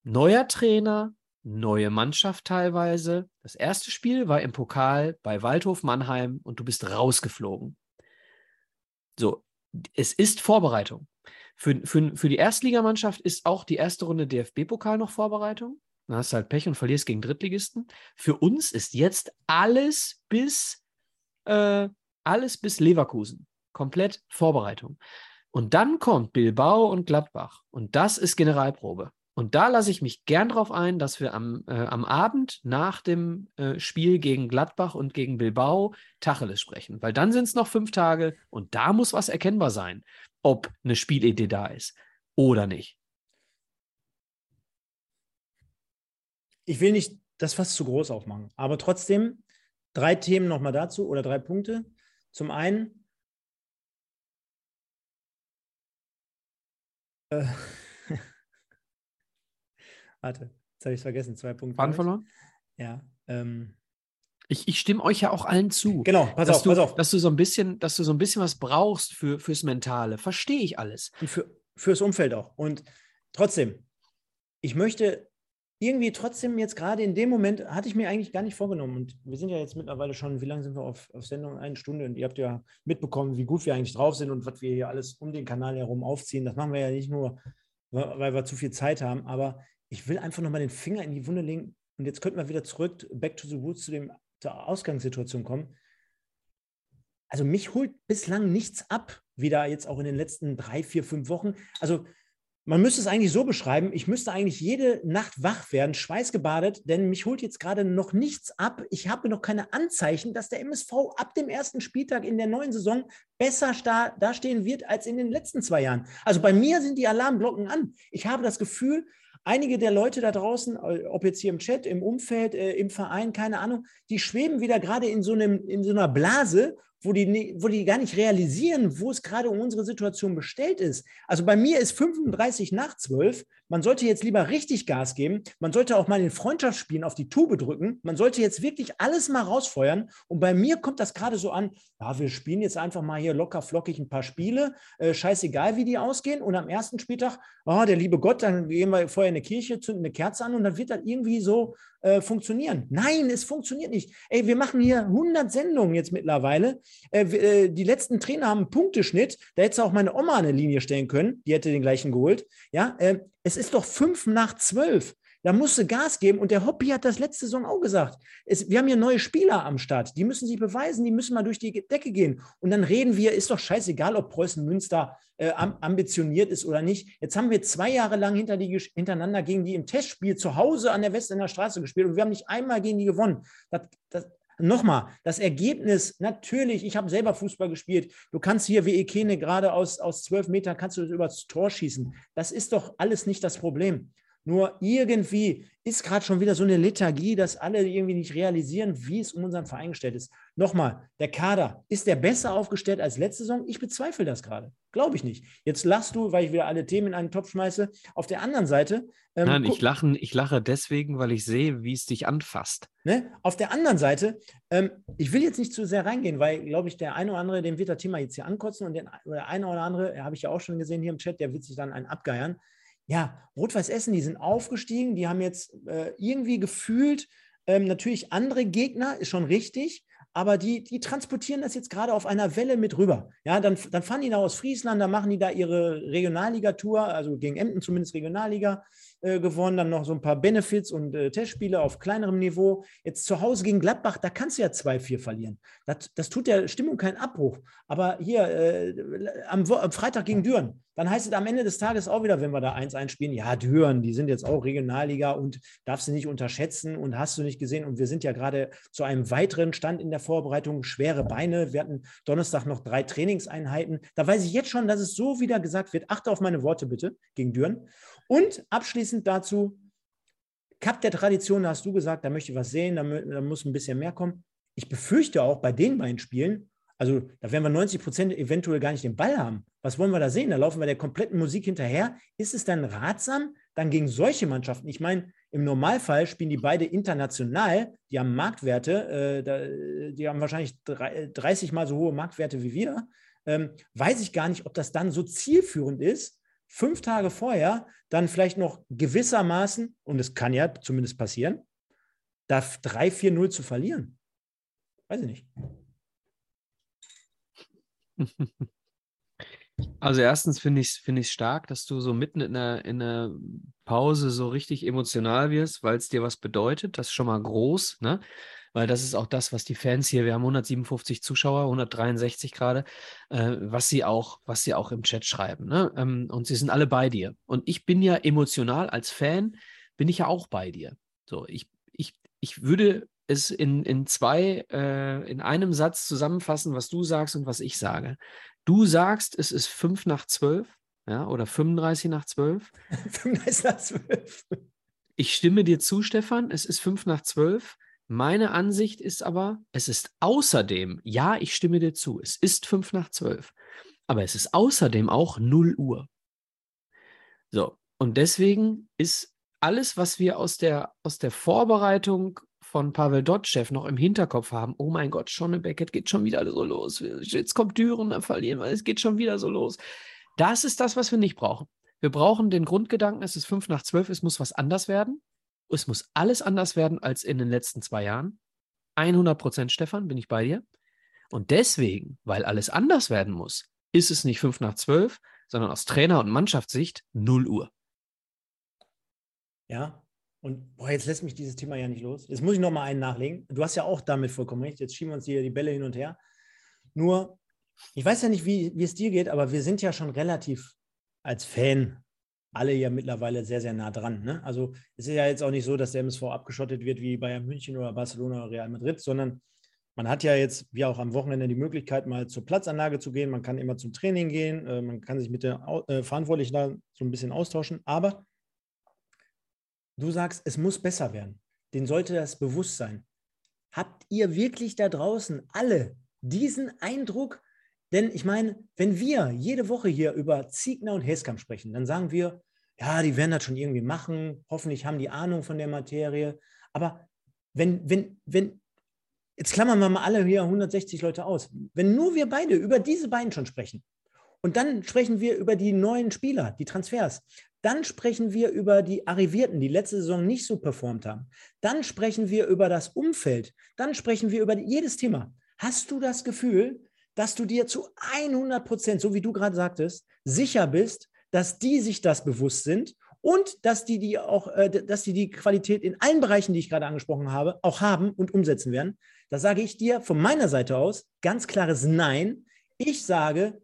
neuer Trainer, neue Mannschaft teilweise. Das erste Spiel war im Pokal bei Waldhof Mannheim und du bist rausgeflogen. So, es ist Vorbereitung. Für, für, für die Erstligamannschaft ist auch die erste Runde DFB-Pokal noch Vorbereitung. Dann hast du halt Pech und verlierst gegen Drittligisten. Für uns ist jetzt alles bis, äh, alles bis Leverkusen. Komplett Vorbereitung. Und dann kommt Bilbao und Gladbach. Und das ist Generalprobe. Und da lasse ich mich gern drauf ein, dass wir am, äh, am Abend nach dem äh, Spiel gegen Gladbach und gegen Bilbao Tacheles sprechen. Weil dann sind es noch fünf Tage und da muss was erkennbar sein, ob eine Spielidee da ist oder nicht. Ich will nicht das fast zu groß aufmachen, aber trotzdem drei Themen nochmal dazu oder drei Punkte. Zum einen, äh, [laughs] warte, jetzt habe ich es vergessen, zwei Punkte. Ich. verloren? Ja, ähm, Ich, ich stimme euch ja auch allen zu. genau, pass dass auf, du, pass auf. Dass du so ein bisschen, dass du so ein bisschen was brauchst für, fürs Mentale. Verstehe ich alles. Und für, fürs Umfeld auch. Und trotzdem, ich möchte irgendwie trotzdem jetzt gerade in dem Moment hatte ich mir eigentlich gar nicht vorgenommen. Und wir sind ja jetzt mittlerweile schon, wie lange sind wir auf, auf Sendung? Eine Stunde. Und ihr habt ja mitbekommen, wie gut wir eigentlich drauf sind und was wir hier alles um den Kanal herum aufziehen. Das machen wir ja nicht nur, weil wir zu viel Zeit haben. Aber ich will einfach nochmal den Finger in die Wunde legen. Und jetzt könnten wir wieder zurück, back to the roots, zu dem, zur Ausgangssituation kommen. Also mich holt bislang nichts ab, wieder jetzt auch in den letzten drei, vier, fünf Wochen. Also man müsste es eigentlich so beschreiben, ich müsste eigentlich jede Nacht wach werden, schweißgebadet, denn mich holt jetzt gerade noch nichts ab. Ich habe noch keine Anzeichen, dass der MSV ab dem ersten Spieltag in der neuen Saison besser dastehen wird als in den letzten zwei Jahren. Also bei mir sind die Alarmglocken an. Ich habe das Gefühl, einige der Leute da draußen, äh, ob jetzt hier im Chat, im Umfeld, äh, im Verein, keine Ahnung, die schweben wieder gerade in so, einem, in so einer Blase wo die, wo die gar nicht realisieren, wo es gerade um unsere Situation bestellt ist. Also bei mir ist 35 nach 12. Man sollte jetzt lieber richtig Gas geben. Man sollte auch mal in Freundschaftsspielen auf die Tube drücken. Man sollte jetzt wirklich alles mal rausfeuern. Und bei mir kommt das gerade so an, ja, wir spielen jetzt einfach mal hier locker flockig ein paar Spiele. Äh, scheißegal, wie die ausgehen. Und am ersten Spieltag, oh, der liebe Gott, dann gehen wir vorher in eine Kirche, zünden eine Kerze an und dann wird das irgendwie so äh, funktionieren. Nein, es funktioniert nicht. Ey, wir machen hier 100 Sendungen jetzt mittlerweile. Äh, äh, die letzten Trainer haben einen Punkteschnitt. Da hätte auch meine Oma eine Linie stellen können. Die hätte den gleichen geholt. Ja, äh, es ist doch fünf nach zwölf. Da musst du Gas geben. Und der Hobby hat das letzte Saison auch gesagt. Es, wir haben hier neue Spieler am Start. Die müssen sich beweisen, die müssen mal durch die Decke gehen. Und dann reden wir, ist doch scheißegal, ob Preußen Münster äh, ambitioniert ist oder nicht. Jetzt haben wir zwei Jahre lang hinter die, hintereinander gegen die im Testspiel zu Hause an der Westender Straße gespielt und wir haben nicht einmal gegen die gewonnen. Das, das, Nochmal, das Ergebnis, natürlich, ich habe selber Fußball gespielt. Du kannst hier wie Ekene gerade aus, aus zwölf Metern, kannst du übers Tor schießen. Das ist doch alles nicht das Problem. Nur irgendwie ist gerade schon wieder so eine Lethargie, dass alle irgendwie nicht realisieren, wie es um unseren Verein gestellt ist. Nochmal, der Kader, ist der besser aufgestellt als letzte Saison? Ich bezweifle das gerade. Glaube ich nicht. Jetzt lachst du, weil ich wieder alle Themen in einen Topf schmeiße. Auf der anderen Seite. Ähm, Nein, ich, lachen, ich lache deswegen, weil ich sehe, wie es dich anfasst. Ne? Auf der anderen Seite, ähm, ich will jetzt nicht zu sehr reingehen, weil, glaube ich, der eine oder andere, dem wird das Thema jetzt hier ankotzen und den, der eine oder andere, habe ich ja auch schon gesehen hier im Chat, der wird sich dann einen abgeiern ja, Rot-Weiß Essen, die sind aufgestiegen, die haben jetzt äh, irgendwie gefühlt ähm, natürlich andere Gegner, ist schon richtig, aber die, die transportieren das jetzt gerade auf einer Welle mit rüber. Ja, dann, dann fahren die da aus Friesland, dann machen die da ihre Regionalliga-Tour, also gegen Emden zumindest Regionalliga äh, gewonnen, dann noch so ein paar Benefits und äh, Testspiele auf kleinerem Niveau. Jetzt zu Hause gegen Gladbach, da kannst du ja 2-4 verlieren. Das, das tut der Stimmung keinen Abbruch. Aber hier äh, am, am, Freitag gegen Düren, dann heißt es am Ende des Tages auch wieder, wenn wir da 1-1 spielen, ja, Düren, die sind jetzt auch Regionalliga und darfst du nicht unterschätzen und hast du nicht gesehen. Und wir sind ja gerade zu einem weiteren Stand in der Vorbereitung, schwere Beine. Wir hatten Donnerstag noch drei Trainingseinheiten. Da weiß ich jetzt schon, dass es so wieder gesagt wird. Achte auf meine Worte bitte gegen Düren. Und abschließend dazu, Cup der Tradition, da hast du gesagt, da möchte ich was sehen, da, da muss ein bisschen mehr kommen. Ich befürchte auch bei den beiden Spielen, also da werden wir 90 Prozent eventuell gar nicht den Ball haben. Was wollen wir da sehen? Da laufen wir der kompletten Musik hinterher. Ist es dann ratsam, dann gegen solche Mannschaften? Ich meine, im Normalfall spielen die beide international, die haben Marktwerte, äh, die haben wahrscheinlich 30 mal so hohe Marktwerte wie wir. Ähm, weiß ich gar nicht, ob das dann so zielführend ist, fünf Tage vorher dann vielleicht noch gewissermaßen, und es kann ja zumindest passieren, da 3-4-0 zu verlieren. Weiß ich nicht. [laughs] Also erstens finde ich es find stark, dass du so mitten in einer, in einer Pause so richtig emotional wirst, weil es dir was bedeutet. Das ist schon mal groß, ne? Weil das ist auch das, was die Fans hier, wir haben 157 Zuschauer, 163 gerade, äh, was sie auch, was sie auch im Chat schreiben. Ne? Ähm, und sie sind alle bei dir. Und ich bin ja emotional als Fan, bin ich ja auch bei dir. So, ich, ich, ich würde es in, in zwei, äh, in einem Satz zusammenfassen, was du sagst und was ich sage. Du sagst, es ist fünf nach zwölf, ja, oder 35 nach zwölf. [laughs] 35 nach zwölf. Ich stimme dir zu, Stefan, es ist fünf nach zwölf. Meine Ansicht ist aber, es ist außerdem, ja, ich stimme dir zu, es ist fünf nach zwölf, aber es ist außerdem auch 0 Uhr. So, und deswegen ist alles, was wir aus der, aus der Vorbereitung von Pavel Dotschew noch im Hinterkopf haben, oh mein Gott, Schonnebeck, geht schon wieder so los. Jetzt kommt Düren, dann verlieren wir, es geht schon wieder so los. Das ist das, was wir nicht brauchen. Wir brauchen den Grundgedanken, es ist fünf nach zwölf, es muss was anders werden. Es muss alles anders werden als in den letzten zwei Jahren. 100 Prozent, Stefan, bin ich bei dir. Und deswegen, weil alles anders werden muss, ist es nicht fünf nach zwölf, sondern aus Trainer- und Mannschaftssicht 0 Uhr. Ja, und boah, jetzt lässt mich dieses Thema ja nicht los. Jetzt muss ich noch mal einen nachlegen. Du hast ja auch damit vollkommen recht. Jetzt schieben wir uns hier die Bälle hin und her. Nur, ich weiß ja nicht, wie, wie es dir geht, aber wir sind ja schon relativ als Fan alle ja mittlerweile sehr, sehr nah dran. Ne? Also es ist ja jetzt auch nicht so, dass der MSV abgeschottet wird wie Bayern München oder Barcelona oder Real Madrid, sondern man hat ja jetzt, wie auch am Wochenende, die Möglichkeit, mal zur Platzanlage zu gehen. Man kann immer zum Training gehen. Äh, man kann sich mit der äh, Verantwortlichen da so ein bisschen austauschen. Aber du sagst, es muss besser werden. Den sollte das bewusst sein. Habt ihr wirklich da draußen alle diesen Eindruck? Denn ich meine, wenn wir jede Woche hier über Ziegner und Heskamp sprechen, dann sagen wir, ja, die werden das schon irgendwie machen. Hoffentlich haben die Ahnung von der Materie. Aber wenn, wenn, wenn, jetzt klammern wir mal alle hier 160 Leute aus. Wenn nur wir beide über diese beiden schon sprechen und dann sprechen wir über die neuen Spieler, die Transfers, dann sprechen wir über die Arrivierten, die letzte Saison nicht so performt haben. Dann sprechen wir über das Umfeld. Dann sprechen wir über jedes Thema. Hast du das Gefühl, dass du dir zu 100 Prozent, so wie du gerade sagtest, sicher bist, dass die sich das bewusst sind und dass die die auch, äh, dass die die Qualität in allen Bereichen, die ich gerade angesprochen habe, auch haben und umsetzen werden? Da sage ich dir von meiner Seite aus ganz klares Nein. Ich sage,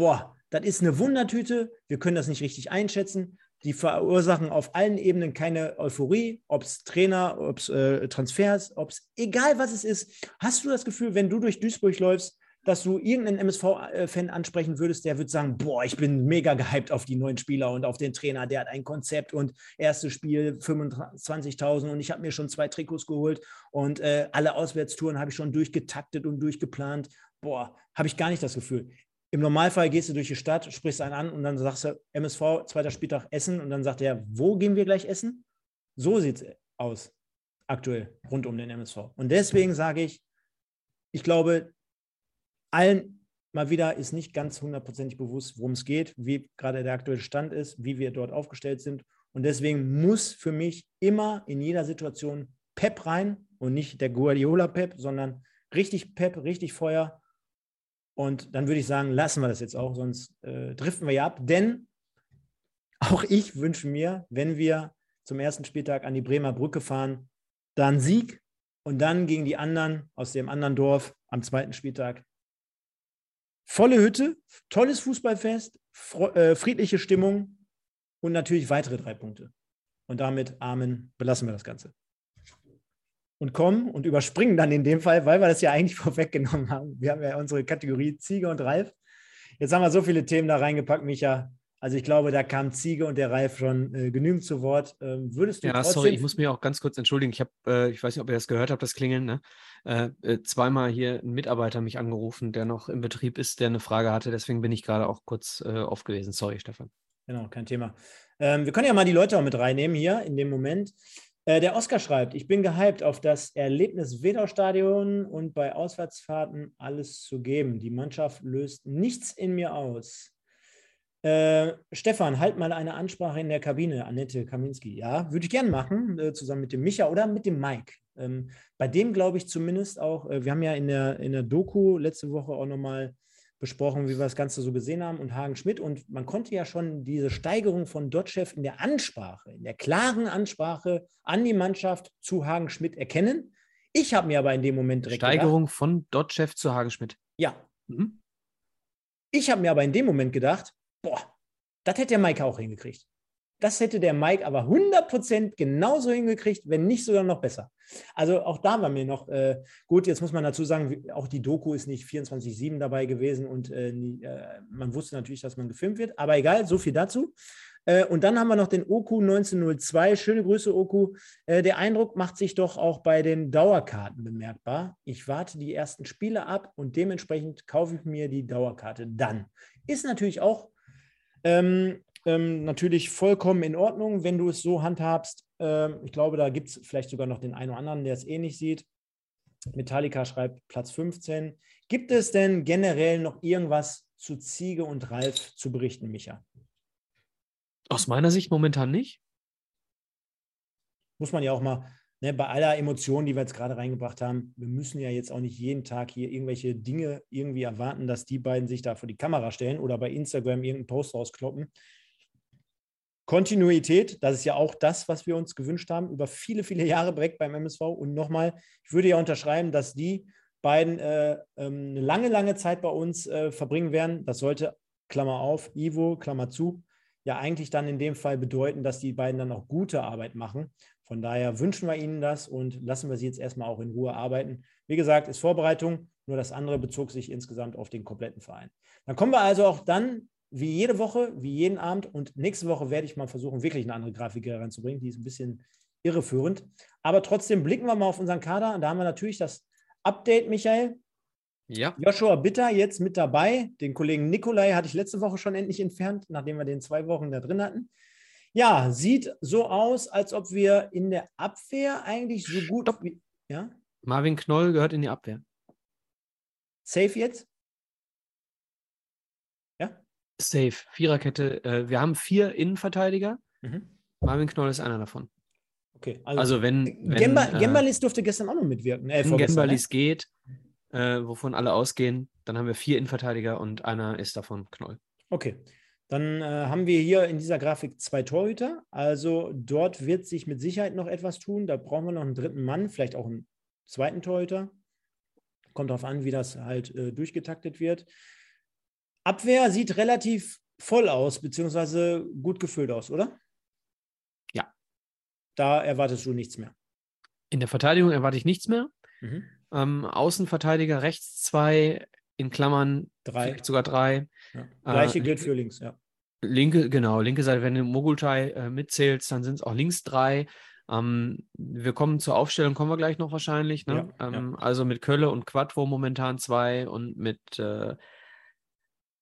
boah, das ist eine Wundertüte. Wir können das nicht richtig einschätzen. Die verursachen auf allen Ebenen keine Euphorie, ob es Trainer, ob es äh, Transfers, ob es egal was es ist. Hast du das Gefühl, wenn du durch Duisburg läufst, dass du irgendeinen MSV-Fan ansprechen würdest, der würde sagen, boah, ich bin mega gehypt auf die neuen Spieler und auf den Trainer, der hat ein Konzept und erstes Spiel 25.000 und ich habe mir schon zwei Trikots geholt und äh, alle Auswärtstouren habe ich schon durchgetaktet und durchgeplant. Boah, habe ich gar nicht das Gefühl. Im Normalfall gehst du durch die Stadt, sprichst einen an und dann sagst du MSV, zweiter Spieltag Essen und dann sagt er, wo gehen wir gleich essen? So sieht es aus aktuell rund um den MSV. Und deswegen sage ich, ich glaube, allen mal wieder ist nicht ganz hundertprozentig bewusst, worum es geht, wie gerade der aktuelle Stand ist, wie wir dort aufgestellt sind. Und deswegen muss für mich immer in jeder Situation Pep rein und nicht der Guardiola-Pep, sondern richtig Pep, richtig Feuer und dann würde ich sagen, lassen wir das jetzt auch, sonst äh, driften wir ja ab. Denn auch ich wünsche mir, wenn wir zum ersten Spieltag an die Bremer Brücke fahren, dann Sieg und dann gegen die anderen aus dem anderen Dorf am zweiten Spieltag. Volle Hütte, tolles Fußballfest, äh, friedliche Stimmung und natürlich weitere drei Punkte. Und damit, Amen, belassen wir das Ganze und kommen und überspringen dann in dem Fall, weil wir das ja eigentlich [laughs] vorweggenommen haben. Wir haben ja unsere Kategorie Ziege und Reif. Jetzt haben wir so viele Themen da reingepackt, Micha. Also ich glaube, da kam Ziege und der Reif schon äh, genügend zu Wort. Ähm, würdest du Ja, sorry, ich muss mich auch ganz kurz entschuldigen. Ich habe, äh, ich weiß nicht, ob ihr das gehört habt, das Klingeln, ne? Äh, äh, zweimal hier ein Mitarbeiter mich angerufen, der noch im Betrieb ist, der eine Frage hatte. Deswegen bin ich gerade auch kurz äh, off gewesen. Sorry, Stefan. Genau, kein Thema. Ähm, wir können ja mal die Leute auch mit reinnehmen hier in dem Moment. Äh, der Oscar schreibt, ich bin gehypt auf das Erlebnis Wedau-Stadion und bei Auswärtsfahrten alles zu geben. Die Mannschaft löst nichts in mir aus. Äh, Stefan, halt mal eine Ansprache in der Kabine, Annette Kaminski. Ja, würde ich gerne machen, äh, zusammen mit dem Micha oder mit dem Mike. Ähm, bei dem glaube ich zumindest auch, äh, wir haben ja in der, in der Doku letzte Woche auch nochmal besprochen, wie wir das Ganze so gesehen haben und Hagen Schmidt. Und man konnte ja schon diese Steigerung von Dotchev in der Ansprache, in der klaren Ansprache an die Mannschaft zu Hagen Schmidt erkennen. Ich habe mir aber in dem Moment direkt. Steigerung gedacht, von Dotchev zu Hagen Schmidt. Ja. Mhm. Ich habe mir aber in dem Moment gedacht, boah, das hätte der Mike auch hingekriegt. Das hätte der Mike aber 100% genauso hingekriegt, wenn nicht sogar noch besser. Also auch da war mir noch äh, gut. Jetzt muss man dazu sagen, auch die Doku ist nicht 24-7 dabei gewesen und äh, nie, äh, man wusste natürlich, dass man gefilmt wird. Aber egal, so viel dazu. Äh, und dann haben wir noch den Oku 1902. Schöne Grüße, Oku. Äh, der Eindruck macht sich doch auch bei den Dauerkarten bemerkbar. Ich warte die ersten Spiele ab und dementsprechend kaufe ich mir die Dauerkarte dann. Ist natürlich auch ähm, ähm, natürlich vollkommen in Ordnung, wenn du es so handhabst. Ähm, ich glaube, da gibt es vielleicht sogar noch den einen oder anderen, der es ähnlich sieht. Metallica schreibt Platz 15. Gibt es denn generell noch irgendwas zu Ziege und Ralf zu berichten, Micha? Aus meiner Sicht momentan nicht. muss man ja auch mal, ne, bei aller Emotion, die wir jetzt gerade reingebracht haben, wir müssen ja jetzt auch nicht jeden Tag hier irgendwelche Dinge irgendwie erwarten, dass die beiden sich da vor die Kamera stellen oder bei Instagram irgendeinen Post rauskloppen. Kontinuität, das ist ja auch das, was wir uns gewünscht haben, über viele, viele Jahre Break beim MSV. Und nochmal, ich würde ja unterschreiben, dass die beiden äh, ähm, eine lange, lange Zeit bei uns äh, verbringen werden. Das sollte, Klammer auf, Ivo, Klammer zu, ja eigentlich dann in dem Fall bedeuten, dass die beiden dann auch gute Arbeit machen. Von daher wünschen wir ihnen das und lassen wir sie jetzt erstmal auch in Ruhe arbeiten. Wie gesagt, ist Vorbereitung, nur das andere bezog sich insgesamt auf den kompletten Verein. Dann kommen wir also auch dann wie jede Woche, wie jeden Abend. Und nächste Woche werde ich mal versuchen, wirklich eine andere Grafik reinzubringen. Die ist ein bisschen irreführend. Aber trotzdem blicken wir mal auf unseren Kader. Und da haben wir natürlich das Update, Michael. Ja. Joshua Bitter jetzt mit dabei. Den Kollegen Nikolai hatte ich letzte Woche schon endlich entfernt, nachdem wir den zwei Wochen da drin hatten. Ja, sieht so aus, als ob wir in der Abwehr eigentlich so gut. Stopp. Wie, ja? Marvin Knoll gehört in die Abwehr. Safe jetzt? Safe. Viererkette. Äh, wir haben vier Innenverteidiger. Mhm. Marvin Knoll ist einer davon. Okay, Also, wenn. wenn Gemba, äh, Gembalis durfte gestern auch noch mitwirken. Äh, wenn vorgestern, Gembalis geht, äh, wovon alle ausgehen, dann haben wir vier Innenverteidiger und einer ist davon Knoll. ne? Okay. Dann äh, haben wir hier in dieser Grafik zwei Torhüter. Also dort wird sich mit Sicherheit noch etwas tun. Da brauchen wir noch einen dritten Mann, vielleicht auch einen zweiten Torhüter. Kommt darauf an, wie das halt äh, durchgetaktet wird. Abwehr sieht relativ voll aus, beziehungsweise gut gefüllt aus, oder? Ja. Da erwartest du nichts mehr. In der Verteidigung erwarte ich nichts mehr. Mhm. Ähm, Außenverteidiger rechts zwei, in Klammern Drei. sogar drei. Ja. Gleiche Äh, gilt für links, ja. Linke, genau, linke Seite, wenn du Mogultai äh, mitzählst, dann sind es auch links drei. Ähm, wir kommen zur Aufstellung, kommen wir gleich noch wahrscheinlich. Ne? Ja, ähm, Also mit Kölle und Quattro momentan zwei und mit äh,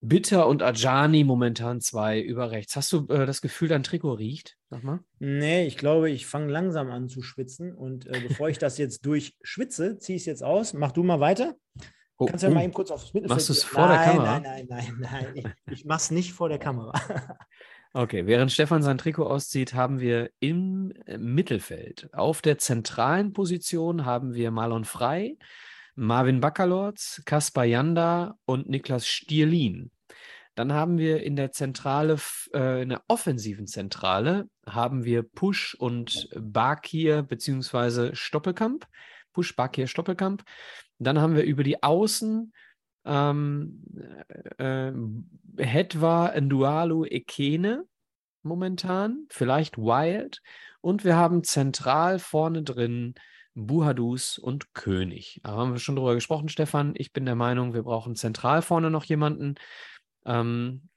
Bitter und Ajani momentan zwei über rechts. Hast du äh, das Gefühl, dein Trikot riecht? Sag mal. Nee, ich glaube, ich fange langsam an zu schwitzen. Und äh, bevor ich das jetzt durchschwitze, ziehe ich es jetzt aus. Mach du mal weiter. Oh, Kannst du ja oh. mal eben kurz aufs Mittelfeld Machst du's gehen? vor der Nein, Kamera? Nein, nein, nein, nein. Ich, ich mach's nicht vor der Kamera. [laughs] Okay, während Stefan sein Trikot auszieht, haben wir im äh, Mittelfeld auf der zentralen Position haben wir Marlon Frey, Marvin Baccalords, Kaspar Janda und Niklas Stierlin. Dann haben wir in der Zentrale, äh, in der offensiven Zentrale, haben wir Push und Bakir beziehungsweise Stoppelkamp. Push, Bakir, Stoppelkamp. Dann haben wir über die Außen ähm, äh, Hetwa Ndualu Ekene momentan, vielleicht Wild. Und wir haben zentral vorne drin Buhadus und König. Da haben wir schon drüber gesprochen, Stefan. Ich bin der Meinung, wir brauchen zentral vorne noch jemanden. Ähm,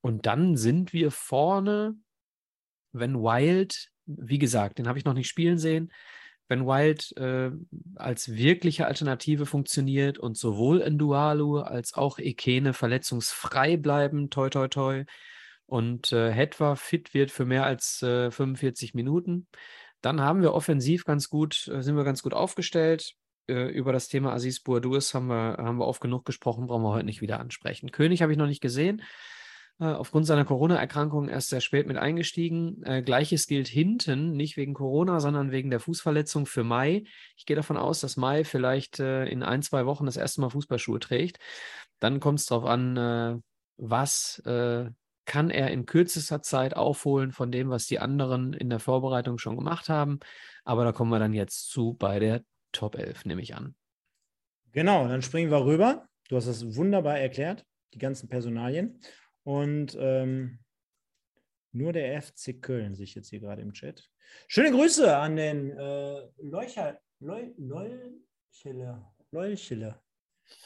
und dann sind wir vorne, wenn Wild, wie gesagt, den habe ich noch nicht spielen sehen, wenn Wild äh, als wirkliche Alternative funktioniert und sowohl Ndualu als auch Ekene verletzungsfrei bleiben, toi toi toi, und äh, Hetwa fit wird für mehr als äh, 45 Minuten, dann haben wir offensiv ganz gut, äh, sind wir ganz gut aufgestellt. Äh, über das Thema Aziz Bourdous haben wir, haben wir oft genug gesprochen, brauchen wir heute nicht wieder ansprechen. König habe ich noch nicht gesehen. Äh, aufgrund seiner Corona-Erkrankung erst sehr spät mit eingestiegen. Gleiches gilt hinten, nicht wegen Corona, sondern wegen der Fußverletzung für Mai. Ich gehe davon aus, dass Mai vielleicht in ein, zwei Wochen das erste Mal Fußballschuhe trägt. Dann kommt es darauf an, was kann er in kürzester Zeit aufholen von dem, was die anderen in der Vorbereitung schon gemacht haben. Aber da kommen wir dann jetzt zu bei der Top 11, nehme ich an. Genau, dann springen wir rüber. Du hast das wunderbar erklärt, die ganzen Personalien. Und ähm, nur der FC Köln sich jetzt hier gerade im Chat. Schöne Grüße an den äh, Leucher, Leu, Leuchele, Leuchele.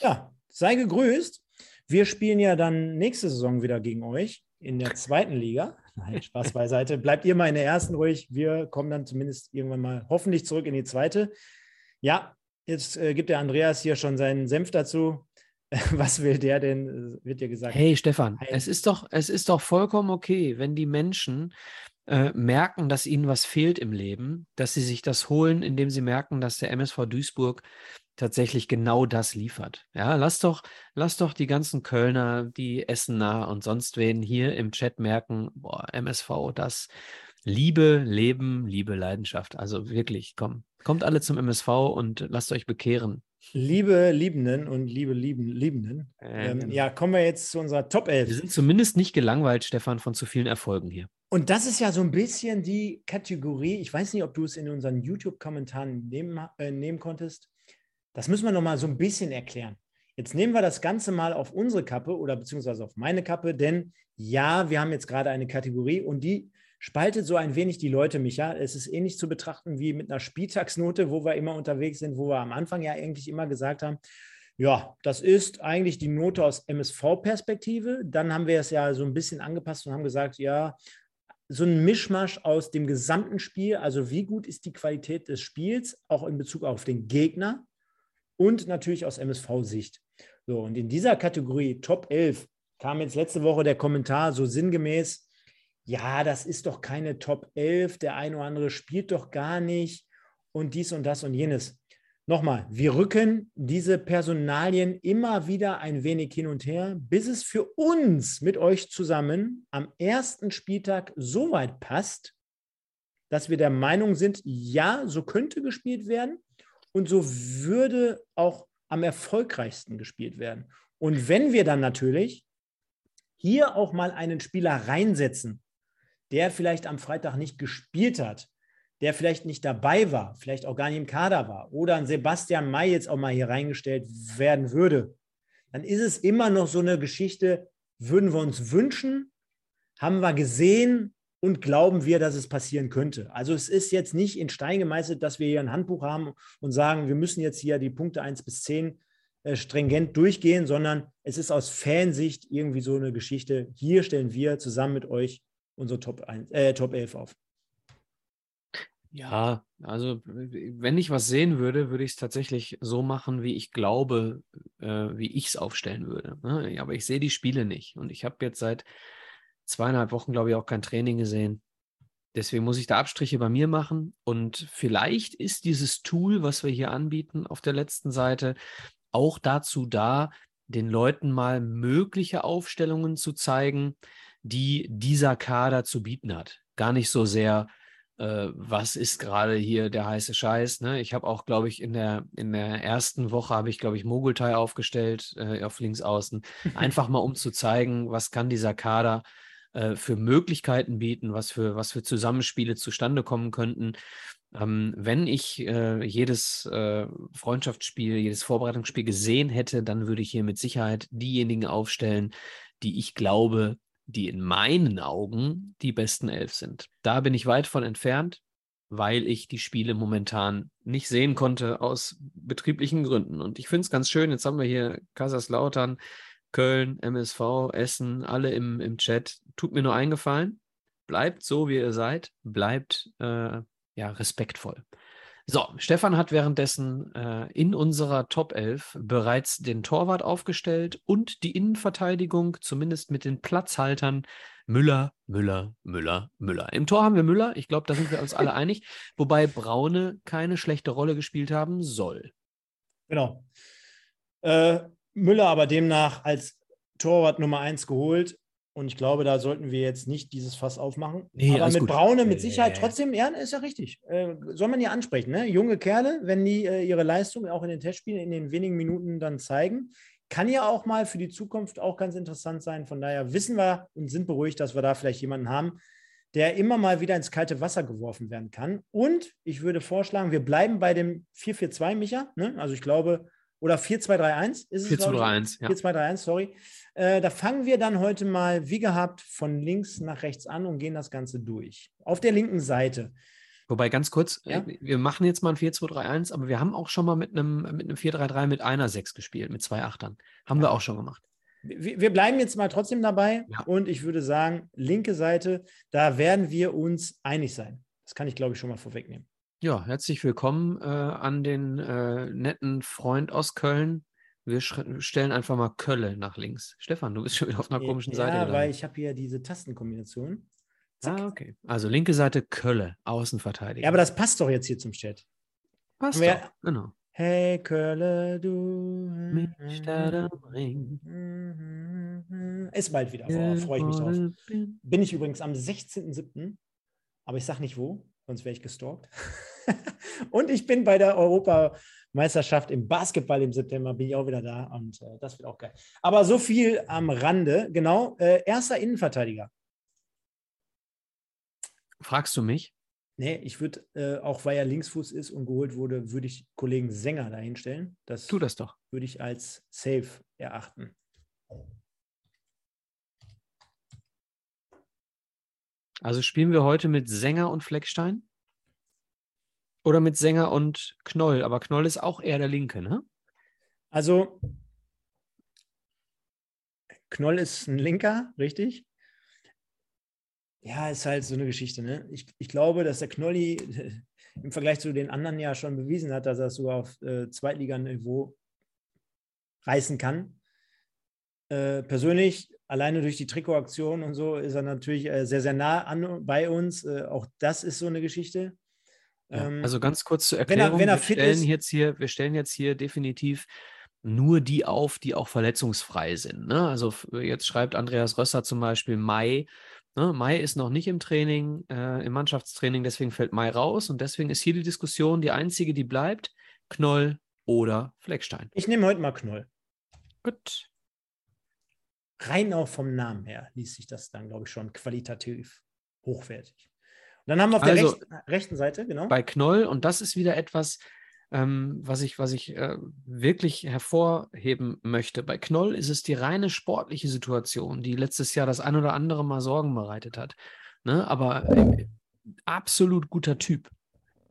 Ja, sei gegrüßt. Wir spielen ja dann nächste Saison wieder gegen euch in der zweiten Liga. Nein, Spaß beiseite. Bleibt ihr mal in der ersten ruhig. Wir kommen dann zumindest irgendwann mal hoffentlich zurück in die zweite. Ja, jetzt äh, gibt der Andreas hier schon seinen Senf dazu. [laughs] Was will der denn? Wird dir gesagt. Hey Stefan, es ist doch, es ist doch vollkommen okay, wenn die Menschen äh, merken, dass ihnen was fehlt im Leben, dass sie sich das holen, indem sie merken, dass der MSV Duisburg tatsächlich genau das liefert. Ja, lass doch, lass doch die ganzen Kölner, die Essener und sonst wen hier im Chat merken, boah, MSV, das, Liebe, Leben, Liebe, Leidenschaft. Also wirklich, komm, kommt alle zum MSV und lasst euch bekehren. Liebe Liebenden und liebe Lieben, Liebenden. Äh, Ähm, genau. ja, kommen wir jetzt zu unserer Top 11. Wir sind zumindest nicht gelangweilt, Stefan, von zu vielen Erfolgen hier. Und das ist ja so ein bisschen die Kategorie, ich weiß nicht, ob du es in unseren YouTube-Kommentaren nehmen, äh, nehmen konntest. Das müssen wir nochmal so ein bisschen erklären. Jetzt nehmen wir das Ganze mal auf unsere Kappe oder beziehungsweise auf meine Kappe, denn ja, wir haben jetzt gerade eine Kategorie und die spaltet so ein wenig die Leute, Micha. Es ist ähnlich zu betrachten wie mit einer Spieltagsnote, wo wir immer unterwegs sind, wo wir am Anfang ja eigentlich immer gesagt haben, ja, das ist eigentlich die Note aus MSV-Perspektive. Dann haben wir es ja so ein bisschen angepasst und haben gesagt, ja, so ein Mischmasch aus dem gesamten Spiel, also wie gut ist die Qualität des Spiels, auch in Bezug auf den Gegner und natürlich aus MSV-Sicht. So, und in dieser Kategorie Top 11 kam jetzt letzte Woche der Kommentar so sinngemäß, ja, das ist doch keine Top 11, der eine oder andere spielt doch gar nicht und dies und das und jenes. Nochmal, wir rücken diese Personalien immer wieder ein wenig hin und her, bis es für uns mit euch zusammen am ersten Spieltag so weit passt, dass wir der Meinung sind, ja, so könnte gespielt werden und so würde auch am erfolgreichsten gespielt werden. Und wenn wir dann natürlich hier auch mal einen Spieler reinsetzen, der vielleicht am Freitag nicht gespielt hat, der vielleicht nicht dabei war, vielleicht auch gar nicht im Kader war, oder ein Sebastian May jetzt auch mal hier reingestellt werden würde, dann ist es immer noch so eine Geschichte, würden wir uns wünschen, haben wir gesehen und glauben wir, dass es passieren könnte. Also es ist jetzt nicht in Stein gemeißelt, dass wir hier ein Handbuch haben und sagen, wir müssen jetzt hier die Punkte 1 bis 10 äh, stringent durchgehen, sondern es ist aus Fansicht irgendwie so eine Geschichte. Hier stellen wir zusammen mit euch unsere Top, 1, äh, Top 11 auf. Ja, also wenn ich was sehen würde, würde ich es tatsächlich so machen, wie ich glaube, äh, wie ich es aufstellen würde. Ne? Aber ich sehe die Spiele nicht. Und ich habe jetzt seit zweieinhalb Wochen, glaube ich, auch kein Training gesehen. Deswegen muss ich da Abstriche bei mir machen. Und vielleicht ist dieses Tool, was wir hier anbieten auf der letzten Seite, auch dazu da, den Leuten mal mögliche Aufstellungen zu zeigen, die dieser Kader zu bieten hat. Gar nicht so sehr, äh, was ist gerade hier der heiße Scheiß. Ne? Ich habe auch, glaube ich, in der, in der ersten Woche habe ich, glaube ich, Mogultai aufgestellt äh, auf links außen. [laughs] Einfach mal, um zu zeigen, was kann dieser Kader äh, für Möglichkeiten bieten, was für, was für Zusammenspiele zustande kommen könnten. Ähm, wenn ich äh, jedes äh, Freundschaftsspiel, jedes Vorbereitungsspiel gesehen hätte, dann würde ich hier mit Sicherheit diejenigen aufstellen, die ich glaube, die in meinen Augen die besten elf sind. Da bin ich weit von entfernt, weil ich die Spiele momentan nicht sehen konnte aus betrieblichen Gründen. Und ich finde es ganz schön, jetzt haben wir hier Kaiserslautern, Köln, MSV, Essen, alle im, im Chat. Tut mir nur eingefallen, bleibt so, wie ihr seid, bleibt äh, ja respektvoll. So, Stefan hat währenddessen äh, in unserer Top 11 bereits den Torwart aufgestellt und die Innenverteidigung, zumindest mit den Platzhaltern Müller, Müller, Müller, Müller. Im Tor haben wir Müller, ich glaube, da sind wir uns alle [laughs] einig, wobei Braune keine schlechte Rolle gespielt haben soll. Genau. Äh, Müller aber demnach als Torwart Nummer 1 geholt. Und ich glaube, da sollten wir jetzt nicht dieses Fass aufmachen. Nee, Aber mit gut. Braune mit Sicherheit trotzdem, ja, ist ja richtig. Äh, soll man ja ansprechen. Ne? Junge Kerle, wenn die äh, ihre Leistung auch in den Testspielen in den wenigen Minuten dann zeigen, kann ja auch mal für die Zukunft auch ganz interessant sein. Von daher wissen wir und sind beruhigt, dass wir da vielleicht jemanden haben, der immer mal wieder ins kalte Wasser geworfen werden kann. Und ich würde vorschlagen, wir bleiben bei dem 4-4-2, Micha. Ne? Also ich glaube, oder 4-2-3-1 ist es. 4 zu glaub ich. 3 1, ja. 4-2-3-1, sorry. Äh, da fangen wir dann heute mal, wie gehabt, von links nach rechts an und gehen das Ganze durch. Auf der linken Seite. Wobei ganz kurz, Ja. äh, wir machen jetzt mal ein 4-2-3-1, aber wir haben auch schon mal mit einem, mit einem 4-3-3 mit einer 6 gespielt, mit zwei Achtern. Haben wir auch schon gemacht. Wir, wir bleiben jetzt mal trotzdem dabei Ja. und ich würde sagen, linke Seite, da werden wir uns einig sein. Das kann ich, glaube ich, schon mal vorwegnehmen. Ja, herzlich willkommen äh, an den äh, netten Freund aus Köln. Wir stellen einfach mal Kölle nach links. Stefan, du bist schon wieder auf einer komischen ja, Seite. weil gelandet. ich habe hier diese Tastenkombination. Zack. Ah, okay. Also linke Seite Kölle, Außenverteidiger. Ja, aber das passt doch jetzt hier zum Chat. passt doch. Genau. Hey, Kölle, du. Mich da Ring. [laughs] Ist bald wieder. Oh, freue ich mich drauf. bin. Bin ich übrigens am 16.07. aber ich sage nicht wo, sonst wäre ich gestalkt. [laughs] [laughs] und ich bin bei der Europameisterschaft im Basketball im September, bin ich auch wieder da und äh, das wird auch geil. Aber so viel am Rande, genau. Äh, erster Innenverteidiger. Fragst du mich? Nee, ich würde, äh, auch weil er Linksfuß ist und geholt wurde, würde ich Kollegen Sänger dahinstellen. Das Tu das doch. würde ich als safe erachten. Also spielen wir heute mit Sänger und Fleckstein? Oder mit Sänger und Knoll? Aber Knoll ist auch eher der Linke, ne? Also, Knoll ist ein Linker, richtig? Ja, ist halt so eine Geschichte. Ne? Ich, ich glaube, dass der Knolli [laughs] im Vergleich zu den anderen ja schon bewiesen hat, dass er es sogar auf äh, Zweitliganiveau reißen kann. Äh, persönlich, alleine durch die Trikotaktion und so, ist er natürlich äh, sehr, sehr nah an, bei uns. Äh, auch das ist so eine Geschichte. Ja, Ähm, also ganz kurz zur wenn er- Erklärung. wenn er wir, stellen ist- jetzt hier, wir stellen jetzt hier definitiv nur die auf, die auch verletzungsfrei sind. Ne? Also jetzt schreibt Andreas Rösser zum Beispiel Mai. Ne? Mai ist noch nicht im Training, äh, im Mannschaftstraining, deswegen fällt Mai raus. Und deswegen ist hier die Diskussion die einzige, die bleibt: Knoll oder Fleckstein. Ich nehme heute mal Knoll. Gut. Rein auch vom Namen her liest sich das dann, glaube ich, schon qualitativ hochwertig. Dann haben wir auf der Also, rechten, rechten Seite, genau. bei Knoll, und das ist wieder etwas, ähm, was ich, was ich äh, wirklich hervorheben möchte. Bei Knoll ist es die reine sportliche Situation, die letztes Jahr das ein oder andere Mal Sorgen bereitet hat. Ne? Aber äh, absolut guter Typ.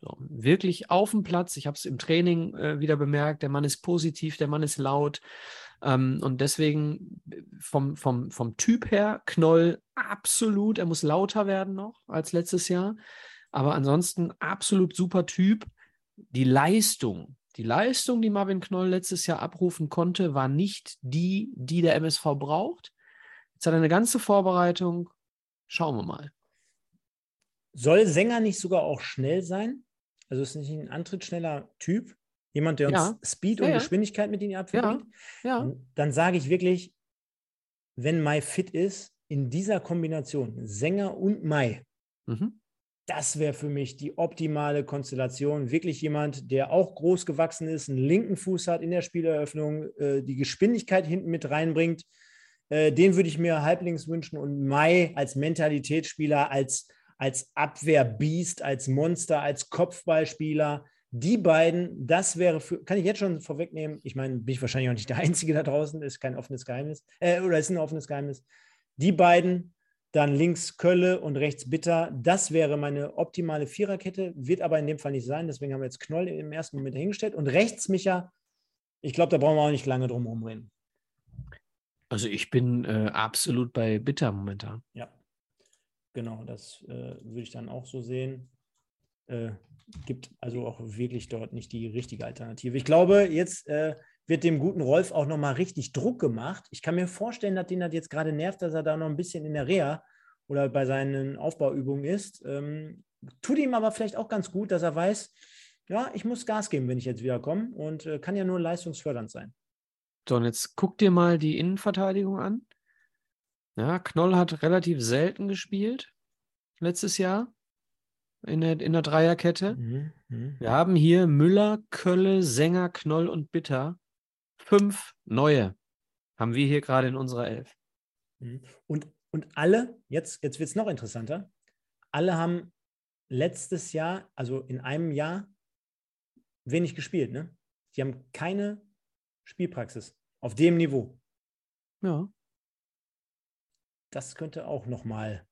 So, wirklich auf dem Platz. Ich habe es im Training äh, wieder bemerkt. Der Mann ist positiv, der Mann ist laut. Ähm, und deswegen äh, vom, vom, vom Typ her, Knoll absolut. Er muss lauter werden noch als letztes Jahr. Aber ansonsten absolut super Typ. Die Leistung, die Leistung, die Marvin Knoll letztes Jahr abrufen konnte, war nicht die, die der MSV braucht. Jetzt hat er eine ganze Vorbereitung. Schauen wir mal. Soll Sänger nicht sogar auch schnell sein? Also ist nicht ein antrittsschneller Typ? Jemand, der uns Ja. Speed Ja, und. Geschwindigkeit mit in die Abwehr bringt? Ja, Dann sage ich wirklich, wenn Mai fit ist, in dieser Kombination Sänger und Mai, mhm. das wäre für mich die optimale Konstellation. Wirklich jemand, der auch groß gewachsen ist, einen linken Fuß hat in der Spieleröffnung, äh, die Geschwindigkeit hinten mit reinbringt. Äh, den würde ich mir halblinks wünschen und Mai als Mentalitätsspieler, als, als Abwehrbiest, als Monster, als Kopfballspieler. Die beiden, das wäre für, kann ich jetzt schon vorwegnehmen. Ich meine, bin ich wahrscheinlich auch nicht der Einzige da draußen, ist kein offenes Geheimnis, äh, oder ist ein offenes Geheimnis. Die beiden, dann links Kölle und rechts Bitter. Das wäre meine optimale Viererkette, wird aber in dem Fall nicht sein. Deswegen haben wir jetzt Knoll im ersten Moment hingestellt. Und rechts Micha, ich glaube, da brauchen wir auch nicht lange drum herum reden. Also ich bin äh, absolut bei Bitter momentan. Ja, genau, das äh, würde ich dann auch so sehen. Äh, gibt also auch wirklich dort nicht die richtige Alternative. Ich glaube, jetzt äh, wird dem guten Rolf auch nochmal richtig Druck gemacht. Ich kann mir vorstellen, dass den das jetzt gerade nervt, dass er da noch ein bisschen in der Reha oder bei seinen Aufbauübungen ist. Ähm, tut ihm aber vielleicht auch ganz gut, dass er weiß, ja, ich muss Gas geben, wenn ich jetzt wieder komme und äh, kann ja nur leistungsfördernd sein. So, und jetzt guck dir mal die Innenverteidigung an. Ja, Knoll hat relativ selten gespielt letztes Jahr in der, in der Dreierkette. Mhm, mhm. Wir haben hier Müller, Kölle, Sänger, Knoll und Bitter. Fünf neue haben wir hier gerade in unserer Elf. Mhm. Und, und alle, jetzt, jetzt wird es noch interessanter, alle haben letztes Jahr, also in einem Jahr, wenig gespielt. Ne? Die haben keine Spielpraxis auf dem Niveau. Ja. Das könnte auch nochmal.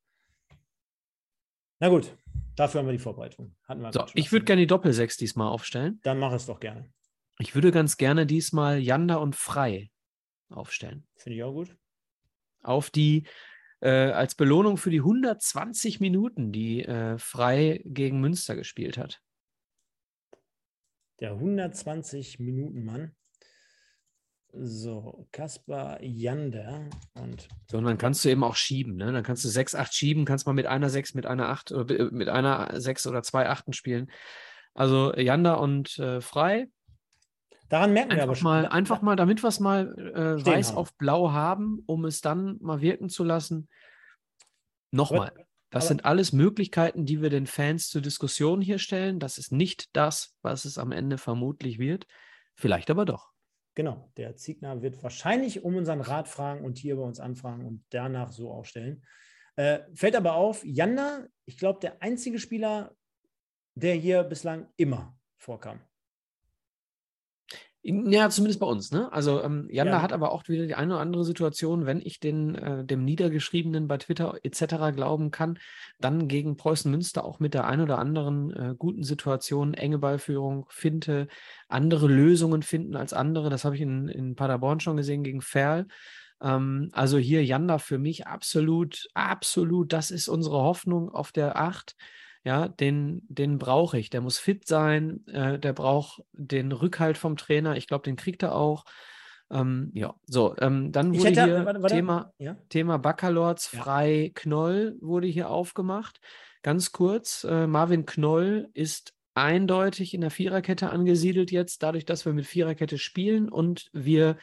Na gut, dafür haben wir die Vorbereitung. Hatten wir So, ich würde gerne die Doppelsechs diesmal aufstellen. Dann mach es doch gerne. Ich würde ganz gerne diesmal Janda und Frei aufstellen. Finde ich auch gut. Auf die, äh, als Belohnung für die 120 Minuten, die äh, Frei gegen Münster gespielt hat. Der 120 Minuten Mann. So, Kaspar Jander und So, und dann kannst du eben auch schieben, ne? Dann kannst du 6, 8 schieben, kannst mal mit einer 6, mit einer 8 oder äh, mit einer 6 oder zwei Achten spielen. Also Janda und äh, Frei. daran merken wir aber Einfach schon. mal, da- einfach mal, damit wir es mal äh, weiß haben. auf blau haben, um es dann mal wirken zu lassen. Nochmal. Das sind alles Möglichkeiten, die wir den Fans zur Diskussion hier stellen. Das ist nicht das, was es am Ende vermutlich wird. Vielleicht aber doch. Genau, der Ziegner wird wahrscheinlich um unseren Rat fragen und hier bei uns anfragen und danach so aufstellen. Äh, fällt aber auf, Janda, ich glaube, der einzige Spieler, der hier bislang immer vorkam. Ja, zumindest bei uns, ne? Also ähm, Janda Ja. hat aber auch wieder die eine oder andere Situation, wenn ich den, äh, dem Niedergeschriebenen bei Twitter etc. glauben kann, dann gegen Preußen Münster auch mit der ein oder anderen äh, guten Situation, enge Ballführung, Finte, andere Lösungen finden als andere. Das habe ich in, in Paderborn schon gesehen gegen Ferl. Ähm, also hier Janda für mich absolut, absolut, das ist unsere Hoffnung auf der Acht. Ja, den, den brauche ich. Der muss fit sein, äh, der braucht den Rückhalt vom Trainer. Ich glaube, den kriegt er auch. Ähm, ja, so, ähm, dann wurde hätte- hier warte, warte. Thema, Ja? Thema Baccalords Ja. frei Knoll wurde hier aufgemacht. Ganz kurz, äh, Marvin Knoll ist eindeutig in der Viererkette angesiedelt jetzt, dadurch, dass wir mit Viererkette spielen und wir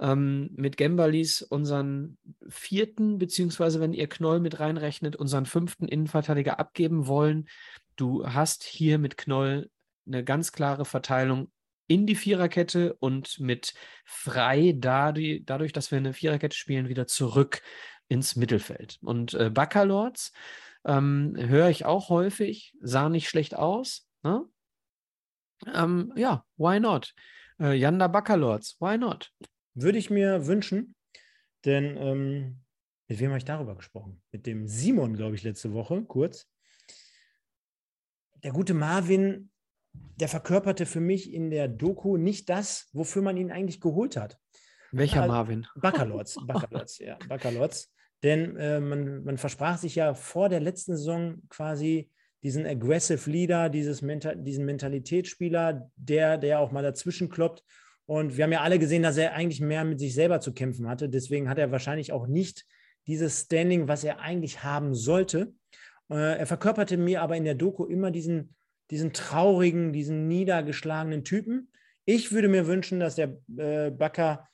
ähm, mit Gembalis unseren vierten, beziehungsweise wenn ihr Knoll mit reinrechnet, unseren fünften Innenverteidiger abgeben wollen. Du hast hier mit Knoll eine ganz klare Verteilung in die Viererkette und mit frei dadurch, dadurch dass wir eine Viererkette spielen, wieder zurück ins Mittelfeld. Und äh, Baccalords ähm, höre ich auch häufig, sah nicht schlecht aus. Ne? Ähm, ja, why not? Äh, Janda Baccalords, why not? Würde ich mir wünschen, denn ähm, mit wem habe ich darüber gesprochen? Mit dem Simon, glaube ich, letzte Woche, kurz. Der gute Marvin, der verkörperte für mich in der Doku nicht das, wofür man ihn eigentlich geholt hat. Welcher [laughs] Ja, Marvin? Baccalords, Baccalords, ja, Baccalords. Denn äh, man, man versprach sich ja vor der letzten Saison quasi diesen Aggressive Leader, dieses Mental, diesen Mentalitätsspieler, der, der auch mal dazwischen kloppt. Und wir haben ja alle gesehen, dass er eigentlich mehr mit sich selber zu kämpfen hatte. Deswegen hat er wahrscheinlich auch nicht dieses Standing, was er eigentlich haben sollte. Äh, er verkörperte mir aber in der Doku immer diesen, diesen traurigen, diesen niedergeschlagenen Typen. Ich würde mir wünschen, dass der äh, Bakker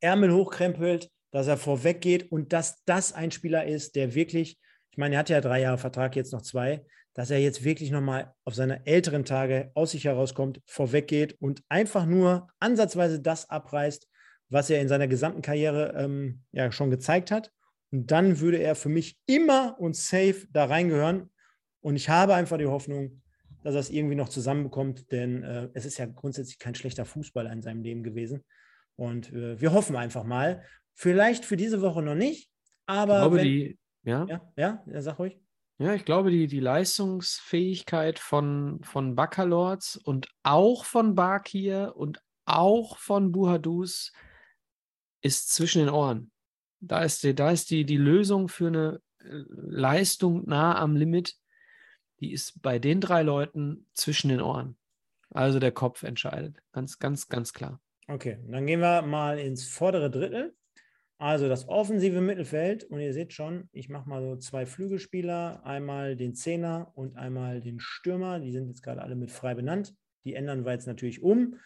Ärmel hochkrempelt, dass er vorweg geht und dass das ein Spieler ist, der wirklich, ich meine, er hat ja drei Jahre Vertrag, jetzt noch zwei, dass er jetzt wirklich nochmal auf seine älteren Tage aus sich herauskommt, vorweg geht und einfach nur ansatzweise das abreißt, was er in seiner gesamten Karriere ähm, ja schon gezeigt hat. Und dann würde er für mich immer und safe da reingehören. Und ich habe einfach die Hoffnung, dass er es irgendwie noch zusammenbekommt, denn äh, es ist ja grundsätzlich kein schlechter Fußballer in seinem Leben gewesen. Und äh, wir hoffen einfach mal. Vielleicht für diese Woche noch nicht, aber. Ich glaube, wenn, die, ja, ja, ja, sag ruhig. Ja, ich glaube, die, die Leistungsfähigkeit von, von Baccalords und auch von Bakir und auch von Buhadus ist zwischen den Ohren. Da ist, die, da ist die, die Lösung für eine äh, Leistung nah am Limit, die ist bei den drei Leuten zwischen den Ohren. Also der Kopf entscheidet. Ganz, ganz, ganz klar. Okay, dann gehen wir mal ins vordere Drittel. Also das offensive Mittelfeld. Und ihr seht schon, ich mache mal so zwei Flügelspieler, einmal den Zehner und einmal den Stürmer. Die sind jetzt gerade alle mit frei benannt. Die ändern wir jetzt natürlich um.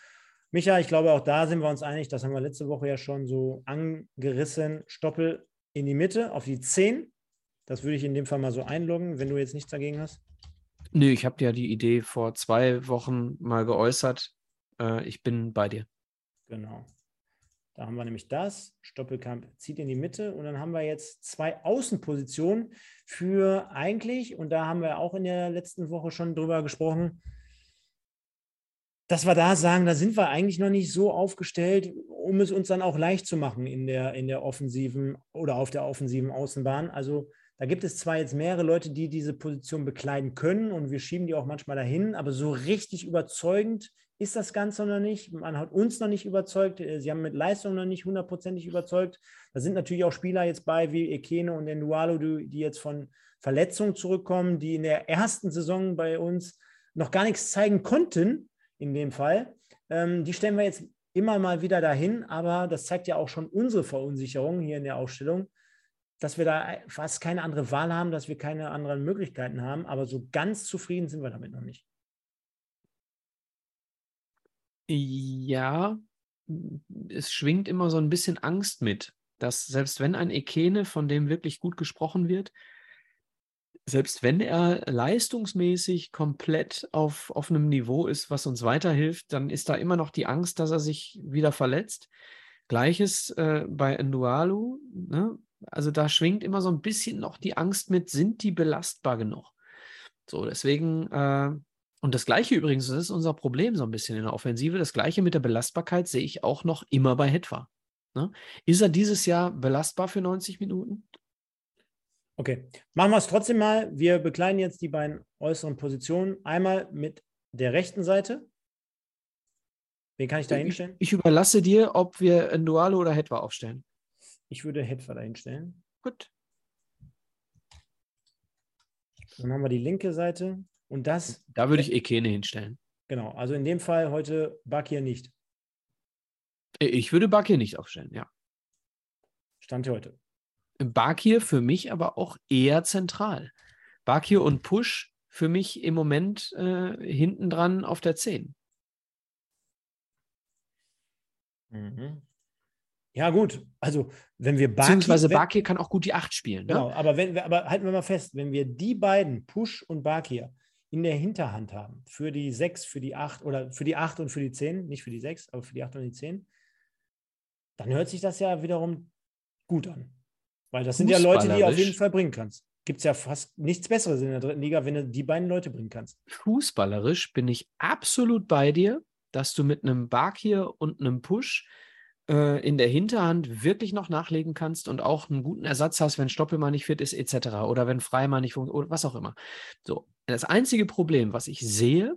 Micha, ich glaube, auch da sind wir uns einig, das haben wir letzte Woche ja schon so angerissen. Stoppel in die Mitte auf die 10. Das würde ich in dem Fall mal so einloggen, wenn du jetzt nichts dagegen hast. Nö, ich habe ja die Idee vor zwei Wochen mal geäußert. Äh, ich bin bei dir. Genau. Da haben wir nämlich das. Stoppelkamp zieht in die Mitte und dann haben wir jetzt zwei Außenpositionen für eigentlich, und da haben wir auch in der letzten Woche schon drüber gesprochen, dass wir da sagen, da sind wir eigentlich noch nicht so aufgestellt, um es uns dann auch leicht zu machen in der, in der offensiven oder auf der offensiven Außenbahn. Also da gibt es zwar jetzt mehrere Leute, die diese Position bekleiden können und wir schieben die auch manchmal dahin, aber so richtig überzeugend ist das Ganze noch nicht. Man hat uns noch nicht überzeugt. Sie haben mit Leistung noch nicht hundertprozentig überzeugt. Da sind natürlich auch Spieler jetzt bei wie Ekene und Endualo, die, die jetzt von Verletzungen zurückkommen, die in der ersten Saison bei uns noch gar nichts zeigen konnten, in dem Fall. Ähm, die stellen wir jetzt immer mal wieder dahin, aber das zeigt ja auch schon unsere Verunsicherung hier in der Ausstellung, dass wir da fast keine andere Wahl haben, dass wir keine anderen Möglichkeiten haben, aber so ganz zufrieden sind wir damit noch nicht. Ja, es schwingt immer so ein bisschen Angst mit, dass selbst wenn ein Ekene, von dem wirklich gut gesprochen wird, selbst wenn er leistungsmäßig komplett auf, einem Niveau ist, was uns weiterhilft, dann ist da immer noch die Angst, dass er sich wieder verletzt. Gleiches äh, bei Ndualu. Ne? Also da schwingt immer so ein bisschen noch die Angst mit, sind die belastbar genug? So, deswegen, äh, und das Gleiche übrigens, das ist unser Problem so ein bisschen in der Offensive, das Gleiche mit der Belastbarkeit sehe ich auch noch immer bei Hetwa. Ne? Ist er dieses Jahr belastbar für 90 Minuten? Okay, machen wir es trotzdem mal. Wir bekleiden jetzt die beiden äußeren Positionen. Einmal mit der rechten Seite. Wen kann ich da hinstellen? Ich, ich überlasse dir, ob wir Ndualo oder Hetwa aufstellen. Ich würde Hetwa da hinstellen. Gut. Dann haben wir die linke Seite. Und das. Da würde ich Ekene hinstellen. Genau, also in dem Fall heute Bakir nicht. Ich würde Bakir nicht aufstellen, ja. Stand heute. Bakir für mich aber auch eher zentral. Bakir und Push für mich im Moment äh, hinten dran auf der 10. Mhm. Ja, gut. Also, wenn wir Bakir. Beziehungsweise Bakir kann auch gut die 8 spielen. Ne? Genau, ne? aber, wenn wir, aber halten wir mal fest, wenn wir die beiden, Push und Bakir, in der Hinterhand haben, für die 6, für die 8 oder für die 8 und für die 10, nicht für die 6, aber für die 8 und die 10, dann hört sich das ja wiederum gut an. Weil das sind ja Leute, die du auf jeden Fall bringen kannst. Gibt es ja fast nichts Besseres in der dritten Liga, wenn du die beiden Leute bringen kannst. Fußballerisch bin ich absolut bei dir, dass du mit einem Bakir und einem Push äh, in der Hinterhand wirklich noch nachlegen kannst und auch einen guten Ersatz hast, wenn Stoppelmann nicht fit ist, etc. Oder wenn Freimann nicht funktioniert, was auch immer. So, das einzige Problem, was ich sehe,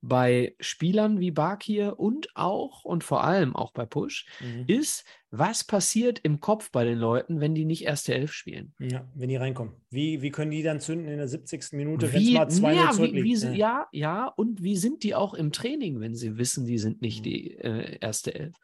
bei Spielern wie Bakir und auch und vor allem auch bei Push, mhm. ist, was passiert im Kopf bei den Leuten, wenn die nicht erste Elf spielen? Ja, wenn die reinkommen. Wie, wie können die dann zünden in der 70. Minute, wenn es mal 2 ja, wie, wie, ja. ja, ja, und wie sind die auch im Training, wenn sie wissen, die sind nicht mhm. die äh, erste Elf?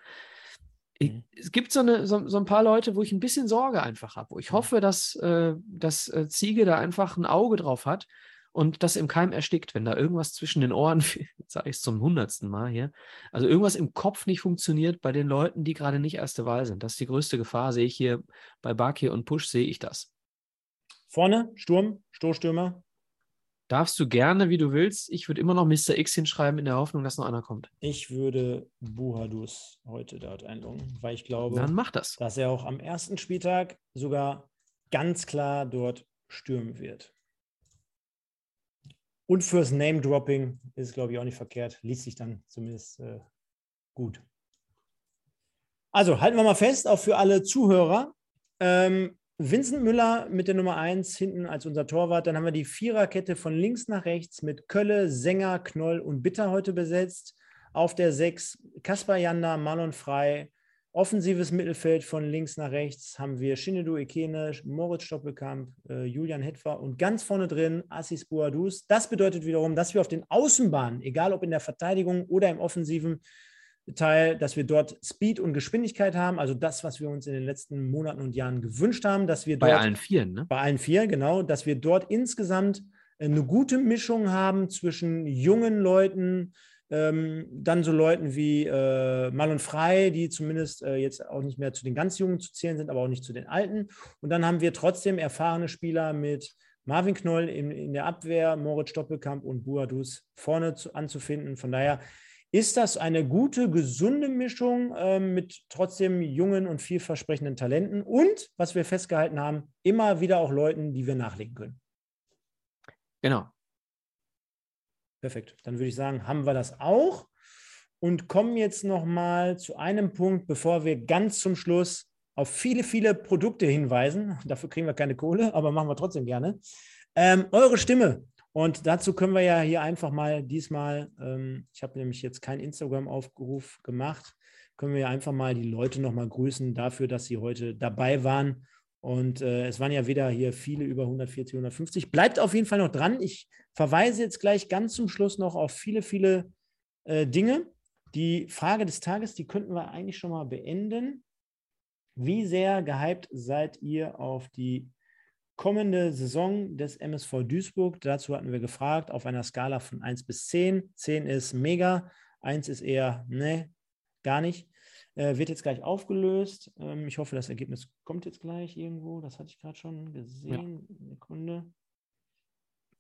Ich, mhm. es gibt so, eine, so, so, ein paar Leute, wo ich ein bisschen Sorge einfach habe, wo ich mhm. hoffe, dass, äh, dass äh, Ziege da einfach ein Auge drauf hat und das im Keim erstickt, wenn da irgendwas zwischen den Ohren, [laughs] sage ich es zum hundertsten Mal hier, also irgendwas im Kopf nicht funktioniert bei den Leuten, die gerade nicht erste Wahl sind. Das ist die größte Gefahr, sehe ich hier bei Bakir und Push, sehe ich das. Vorne, Sturm, Stoßstürmer. Darfst du gerne, wie du willst. Ich würde immer noch Mr. X hinschreiben in der Hoffnung, dass noch einer kommt. Ich würde Buhadus heute dort einloggen, weil ich glaube, Dann mach das. dass er auch am ersten Spieltag sogar ganz klar dort stürmen wird. Und fürs Name-Dropping ist es, glaube ich, auch nicht verkehrt. Liest sich dann zumindest äh, gut. Also halten wir mal fest, auch für alle Zuhörer. Ähm, Vincent Müller mit der Nummer 1 hinten als unser Torwart. Dann haben wir die Viererkette von links nach rechts mit Kölle, Sänger, Knoll und Bitter heute besetzt. Auf der 6 Kaspar Janda, Marlon Frei, Offensives Mittelfeld von links nach rechts haben wir Shinedu Ekene, Moritz Stoppelkamp, äh, Julian Hetfer und ganz vorne drin Assis Boadus. Das bedeutet wiederum, dass wir auf den Außenbahnen, egal ob in der Verteidigung oder im offensiven Teil, dass wir dort Speed und Geschwindigkeit haben, also das, was wir uns in den letzten Monaten und Jahren gewünscht haben, dass wir dort, bei allen vier, ne? Bei allen vier, genau, dass wir dort insgesamt eine gute Mischung haben zwischen jungen Leuten, ähm, dann so Leuten wie äh, Malon Frei, die zumindest äh, jetzt auch nicht mehr zu den ganz Jungen zu zählen sind, aber auch nicht zu den Alten. Und dann haben wir trotzdem erfahrene Spieler mit Marvin Knoll in, in der Abwehr, Moritz Stoppelkamp und Buadus vorne zu, anzufinden. Von daher ist das eine gute, gesunde Mischung äh, mit trotzdem jungen und vielversprechenden Talenten und, was wir festgehalten haben, immer wieder auch Leuten, die wir nachlegen können. Genau. Perfekt. Dann würde ich sagen, haben wir das auch und kommen jetzt nochmal zu einem Punkt, bevor wir ganz zum Schluss auf viele, viele Produkte hinweisen. [laughs] Dafür kriegen wir keine Kohle, aber machen wir trotzdem gerne. Ähm, eure Stimme. Und dazu können wir ja hier einfach mal diesmal, ähm, ich habe nämlich jetzt keinen Instagram-Aufruf gemacht, können wir einfach mal die Leute nochmal grüßen dafür, dass sie heute dabei waren und äh, es waren ja wieder hier viele über 140, 150. Bleibt auf jeden Fall noch dran. Ich verweise jetzt gleich ganz zum Schluss noch auf viele, viele äh, Dinge. Die Frage des Tages, die könnten wir eigentlich schon mal beenden. Wie sehr gehypt seid ihr auf die kommende Saison des MSV Duisburg? Dazu hatten wir gefragt, auf einer Skala von 1 bis 10. 10 ist mega, 1 ist eher, ne, gar nicht. Äh, wird jetzt gleich aufgelöst. Ähm, ich hoffe, das Ergebnis kommt jetzt gleich irgendwo. Das hatte ich gerade schon gesehen. Ja. Sekunde.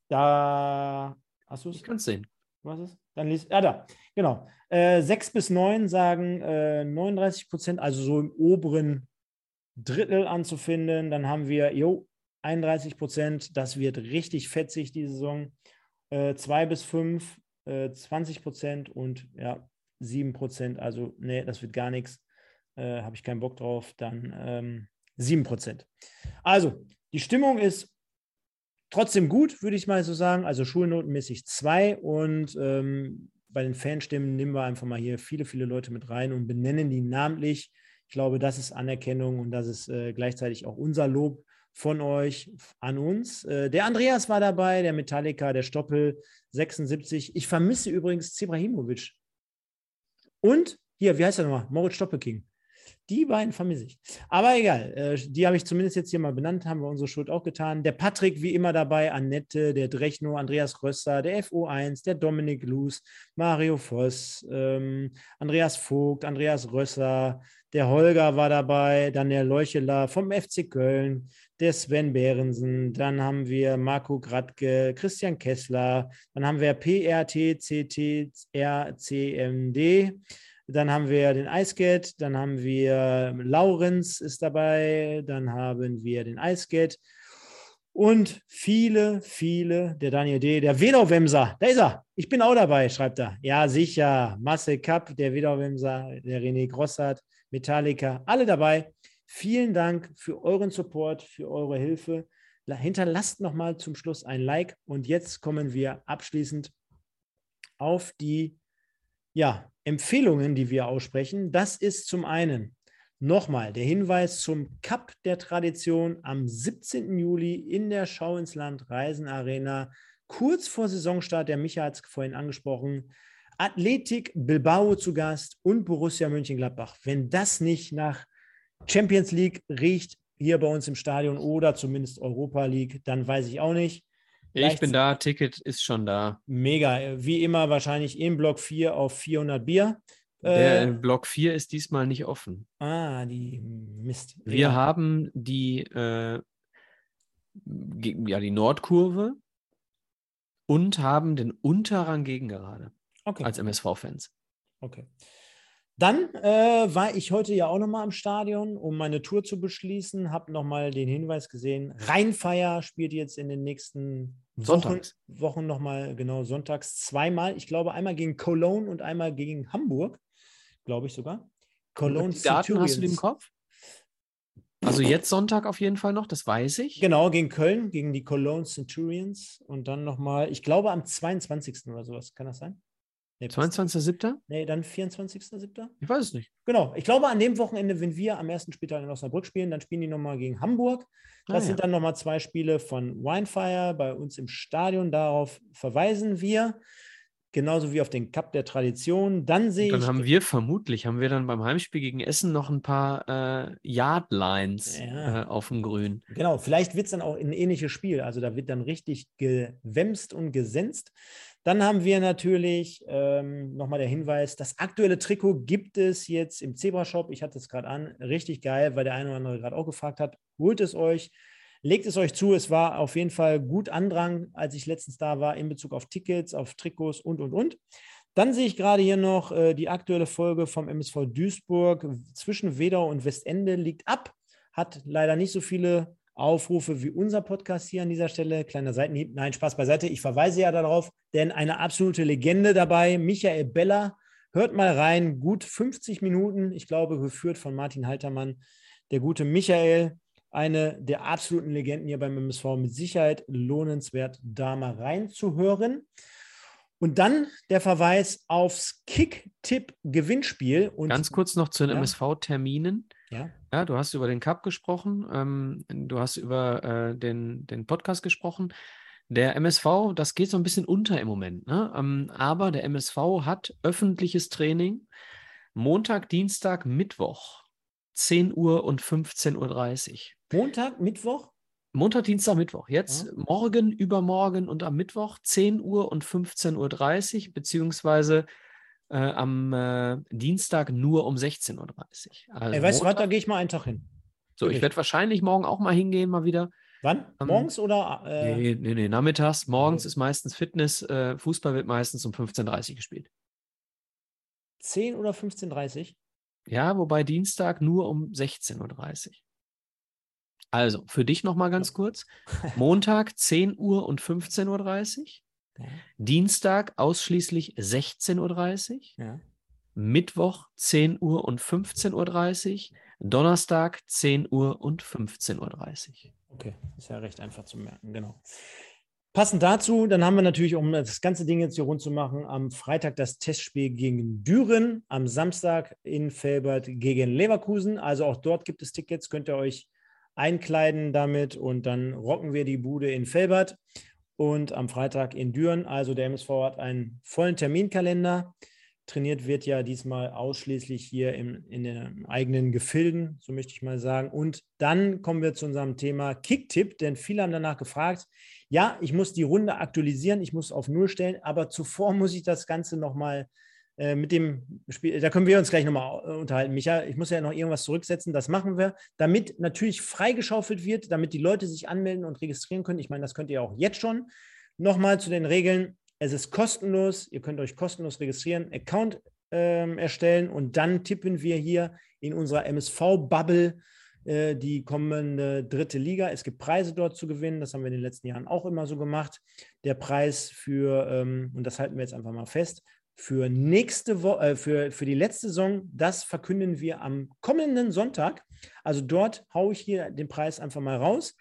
Da hast du es? Ich kann es sehen. Was ist? Dann liest. Ah, da. Genau. Äh, 6 bis 9 sagen äh, 39 Prozent, also so im oberen Drittel anzufinden. Dann haben wir, jo, 31 Prozent. Das wird richtig fetzig, die Saison. 2 äh, bis 5, äh, 20 Prozent und ja, 7 Prozent. Also, nee, das wird gar nichts. Äh, Habe ich keinen Bock drauf. Dann ähm, 7 Prozent. Also, die Stimmung ist trotzdem gut, würde ich mal so sagen. Also schulnotenmäßig 2 und ähm, bei den Fanstimmen nehmen wir einfach mal hier viele, viele Leute mit rein und benennen die namentlich. Ich glaube, das ist Anerkennung und das ist äh, gleichzeitig auch unser Lob von euch an uns. Äh, der Andreas war dabei, der Metallica, der Stoppel 76. Ich vermisse übrigens Zebrahimovic. Und hier, wie heißt er nochmal? Moritz Stoppelking. Die beiden vermisse ich. Aber egal, äh, die habe ich zumindest jetzt hier mal benannt, haben wir unsere Schuld auch getan. Der Patrick, wie immer dabei, Annette, der Drechno, Andreas Rösser, der FO1, der Dominik Luz, Mario Voss, ähm, Andreas Vogt, Andreas Rösser, der Holger war dabei, dann der Leucheler vom FC Köln, der Sven Behrensen, dann haben wir Marco Gradke, Christian Kessler, dann haben wir PRTCTRCMD, dann haben wir den Eisgate, dann haben wir Laurenz ist dabei, dann haben wir den Eisgate und viele, viele, der Daniel D., der Wedauwemser, da ist er, ich bin auch dabei, schreibt er. Ja, sicher, Marcel Kapp, der Wedauwemser, der René Grossart, Metallica, alle dabei. Vielen Dank für euren Support, für eure Hilfe. Hinterlasst nochmal zum Schluss ein Like und jetzt kommen wir abschließend auf die ja, Empfehlungen, die wir aussprechen, das ist zum einen nochmal der Hinweis zum Cup der Tradition am 17. Juli in der Schau ins Land Reisen Arena, kurz vor Saisonstart. Der Micha hat es vorhin angesprochen. Athletik Bilbao zu Gast und Borussia Mönchengladbach. Wenn das nicht nach Champions League riecht, hier bei uns im Stadion oder zumindest Europa League, dann weiß ich auch nicht. Ich bin da, Ticket ist schon da. Mega. Wie immer wahrscheinlich in Block 4 auf 400 Bier. Der äh, Block 4 ist diesmal nicht offen. Ah, die Mist. Wir ja. haben die, äh, ja, die Nordkurve und haben den Unterrang gegen gerade. Okay. Als MSV-Fans. Okay. Dann äh, war ich heute ja auch nochmal am Stadion, um meine Tour zu beschließen. Habe nochmal den Hinweis gesehen. Rheinfeier spielt jetzt in den nächsten Wochen, Wochen nochmal, genau, sonntags zweimal. Ich glaube, einmal gegen Cologne und einmal gegen Hamburg, glaube ich sogar. Cologne die Daten hast du im Kopf? Also jetzt Sonntag auf jeden Fall noch, das weiß ich. Genau, gegen Köln, gegen die Cologne Centurions und dann nochmal, ich glaube am 22. oder sowas, kann das sein? Nee, 22.07.? Nee, dann 24.07. Ich weiß es nicht. Genau. Ich glaube, an dem Wochenende, wenn wir am ersten Spieltag in Osnabrück spielen, dann spielen die nochmal gegen Hamburg. Das ah, sind ja. dann nochmal zwei Spiele von Winefire bei uns im Stadion. Darauf verweisen wir. Genauso wie auf den Cup der Tradition. Dann sehe dann ich. Dann haben wir vermutlich, haben wir dann beim Heimspiel gegen Essen noch ein paar äh, Yardlines ja. äh, auf dem Grün. Genau, vielleicht wird es dann auch ein ähnliches Spiel. Also da wird dann richtig gewämst und gesenzt. Dann haben wir natürlich ähm, nochmal der Hinweis, das aktuelle Trikot gibt es jetzt im Zebra-Shop. Ich hatte es gerade an, richtig geil, weil der eine oder andere gerade auch gefragt hat. Holt es euch, legt es euch zu. Es war auf jeden Fall gut Andrang, als ich letztens da war, in Bezug auf Tickets, auf Trikots und, und, und. Dann sehe ich gerade hier noch äh, die aktuelle Folge vom MSV Duisburg zwischen Wedau und Westende liegt ab. Hat leider nicht so viele Aufrufe wie unser Podcast hier an dieser Stelle. Kleiner Seitenhieb. Nein, Spaß beiseite. Ich verweise ja darauf, denn eine absolute Legende dabei, Michael Beller. Hört mal rein, gut 50 Minuten, ich glaube, geführt von Martin Haltermann. Der gute Michael, eine der absoluten Legenden hier beim MSV, mit Sicherheit lohnenswert, da mal reinzuhören. Und dann der Verweis aufs Kick-Tipp-Gewinnspiel. Ganz kurz noch zu den ja. MSV-Terminen. Ja. Ja, du hast über den Cup gesprochen, ähm, du hast über äh, den, den Podcast gesprochen. Der MSV, das geht so ein bisschen unter im Moment, ne? Ähm, aber der MSV hat öffentliches Training Montag, Dienstag, Mittwoch, 10 Uhr und 15.30 Uhr. Montag, Mittwoch? Montag, Dienstag, Mittwoch. Jetzt ja. morgen, übermorgen und am Mittwoch 10 Uhr und 15.30 Uhr, beziehungsweise äh, am äh, Dienstag nur um 16.30 Uhr. Also Ey, weißt du was, da gehe ich mal einen Tag hin. So, ich werde wahrscheinlich morgen auch mal hingehen, mal wieder. Wann? Ähm, Morgens oder? Äh, Nee, nee, nee, nachmittags. Morgens ist meistens Fitness. Äh, Fußball wird meistens um 15.30 Uhr gespielt. 10 oder 15.30 Uhr? Ja, wobei Dienstag nur um 16.30 Uhr. Also, für dich nochmal ganz kurz. [laughs] Montag 10 Uhr und 15.30 Uhr. Ja. Dienstag ausschließlich 16.30 Uhr. ja. Mittwoch 10 Uhr und 15.30 Uhr. Donnerstag 10 Uhr und 15.30 Uhr. Okay, ist ja recht einfach zu merken, genau. Passend dazu, dann haben wir natürlich, um das ganze Ding jetzt hier rund zu machen, am Freitag das Testspiel gegen Düren, am Samstag in Felbert gegen Leverkusen. Also auch dort gibt es Tickets, könnt ihr euch einkleiden damit und dann rocken wir die Bude in Felbert und am Freitag in Düren. Also der MSV hat einen vollen Terminkalender. Trainiert wird ja diesmal ausschließlich hier im, in den eigenen Gefilden, so möchte ich mal sagen. Und dann kommen wir zu unserem Thema Kicktipp, denn viele haben danach gefragt, ja, ich muss die Runde aktualisieren, ich muss auf Null stellen, aber zuvor muss ich das Ganze nochmal äh, mit dem Spiel, da können wir uns gleich nochmal äh, unterhalten. Micha, ich muss ja noch irgendwas zurücksetzen, das machen wir, damit natürlich freigeschaufelt wird, damit die Leute sich anmelden und registrieren können. Ich meine, das könnt ihr auch jetzt schon. Nochmal zu den Regeln. Es ist kostenlos. Ihr könnt euch kostenlos registrieren, Account ähm, erstellen und dann tippen wir hier in unserer MSV-Bubble äh, die kommende dritte Liga. Es gibt Preise dort zu gewinnen. Das haben wir in den letzten Jahren auch immer so gemacht. Der Preis für, ähm, und das halten wir jetzt einfach mal fest, für nächste Woche, äh, für, für die letzte Saison, das verkünden wir am kommenden Sonntag. Also dort haue ich hier den Preis einfach mal raus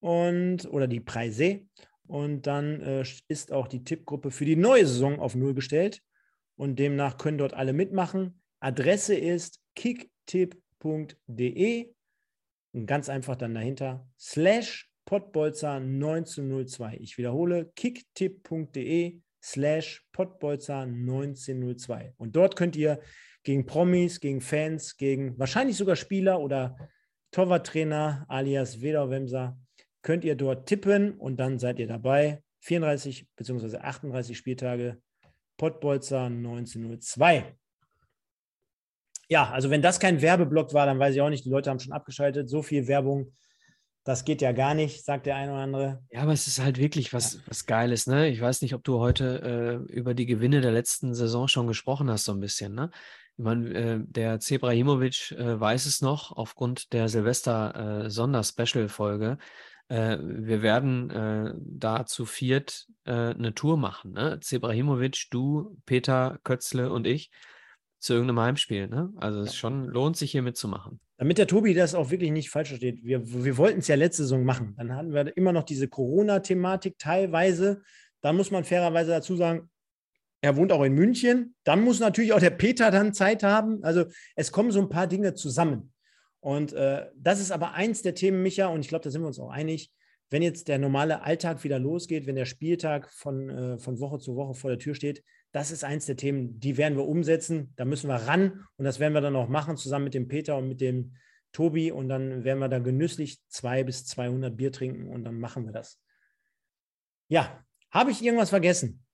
und oder die Preise. Und dann äh, ist auch die Tippgruppe für die neue Saison auf Null gestellt. Und demnach können dort alle mitmachen. Adresse ist kicktipp.de. Und ganz einfach dann dahinter slash Pottbolzer 1902. Ich wiederhole kicktipp.de slash Pottbolzer 1902. Und dort könnt ihr gegen Promis, gegen Fans, gegen wahrscheinlich sogar Spieler oder Torwarttrainer alias Weder könnt ihr dort tippen und dann seid ihr dabei. 34 bzw. 38 Spieltage, Pottbolzer 1902. Ja, also wenn das kein Werbeblock war, dann weiß ich auch nicht, die Leute haben schon abgeschaltet. So viel Werbung, das geht ja gar nicht, sagt der eine oder andere. Ja, aber es ist halt wirklich was, was Geiles, ne? Ich weiß nicht, ob du heute äh, über die Gewinne der letzten Saison schon gesprochen hast, so ein bisschen, ne? Ich meine, äh, der Zebrahimovic äh, weiß es noch aufgrund der Silvester-Sonder-Special-Folge. Äh, wir werden äh, da zu viert äh, eine Tour machen, ne? Zebrahimovic, du, Peter, Kötzle und ich zu irgendeinem Heimspiel, ne? Also es schon lohnt sich hier mitzumachen. Damit der Tobi das auch wirklich nicht falsch versteht, wir, wir wollten es ja letzte Saison machen. Dann hatten wir immer noch diese Corona-Thematik teilweise. Da muss man fairerweise dazu sagen, er wohnt auch in München. Dann muss natürlich auch der Peter dann Zeit haben. Also es kommen so ein paar Dinge zusammen. Und äh, das ist aber eins der Themen, Micha, und ich glaube, da sind wir uns auch einig. Wenn jetzt der normale Alltag wieder losgeht, wenn der Spieltag von, äh, von Woche zu Woche vor der Tür steht, das ist eins der Themen, die werden wir umsetzen. Da müssen wir ran und das werden wir dann auch machen, zusammen mit dem Peter und mit dem Tobi. Und dann werden wir da genüsslich zwei bis 200 Bier trinken und dann machen wir das. Ja, habe ich irgendwas vergessen?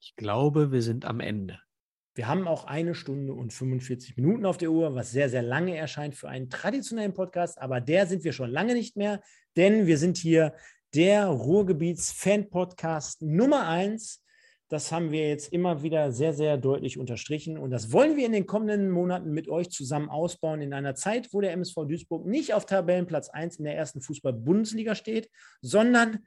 Ich glaube, wir sind am Ende. Wir haben auch eine Stunde und 45 Minuten auf der Uhr, was sehr, sehr lange erscheint für einen traditionellen Podcast. Aber der sind wir schon lange nicht mehr, denn wir sind hier der Ruhrgebiets-Fan-Podcast Nummer eins. Das haben wir jetzt immer wieder sehr, sehr deutlich unterstrichen. Und das wollen wir in den kommenden Monaten mit euch zusammen ausbauen. In einer Zeit, wo der MSV Duisburg nicht auf Tabellenplatz 1 in der ersten Fußball-Bundesliga steht, sondern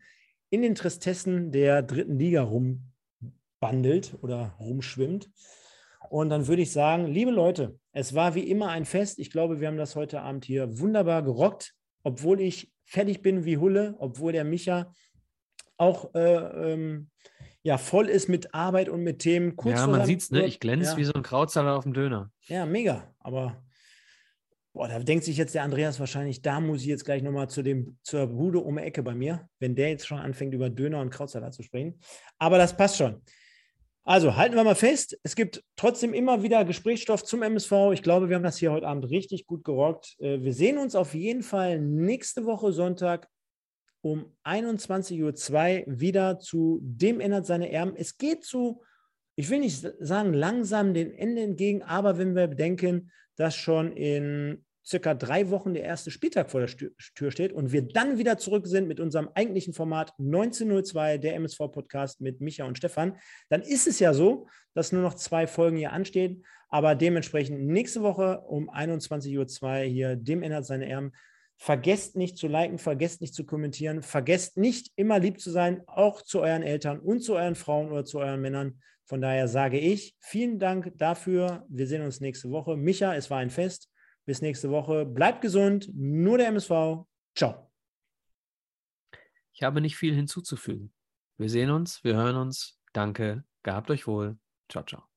in den Tristessen der dritten Liga rumbandelt oder rumschwimmt. Und dann würde ich sagen, liebe Leute, es war wie immer ein Fest. Ich glaube, wir haben das heute Abend hier wunderbar gerockt, obwohl ich fertig bin wie Hulle, obwohl der Micha auch äh, ähm, ja, voll ist mit Arbeit und mit Themen. Kurz ja, man sieht es, ne? ich glänze ja. wie so ein Krautsalat auf dem Döner. Ja, mega. Aber boah, da denkt sich jetzt der Andreas wahrscheinlich, da muss ich jetzt gleich nochmal zu dem, zur Bude um die Ecke bei mir, wenn der jetzt schon anfängt, über Döner und Krautsalat zu sprechen. Aber das passt schon. Also halten wir mal fest, es gibt trotzdem immer wieder Gesprächsstoff zum MSV. Ich glaube, wir haben das hier heute Abend richtig gut gerockt. Äh, wir sehen uns auf jeden Fall nächste Woche Sonntag um 21.02 Uhr wieder zu Dem ändert seine Erben. Es geht zu, ich will nicht sagen langsam dem Ende entgegen, aber wenn wir bedenken, dass schon in circa drei Wochen der erste Spieltag vor der Tür steht und wir dann wieder zurück sind mit unserem eigentlichen Format 1902, der MSV-Podcast mit Micha und Stefan, dann ist es ja so, dass nur noch zwei Folgen hier anstehen. Aber dementsprechend nächste Woche um 21.02 Uhr hier, dem ändert seine Erben. Vergesst nicht zu liken, vergesst nicht zu kommentieren, vergesst nicht immer lieb zu sein, auch zu euren Eltern und zu euren Frauen oder zu euren Männern. Von daher sage ich vielen Dank dafür. Wir sehen uns nächste Woche. Micha, es war ein Fest. Bis nächste Woche. Bleibt gesund. Nur der MSV. Ciao. Ich habe nicht viel hinzuzufügen. Wir sehen uns, wir hören uns. Danke. Gehabt euch wohl. Ciao, ciao.